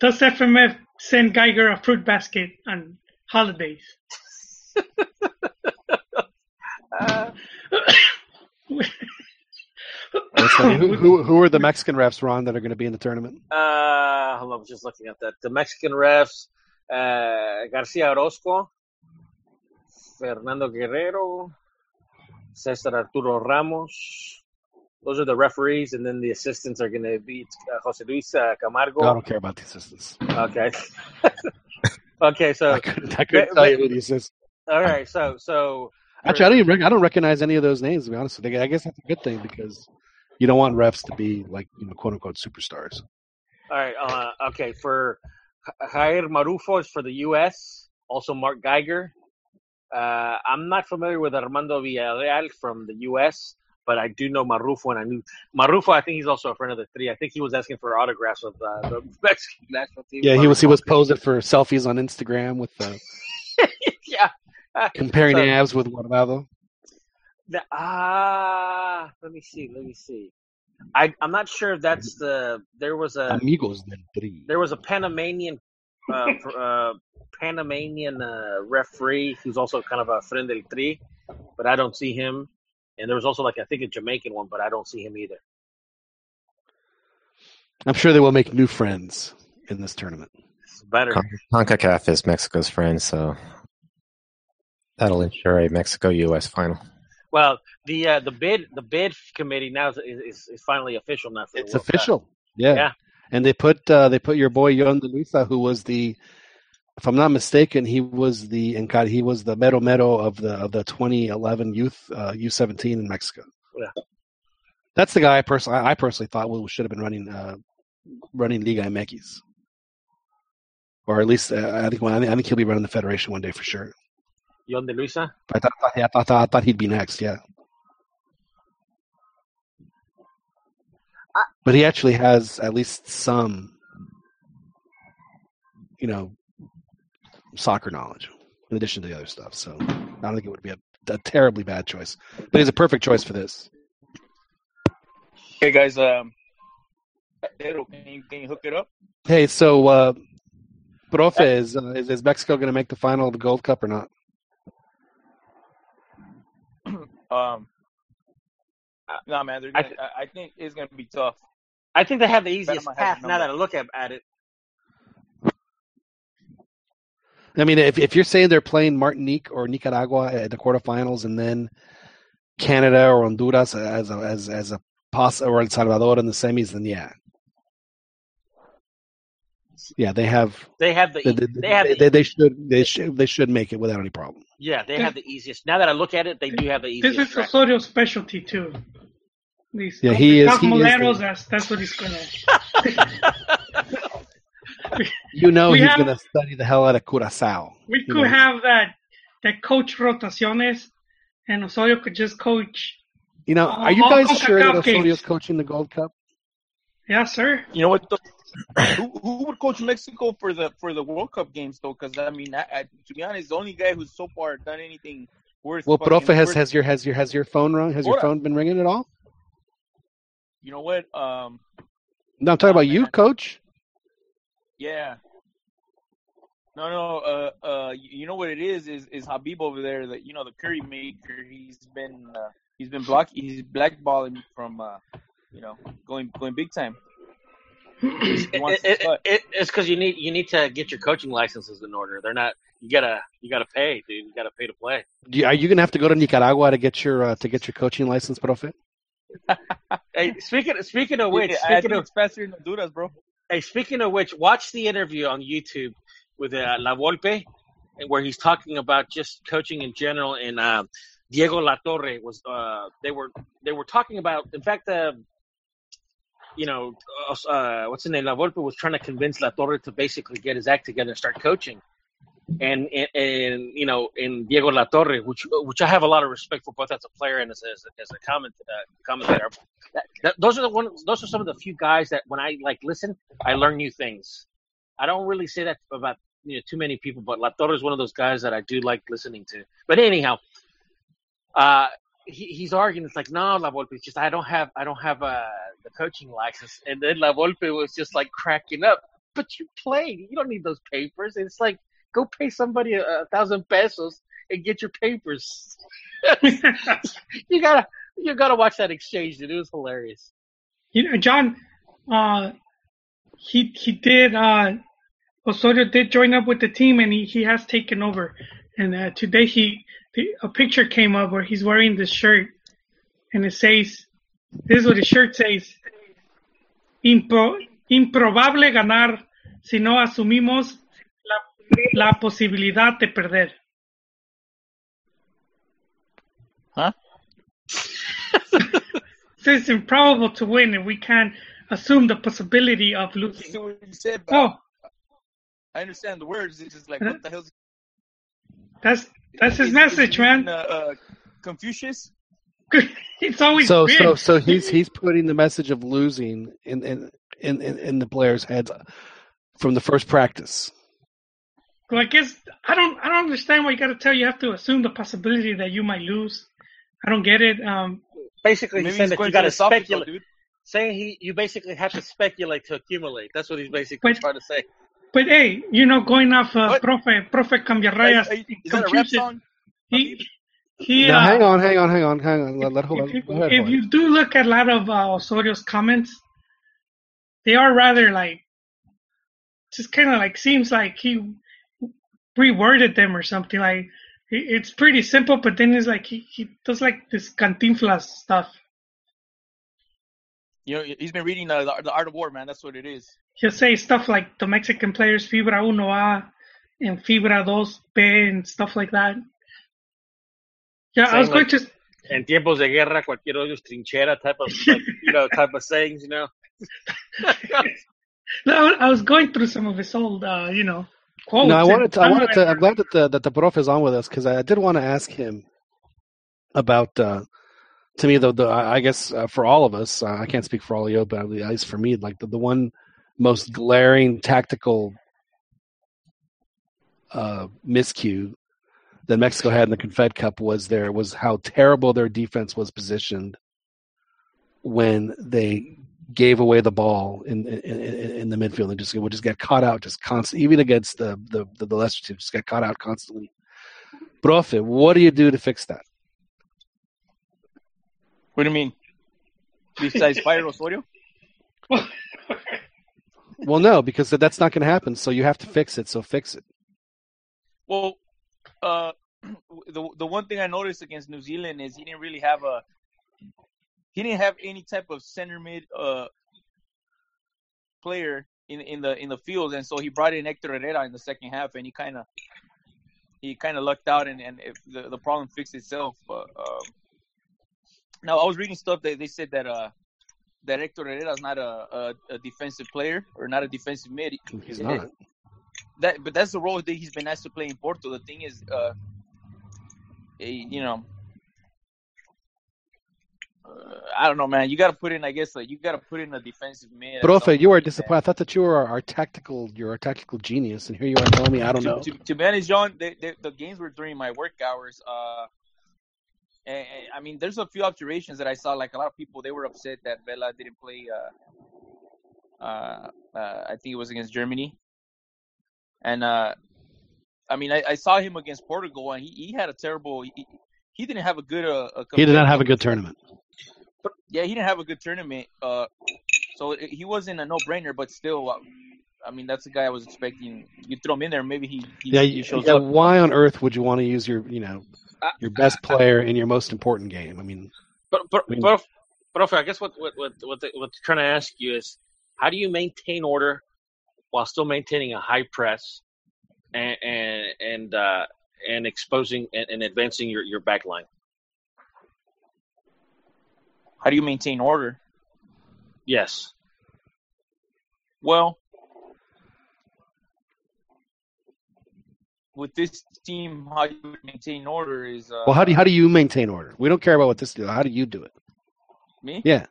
Does FMF send Geiger a fruit basket on holidays? Uh, That's who, who who are the Mexican refs, Ron, that are going to be in the tournament? Uh, hold on, I was just looking at that. The Mexican refs, uh, Garcia Orozco, Fernando Guerrero, Cesar Arturo Ramos. Those are the referees, and then the assistants are going to be uh, Jose Luis uh, Camargo. I don't care about the assistants. Okay. okay, so I couldn't, I couldn't tell you who the assistants. all right, so so Actually, I don't even rec- I don't recognize any of those names. To be honest with you, I guess that's a good thing because you don't want refs to be like you know quote unquote superstars. All right. Uh, okay. For J- Jair Marufo is for the U.S. Also, Mark Geiger. Uh, I'm not familiar with Armando Villarreal from the U.S., but I do know Marufo, and I knew Marufo. I think he's also a friend of the three. I think he was asking for autographs of uh, the Mexican national team. Yeah, he was he was posing for selfies on Instagram with uh, yeah. Uh, comparing so- abs with Guardado. the- Ah, let me see. Let me see. I I'm not sure if that's the. There was a Amigos del Tri. there was a Panamanian uh, pr- uh, Panamanian uh, referee who's also kind of a friend del tri, but I don't see him. And there was also like I think a Jamaican one, but I don't see him either. I'm sure they will make new friends in this tournament. It's better. Con- CONCACAF is Mexico's friend, so that'll ensure a Mexico-U.S. final. Well, the uh, the bid the bid committee now is is, is finally official now. For the It's World Cup. official. Yeah. Yeah. And they put uh, they put your boy Yon de Luisa, who was the, if I'm not mistaken, he was the and God, he was the mero mero of the of the 2011 youth uh, U17 in Mexico. Yeah. That's the guy I personally I personally thought well, should have been running uh, running Liga MX, or at least uh, I think I think he'll be running the federation one day for sure. Yon de Luisa. I thought, I thought, I thought he'd be next. Yeah. But he actually has at least some, you know, soccer knowledge in addition to the other stuff. So I don't think it would be a, a terribly bad choice. But he's a perfect choice for this. Hey guys. Um, Can you, can you hook it up? Hey, so uh, Profe, is, uh, is is Mexico going to make the final of the Gold Cup or not? Um, no, man. I gonna, I, I think it's gonna be tough. I think they have the easiest path now that I look at, at it. I mean, if if you're saying they're playing Martinique or Nicaragua at the quarterfinals, and then Canada or Honduras as a, as as a pass or El Salvador in the semis, then yeah, yeah, they have They have the they, they, they have they, the, they should they should they should make it without any problem. yeah they have the easiest. Now that I look at it, they do have the easiest. This is track. Osorio's specialty too. These Yeah, he is- Los he is the- that's that's what he's gonna. You know We he's going to study the hell out of Curacao. We could know. have that that coach rotaciones, and Osorio could just coach. You know, are you guys sure that games. Osorio's coaching the Gold Cup? Yeah, sir. You know what? Though? who, who would coach Mexico for the for the World Cup games though? Because I mean, I, I, to be honest, the only guy who's so far done anything worth. Well, fucking- Profe has worth- has your has your has your phone rung? Has your Hold on. phone been ringing at all? You know what? Um, No, I'm talking Oh, about you. Coach. Yeah. No, no. Uh, uh, you you know what it is? Is is Habib over there? That you know the curry maker. He's been uh, he's been block. He's blackballing from uh, you know going going big time. It, it, it, it's because you need you need to get your coaching licenses in order. They're not. You gotta you gotta pay, dude. You gotta pay to play. Do you- Are you going to have to go to Nicaragua to get your uh, to get your coaching license, Profe? Hey, speaking speaking of which, Yeah, I speaking think of it's faster than Honduras, bro. Hey, speaking of which, watch the interview on YouTube with uh, La Volpe, where he's talking about just coaching in general. And uh, Diego Latorre was uh, they were they were talking about. In fact, uh, you know, uh, what's his name? La Volpe was trying to convince Latorre to basically get his act together and start coaching. And, and and you know, in Diego Latorre, which which I have a lot of respect for both as a player and as as, as a comment uh, commentator. That, that, those are the one. Those are some of the few guys that when I like listen, I learn new things. I don't really say that about you know too many people, but Latorre is one of those guys that I do like listening to. But anyhow, uh, he, he's arguing. It's like no, La Volpe. It's just I don't have I don't have uh, the coaching license. And then La Volpe was just like cracking up. But you played. You don't need those papers. It's like go pay somebody a, a thousand pesos and get your papers. you gotta you gotta watch that exchange, dude. It was hilarious. You know, John, uh, he he did. Uh, Osorio did join up with the team, and he, he has taken over. And uh, today he a picture came up where he's wearing this shirt, and it says, "This is what the shirt says: Impro, improbable ganar si no asumimos la, la posibilidad de perder." Huh? Says it's improbable to win and we can't assume the possibility of See losing. what you said, but Oh, I understand the words. It's just like what the hell's that's that's his is- message, is, man. Uh, uh, Confucius. it's always So been. so so he's he's putting the message of losing in in in, in, in the players' heads from the first practice. I guess I don't I don't understand why you got to tell you have to assume the possibility that you might lose. I don't get it. Um, Basically, he's saying he's that you gotta speculate. dude. Saying he, you basically have to speculate to accumulate. That's what he's basically But- trying to say. but hey, you know, going off uh, What? Profe Profe Cambiarrayas, Is, is that a rap song? he he. Now uh, hang on, hang on, hang on, hang on. Let, let hold on. if, you, Go ahead, if you do look at a lot of uh, Osorio's comments, they are rather like, just kind of like seems like he reworded them or something. Like it's pretty simple, but then it's like he, he does like this cantinflas stuff. You know, he's been reading uh, the, the Art of War, man. That's what it is. He'll say stuff like the Mexican players fibra 1A and fibra dos b and stuff like that. Yeah, I was Saying going to. En tiempos de guerra, cualquier hoyo es trinchera type of, like, you know, type of sayings, you know. No, I was going through some of his old, uh, you know, quotes. No, I wanted to. I wanted to. I'm glad that the that the prof is on with us because I did want to ask him about. Uh, to me, the, the I I guess uh, for all of us, uh, I can't speak for all of you, but at least for me, like the, the one most glaring tactical uh, miscue that Mexico had in the Confed Cup was there was how terrible their defense was positioned when they gave away the ball in in, in, in the midfield and just would just get caught out just constant, even against the the the, the lesser teams, just get caught out constantly. Profe, what do you do to fix that? What do you mean? Besides fire Osorio? Well, no, because that's not going to happen. So you have to fix it. So fix it. Well, uh, the the one thing I noticed against New Zealand is he didn't really have a he didn't have any type of center mid uh player in in the in the field, and so he brought in Hector Herrera in the second half, and he kind of he kind of lucked out, and and if the the problem fixed itself. But um, now I was reading stuff that they said that uh that Hector Herrera is not a, a, a defensive player or not a defensive mid. He's It- not. that but that's the role that he's been asked to play in Porto. The thing is, uh, eh, you know, I don't know, man. You got to put in, I guess, like you got to put in a defensive mid. at some Profe, you are point, man. disappointed. I thought that you were our, our tactical, you're our tactical genius, and here you are telling me I don't to, know. To, to be honest, John, the, the, the games were during my work hours. Uh, and, and, I mean, there's a few observations that I saw. Like a lot of people, they were upset that Vela didn't play. Uh, uh, uh, I think it was against Germany. And uh, I mean, I, I saw him against Portugal, and he, he had a terrible. He, he didn't have a good. Uh, a He did not have a competitive- good tournament. Yeah, he didn't have a good tournament. Uh, so it, he wasn't a no-brainer, but still, uh, I mean, that's the guy I was expecting. You throw him in there, maybe he, he, Yeah, he shows yeah. up. Why on earth would you want to use your, you know, your best player in your most important game? I mean, But but I mean- but, but I guess what what what what, they, what they're trying to ask you is how do you maintain order while still maintaining a high press and and and uh, and exposing and, and advancing your your back line? How do you maintain order? Yes. Well, with this team, how you maintain order is uh, well, how do you, how do you maintain order? We don't care about what this do. How do you do it? me. Yeah.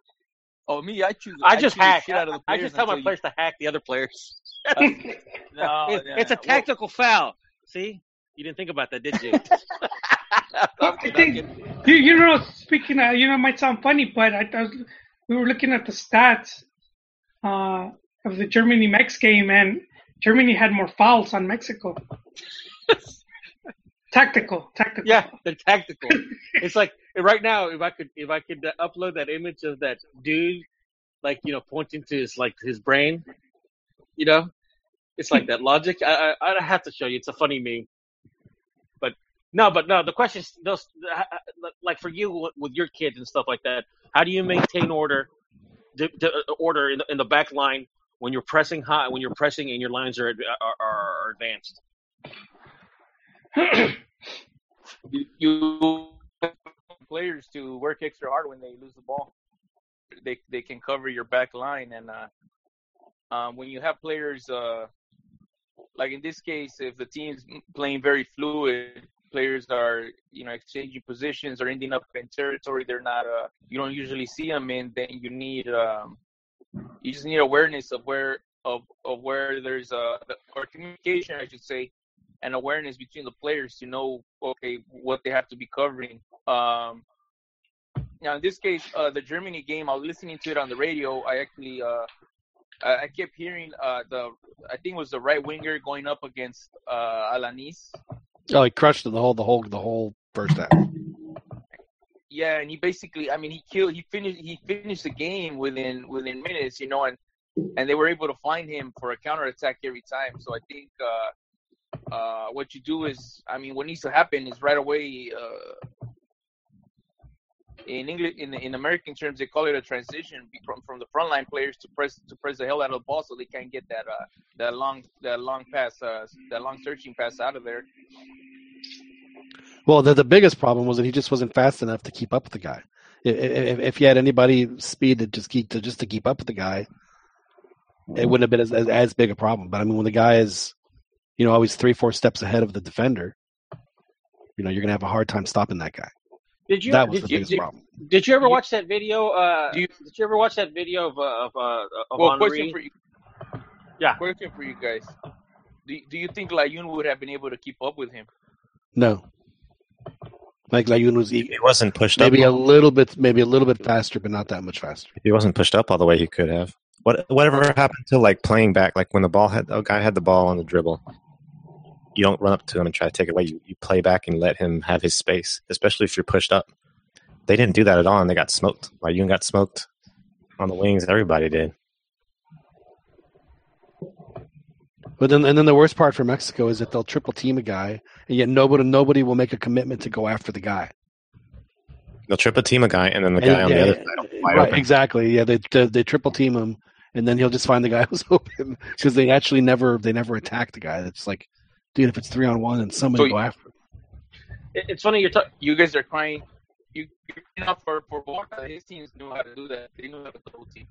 Oh, me, I choose. I just choose hack. shit out of the I just tell my until players to hack the other players. You, no, It- yeah, it's a well, tactical foul. See, you didn't think about that, did you? I think you, you know, speaking of, you know, it might sound funny, but I, I was, we were looking at the stats uh, of the Germany Mex game, and Germany had more fouls on Mexico. tactical, tactical. yeah, they're tactical. it's like right now, if I could, if I could uh, upload that image of that dude, like you know, pointing to his like his brain, you know, it's like that logic. I I I have to show you. It's a funny meme. No, but no. The question is, those uh, uh, like for you with- your kids and stuff like that. How do you maintain order, d- d- uh, order in the, in the back line when you're pressing high, when you're pressing and your lines are are, are advanced? you, you players to work extra hard when they lose the ball. They they can cover your back line, and uh, um, when you have players uh, like in this case, if the team's playing very fluid, players are you know exchanging positions or ending up in territory they're not uh you don't usually see them in. Then you need um, you just need awareness of where of of where there's uh or communication, I should say, and awareness between the players to know okay what they have to be covering. Um, now in this case, uh, the Germany game, I was listening to it on the radio. I actually uh, I kept hearing uh, the I think it was the right winger going up against uh, Alanis. Oh, he crushed the whole the whole the whole first half. Yeah, and he basically, I mean, he killed, he finished, he finished the game within within minutes, you know, and and they were able to find him for a counter attack every time. So I think uh, uh, what you do is, I mean, what needs to happen is right away. Uh, in English, in in American terms, they call it a transition from from the frontline players to press to press the hell out of the ball so they can't get that uh that long that long pass uh that long searching pass out of there. Well, the the biggest problem was that he just wasn't fast enough to keep up with the guy. If if, if he had anybody speed to just keep to just to keep up with the guy, it wouldn't have been as, as as big a problem. But I mean, when the guy is, you know, always three four steps ahead of the defender, you know, you're gonna have a hard time stopping that guy. Did you? That was did the you, biggest did, problem. Did you ever watch that video? Uh, Do you- did you ever watch that video of uh, of uh, of Well, Henri? question for you. Yeah. Question for you guys. Do Do you think Layun would have been able to keep up with him? No, Mike Layun was If he wasn't pushed maybe a up, little bit, maybe a little bit faster, but not that much faster. if he wasn't pushed up all the way, he could have. What whatever happened to like playing back? Like when the ball had the guy had the ball on the dribble, you don't run up to him and try to take it away. You, you play back and let him have his space, especially if you're pushed up. They didn't do that at all, and they got smoked. Like you got smoked on the wings. Everybody did. But then, and then the worst part for Mexico is that they'll triple team a guy, and yet nobody, nobody will make a commitment to go after the guy. They'll triple team a guy, and then the And- guy on yeah, the other side right, open. exactly. Yeah, they, they they triple team him, and then he'll just find the guy who's open because they actually never they never attack the guy. It's like, dude, if it's three on one, and somebody So- go after. him. It, it's funny you're ta- you guys are crying. You you're crying out for for Boca. His teams knew how to do that. They knew how to double team.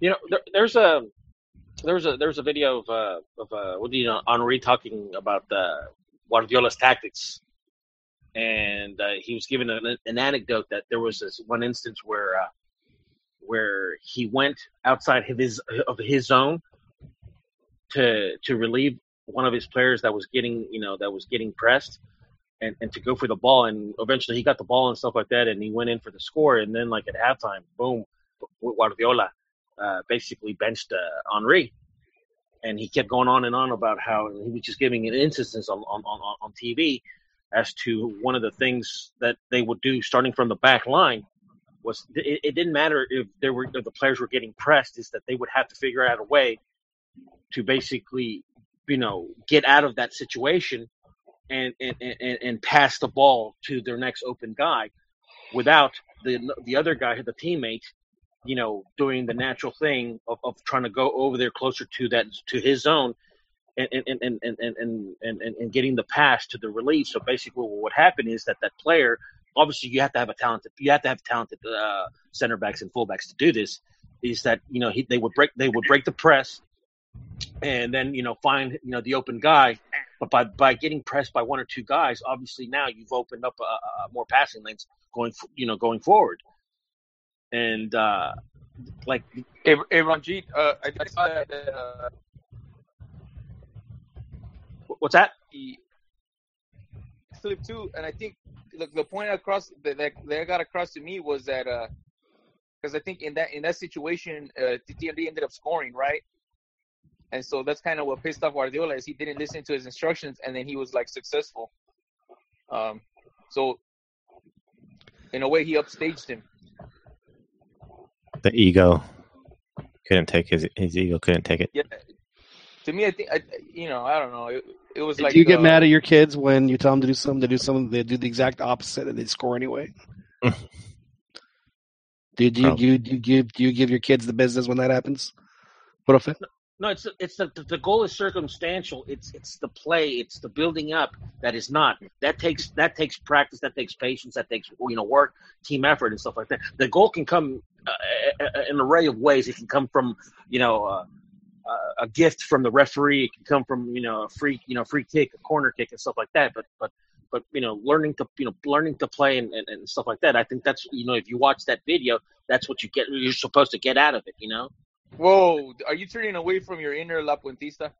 You know, there, there's a there's a there's a video of uh, of uh, what do you know Henri talking about uh, Guardiola's tactics, and uh, he was given an, an anecdote that there was this one instance where uh, where he went outside of his of his zone to to relieve one of his players that was getting you know that was getting pressed. And, and to go for the ball, and eventually he got the ball and stuff like that, and he went in for the score, and then like at halftime, boom, Guardiola uh, basically benched uh, Henri, and he kept going on and on about how he was just giving an instance on on, on on TV as to one of the things that they would do starting from the back line was it, it didn't matter if there were if the players were getting pressed is that they would have to figure out a way to basically you know get out of that situation and and, and, and pass the ball to their next open guy without the the other guy the teammate you know, doing the natural thing of, of trying to go over there closer to that to his zone and and, and, and, and, and, and, and getting the pass to the relief. So basically what would happen is that that player obviously you have to have a talented you have to have talented uh, center backs and fullbacks to do this, is that, you know, he, they would break they would break the press and then, you know, find you know the open guy. But by by getting pressed by one or two guys, obviously now you've opened up uh, uh, more passing lanes going you know going forward. And uh, like Hey, hey Ranjit, uh, I, I saw that uh, what's that? the clip too, and I think the, the point across that, that that got across to me was that because I think in that in that situation, uh, TTMD ended up scoring right, and so that's kind of what pissed off Guardiola is he didn't listen to his instructions, and then he was like successful. Um, so in a way, he upstaged him. The ego couldn't take his his ego couldn't take it. Yeah. To me, I think I, you know I don't know. It, it was Do like you get uh, mad at your kids when you tell them to do something? They do something. They do the exact opposite, and they score anyway. do, you- do you Probably. do you, do you give do you give your kids the business when that happens? What Profe? No, it's it's the the goal is circumstantial. It's it's the play. It's the building up that is not. That takes that takes practice. That takes patience. That takes you know work, team effort, and stuff like that. The goal can come uh, in an array of ways. It can come from you know uh, uh, a gift from the referee. It can come from you know a free you know free kick, a corner kick, and stuff like that. But but but you know learning to you know learning to play and, and, and stuff like that. I think that's you know if you watch that video, that's what you get. You're supposed to get out of it. You know. Whoa, are you turning away from your inner Lapuentista?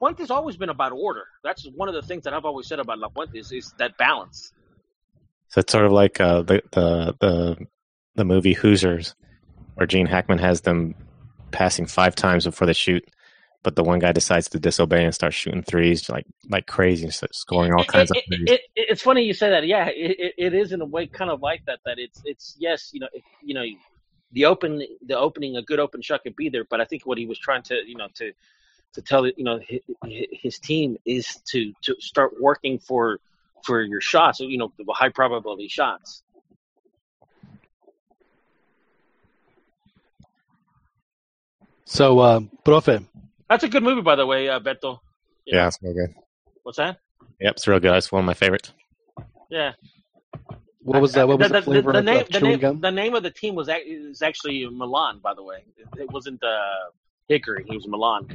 Puente's always been about order. That's one of the things that I've always said about Lapuente is, is that balance. So it's sort of like uh, the the the the movie Hoosiers, where Gene Hackman has them passing five times before they shoot, but the one guy decides to disobey and start shooting threes like like crazy, and starts scoring all kinds it, of it, threes. it, it- it's funny you say that. Yeah, it, it, it is in a way kind of like that. That it's it's yes, you know, it, you know, the open the opening a good open shot could be there, but I think what he was trying to you know to to tell you know his, his team is to to start working for for your shots. You know, the high probability shots. So, uh, Profe, That's a good movie, by the way, uh, Beto. You yeah, know, it's real good. what's that? Yep, it's real good. It's one of my favorites. Yeah. What was that? What was the, flavor the, of, name, of the, name, gum? the name of the team was is actually Milan, by the way. It, it wasn't uh, Hickory. He was Milan.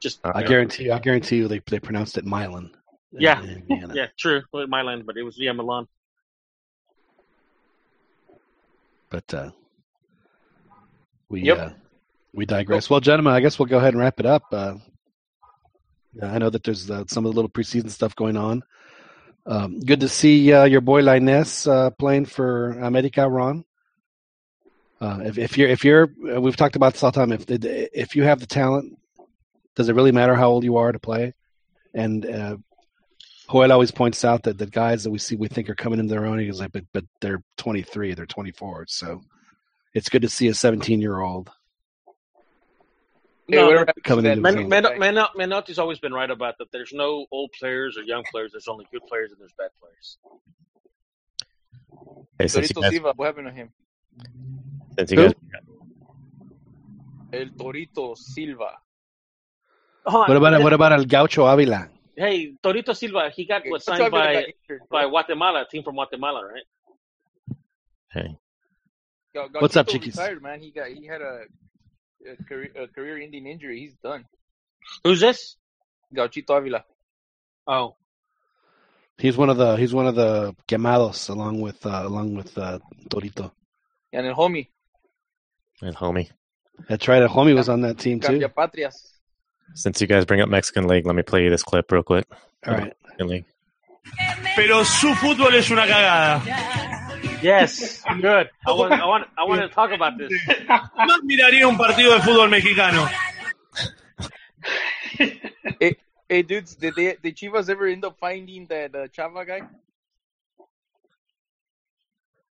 Just Uh, I guarantee you, I guarantee you, they they pronounced it Milan. Yeah. yeah, true. Well, Milan, but it was yeah Milan. But uh, we Yep. uh, we digress. Well, gentlemen, I guess we'll go ahead and wrap it up. Uh, yeah, I know that there's uh, some of the little preseason stuff going on. Um, good to see uh, your boy Lainez uh, playing for America, Ron. Uh, if, if you're, if you're, uh, we've talked about this all the time. If if you have the talent, does it really matter how old you are to play? And uh, Joel always points out that the guys that we see we think are coming into their own, he's like, but but they're 23, they're 24. So it's good to see a 17 year old No, don't coming do into that. the Men, team. Men, Men, always been right about that. There's no old players or young players. There's only good players and there's bad players. Hey, since you Torito guys, Silva, what happened to him? since you guys El Torito Silva. Hold What about what about El Gaucho Avila? Hey, Torito Silva, he got what, That's why signed by by. Guatemala, a team from Guatemala, right? hey, Ga- What's up, Gauchito Chiquis? Retired, man. He got he had a, a career a career-ending injury. He's done. Who's this? Gauchito Avila. Oh, He's one of the he's one of the quemados along with uh, along with uh, Torito. And el homie, and homie. That's right. Homie was on that team too. Patrias. Since you guys bring up Mexican League, let me play you this clip real quick. All right. Mexican League. Pero su fútbol es una cagada. Yes, good. I want, I want, I want to talk about this. Más miraría un partido de fútbol mexicano. Hey, hey, dudes, did they did Chivas ever end up finding that uh, Chava guy?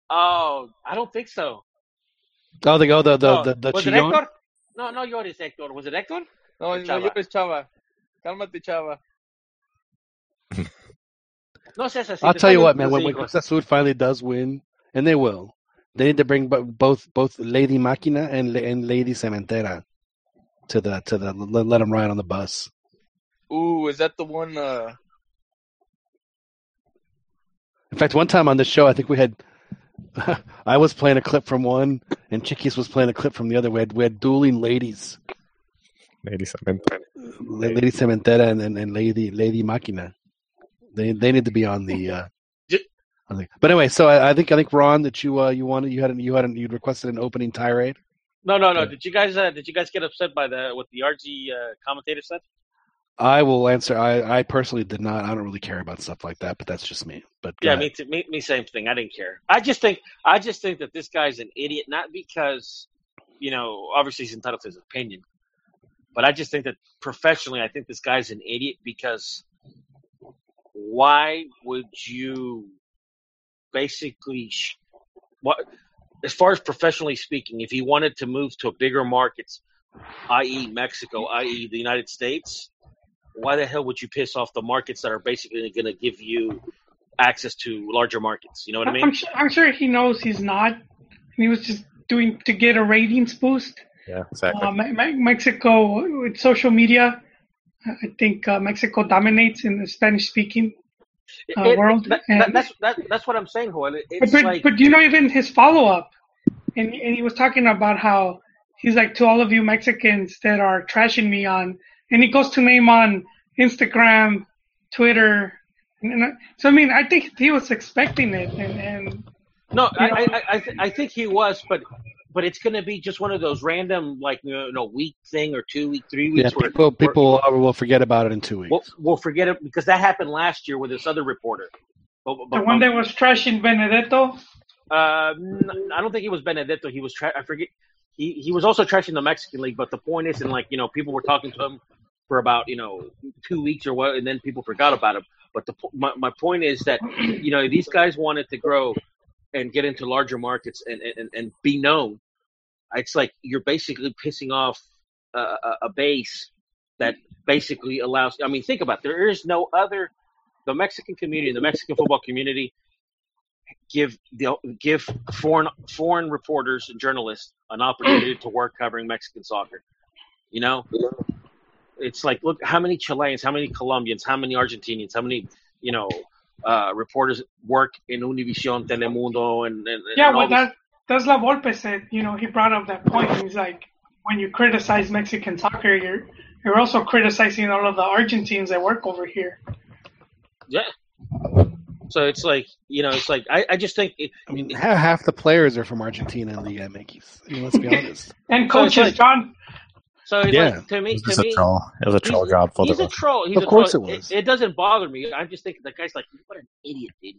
Oh, I don't think so. Oh, they go the the No, the, the was it Chillon? Hector? No, no, llores, Hector. Was it Hector? No, Or no, Chava? yo es Chava. Cálmate, Chava. No seas. I'll tell you what, man. When, when hijos. Cruz Azul finally does win, and they will, they need to bring both both Lady Máquina and and Lady Cementera to the to the let, let them ride on the bus. Ooh, is that the one? Uh, In fact, one time on the show, I think we had I was playing a clip from one, and Chiquis was playing a clip from the other. We had we had dueling ladies, Lady I've been La- Lady Cementera and, and, and Lady Lady Máquina. They they need to be on the. Uh, On the but anyway, so I, I think I think Ron that you uh, you wanted you had an, you had an, you requested an opening tirade. No, no, no. Did you guys, uh, did you guys get upset by the what the RG uh, commentator said? I will answer. I, I personally did not. I don't really care about stuff like that, but that's just me. But Yeah, me, too, me, me, same thing. I didn't care. I just think, I just think that this guy's an idiot, not because, you know, obviously he's entitled to his opinion, but I just think that professionally, I think this guy's an idiot because why would you basically, sh- what, as far as professionally speaking, if he wanted to move to bigger markets, i.e., Mexico, i.e., the United States, why the hell would you piss off the markets that are basically going to give you access to larger markets? You know what I mean? I'm, sure, I'm sure he knows he's not. He was just doing to get a ratings boost. Yeah, exactly. Uh, Me- Me- Mexico with social media, I think uh, Mexico dominates in the Spanish-speaking uh, It- world. that- that's that, that's what I'm saying, but, It's but, like but you know, even his follow-up, and and he was talking about how he's like to all of you Mexicans that are trashing me on, and he goes to name on Instagram, Twitter. And, so I mean, I think he was expecting it, and, and no, I know- I I, I, th- I think he was, but but it's going to be just one of those random like you know week thing or two week, three yeah, weeks where people where people will will forget about it in two weeks. we'll, we'll forget it because that happened last year with this other reporter. But, but, the one that was trashing Benedetto. Uh, n- I don't think he was Benedetto. He was tra- I forget. He he was also trashing the Mexican league. But the point is, and like you know, people were talking to him for about you know two weeks or what, and then people forgot about him. But the my my point is that you know these guys wanted to grow and get into larger markets and and, and be known. It's like you're basically pissing off a, a, a base that basically allows. I mean, think about it. there is no other. The Mexican community, the Mexican football community, give the give foreign foreign reporters and journalists an opportunity to work covering Mexican soccer. You know, it's like look how many Chileans, how many Colombians, how many Argentinians, how many you know uh, reporters work in Univision, Telemundo, and, and, and Yeah, all well, that that's La Volpe said. You know, he brought up that point. He's like, when you criticize Mexican soccer, you're you're also criticizing all of the Argentines that work over here. yeah. So it's like you know, it's like I, I just think it, I mean, half, half the players are from Argentina in the uh, Yankees. I mean, let's be honest. And So coaches, like- John. So it's Yeah. like to me, It was to just a me, troll. It was a troll he's- job for he's the a troll. He's Of a course troll. it was. It, doesn't bother me. I'm just thinking the guy's like, what an idiot, dude.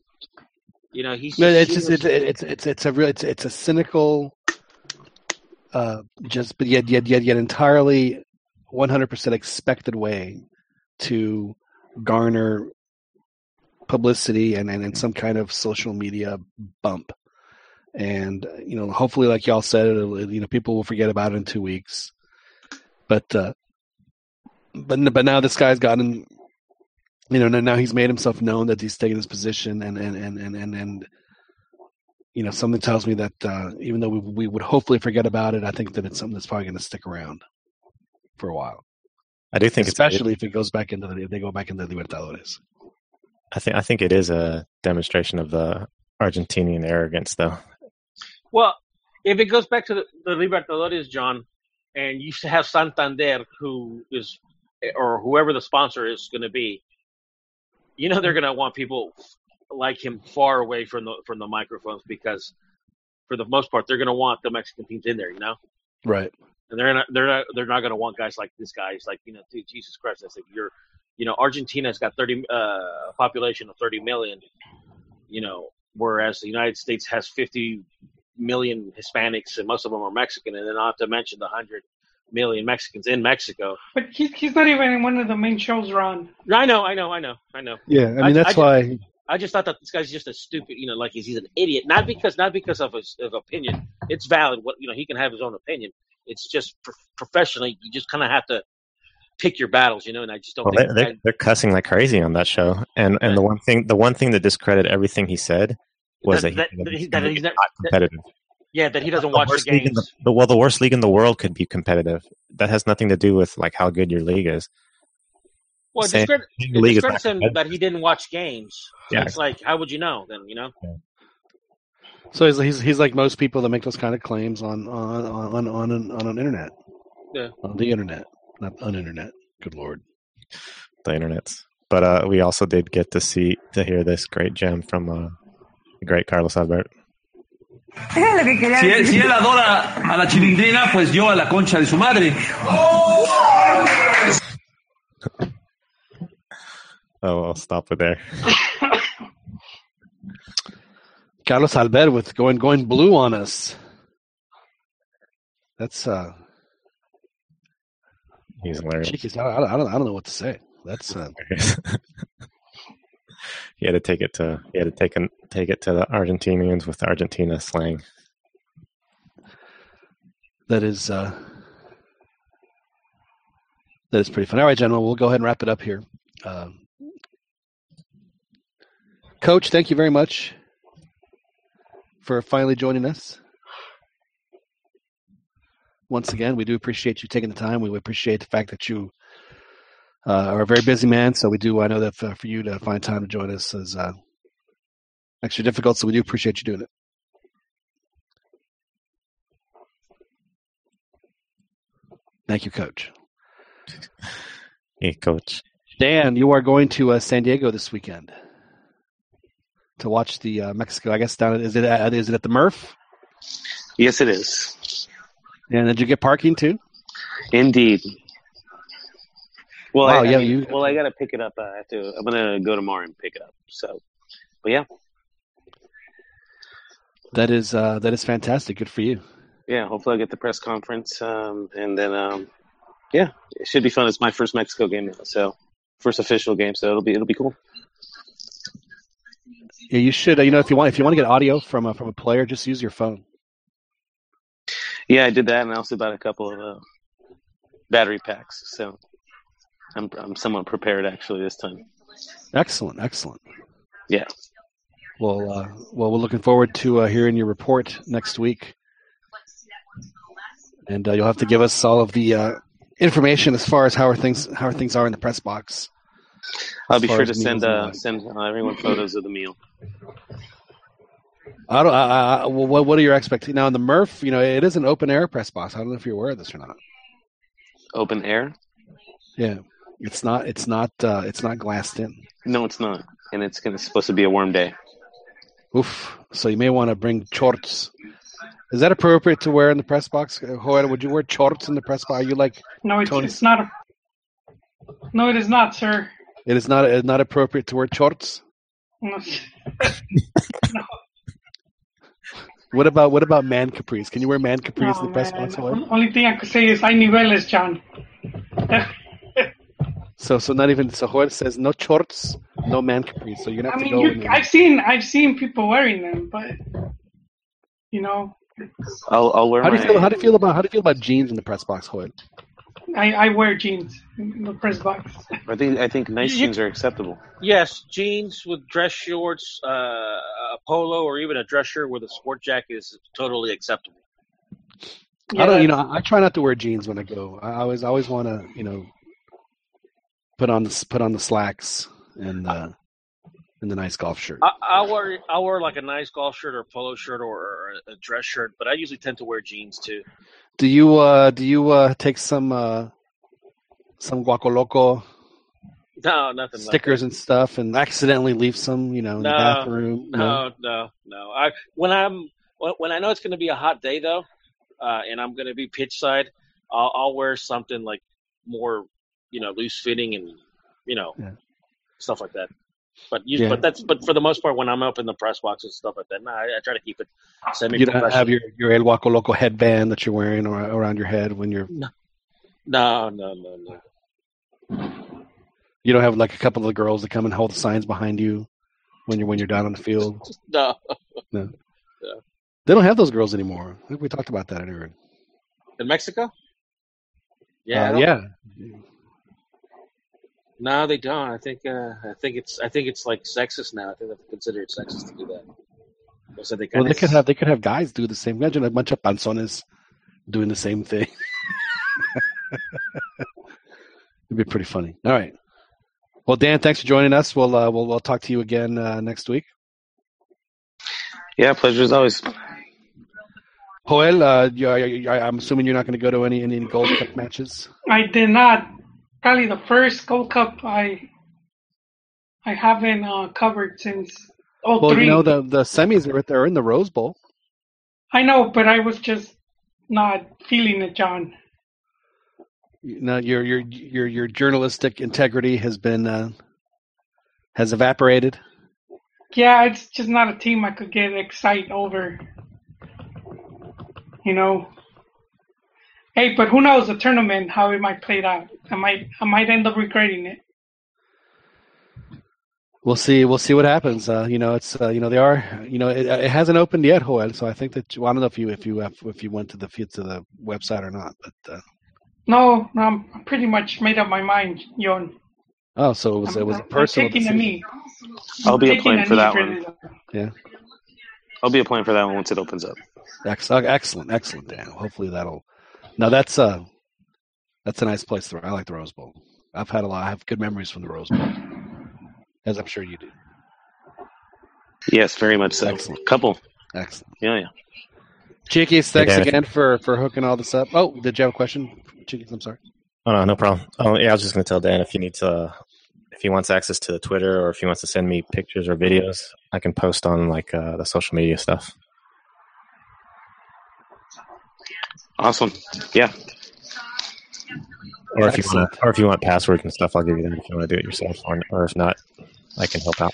You know, he's No, just it's just it's it's it's it's a real it's it's a cynical, uh, just but yet yet yet yet entirely, one hundred percent expected way to garner publicity and, and and some kind of social media bump, and you know hopefully like y'all said it'll, you know people will forget about it in two weeks, but uh, but but now this guy's gotten you know, now he's made himself known that he's taken this position, and and and and and, and you know, something tells me that uh, even though we we would hopefully forget about it, I think that it's something that's probably going to stick around for a while, I do think it's especially if it goes back into the if they go back into the Libertadores. I think I think it is a demonstration of the Argentinian arrogance, though. Well, if it goes back to the, the Libertadores, John, and you have Santander, who is, or whoever the sponsor is going to be, you know they're going to want people like him far away from the from the microphones because, for the most part, they're going to want the Mexican teams in there, you know, Right. and they're not they're not they're not going to want guys like this guy. It's like you know, dude, Jesus Christ, I said you're, you know, Argentina's got thirty uh, a population of thirty million, you know, whereas the United States has fifty million Hispanics, and most of them are Mexican, and then not to mention the hundred million Mexicans in Mexico. But he's he's not even in one of the main shows, Ron. I know, I know, I know, I know. Yeah, I mean I- that's I why. I just thought that this guy's just a stupid, you know, like he's, he's an idiot. Not because not because of his of opinion. It's valid. What you know, he can have his own opinion. It's just pro- professionally, you just kind of have to pick your battles, you know. And I just don't Well, think they, the they, guy- they're cussing like crazy on that show, and and the one thing the one thing that discredited everything he said was That- that, that- he, that he- that he's he's not- not competitive. yeah, that he doesn't The watch the worst league in games. the, the well, the worst league in the world could be competitive. That has nothing to do with like how good your league is. Well, it saying the it league is discredits him that he didn't watch games. So Yeah. it's like, how would you know then? You know? So he's, he's he's like most people that make those kind of claims on on on on an, on an internet, Yeah. on the internet, not on internet. Good lord. the internets. But uh, we also did get to see to hear this great gem from uh, the great Carlos Albert. Si él, si él adora a la chilindrina, pues yo a la concha de su madre. Oh, I'll stop it there. Carlos Albert with going going blue on us. That's uh, He's hilarious. Chiquis, I, I, I don't I don't know what to say. That's uh, he had to take it to he had to take an, take it to the Argentinians with Argentina slang. that is uh, that is pretty fun. All right, gentlemen, we'll go ahead and wrap it up here. Um Coach, thank you very much for finally joining us. Once again, we do appreciate you taking the time. We appreciate the fact that you uh, are a very busy man. So we do. I know that for, for you to find time to join us is uh, extra difficult. So we do appreciate you doing it. Thank you, Coach. Hey, coach. Dan, you are going to uh, San Diego this weekend to watch the uh, Mexico. I guess down is it at, is it at the Murph? Yes, it is. And did you get parking too? Indeed. Well, Wow, I, I yeah, mean, you- well, I gotta pick it up. I have to. I'm gonna go tomorrow and pick it up. So, but yeah, That is uh, that is fantastic. Good for you. yeah. Hopefully, I get the press conference, um, and then, um, yeah, it should be fun. It's my first Mexico game, so first official game. So it'll be it'll be cool. Yeah, you should. Uh, you know, if you want if you want to get audio from a, from a player, just use your phone. Yeah, I did that, and I also bought a couple of uh, battery packs. So I'm I'm somewhat prepared actually this time. Excellent, excellent. Yeah. Well, uh, well, we're looking forward to uh, hearing your report next week, and uh, you'll have to give us all of the uh, information as far as how are things how are things are in the press box. I'll be sure to send uh, send uh, everyone photos of the meal. I don't. I, I, well, what what are your expectations now in the Murph? You know, it is an open air press box. I don't know if you're aware of this or not. Open air? Yeah, it's not. It's not. Uh, it's not glassed in. No, it's not, and it's gonna supposed to be a warm day. Oof. So you may want to bring shorts Is that appropriate to wear in the press box? Uh, Joel, would you wear shorts in the press box? Are you like No, it's, Tony- it's not. A, no, it is not, sir. it is not it's not appropriate to wear shorts? No, What about what about man capris? Can you wear man capris in the press man. box? Only thing I could say is I niveles, John. So so not even so Joel says no shorts, no man capris. So you're gonna I have to go. you, in I've seen I've seen people wearing them, but you know, I'll I'll wear how do you feel? How do you feel about how do you feel about jeans in the press box, Joel? I, I wear jeans in the press box. I think I think nice You- jeans are acceptable. Yes, jeans with dress shorts, uh, a polo, or even a dress shirt with a sport jacket is totally acceptable. I don't. You know, I try not to wear jeans when I go. I always always want to you know put on the put on the slacks and uh, and the nice golf shirt. I, I wear I wear like a nice golf shirt or a polo shirt or, a dress shirt, but I usually tend to wear jeans too. Do you uh do you uh take some uh some guacoloco No, nothing stickers and stuff and accidentally leave some, you know, in the bathroom? like that. No, no, no. I when I'm when, when I know it's going to be a hot day though, uh, and I'm going to be pitch side, I'll, I'll wear something like more, you know, loose fitting and you know Yeah. stuff like that. But you, Yeah. but that's but for the most part when I'm up in the press box and stuff like that, I, I try to keep it semi You don't have your your El Guacoloco headband that you're wearing ar- around your head when you're. No, no, no, no. You don't have like a couple of the girls that come and hold the signs behind you when you're when you're down on the field. No. No. They don't have those girls anymore. I think we talked about that earlier. In Mexico? Yeah, Uh, yeah. No, they don't. I think uh, I think it's I think it's like sexist now. I think they consider it sexist to do that. So they Well, they could have they could have guys do the same. Imagine a bunch of panzones doing the same thing. It'd be pretty funny. All right. Well, Dan, thanks for joining us. We'll uh, we'll we'll talk to you again uh, next week. Yeah, pleasure as always. Joel, uh, you, I, I- I'm assuming you're not going to go to any any Gold Cup matches. I did not. Probably the first Gold Cup I I haven't uh, covered since oh Well, three. you know the the semis are they're in the Rose Bowl. I know, but I was just not feeling it, John. Know, your your your your journalistic integrity has been uh, has evaporated. Yeah, it's just not a team I could get excited over. You know. Hey, but who knows the tournament how it might play out? I might I might end up regretting it. We'll see. We'll see what happens. Uh, you know, it's uh, you know they are. You know, it, it hasn't opened yet, Joel. So I think that well, I don't know if you if you if you went to the to the website or not. But uh, No, no, I'm pretty much made up my mind, Yon. oh, so it was it was a I'm personal taking decision. knee. I'll be Taking applying a for that one. this. Yeah, I'll be a applying for that one once it opens up. excellent, excellent, excellent, Dan. Hopefully that'll. No, that's a that's a nice place. To, I like the Rose Bowl. I've had a lot. I have good memories from the Rose Bowl, as I'm sure you do. Yes, very much so. Excellent. Couple. Excellent. Yeah, yeah. Chiquis, thanks Dan. again for for hooking all this up. Oh, did you have a question, Chiquis? I'm sorry. Oh no, no problem. Oh yeah, I was just gonna tell Dan if he needs uh if he wants access to the Twitter or if he wants to send me pictures or videos, I can post on like uh, the social media stuff. Awesome. Yeah. Or if you want, or if you want passwords and stuff, I'll give you that if you want to do it yourself. Or, or if not, I can help out.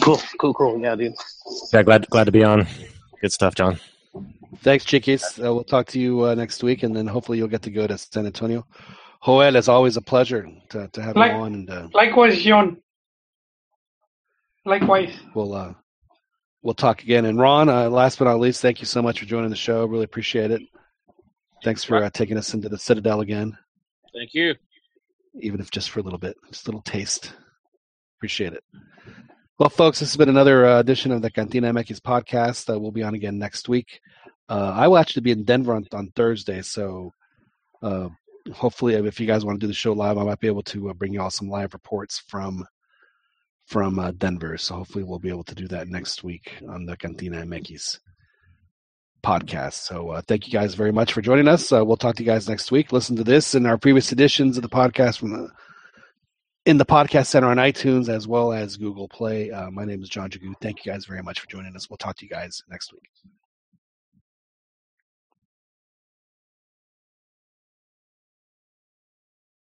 Cool. Cool. Cool. Yeah, dude. Yeah, glad glad to be on. Good stuff, John. Thanks, Chiquis. Uh, we'll talk to you uh, next week, and then hopefully you'll get to go to San Antonio. Joel, it's always a pleasure to, to have Like- you on, and uh, Likewise, John. Likewise. we'll uh, we'll talk again. And Ron, uh, last but not least, thank you so much for joining the show. Really appreciate it. Thanks for uh, taking us into the Citadel again, Thank you. even if just for a little bit, just a little taste. Appreciate it. Well, folks, this has been another uh, edition of the Cantina MX podcast. Uh, we'll be on again next week. Uh, I will actually be in Denver on, on Thursday, so uh, hopefully, if you guys want to do the show live, I might be able to uh, bring you all some live reports from from uh, Denver. So hopefully, we'll be able to do that next week on the Cantina MX podcast. So uh, thank you guys very much for joining us. Uh, we'll talk to you guys next week. Listen to this and our previous editions of the podcast from the in the podcast center on iTunes as well as Google Play. Uh, my name is John Jagu. Thank you guys very much for joining us. We'll talk to you guys next week.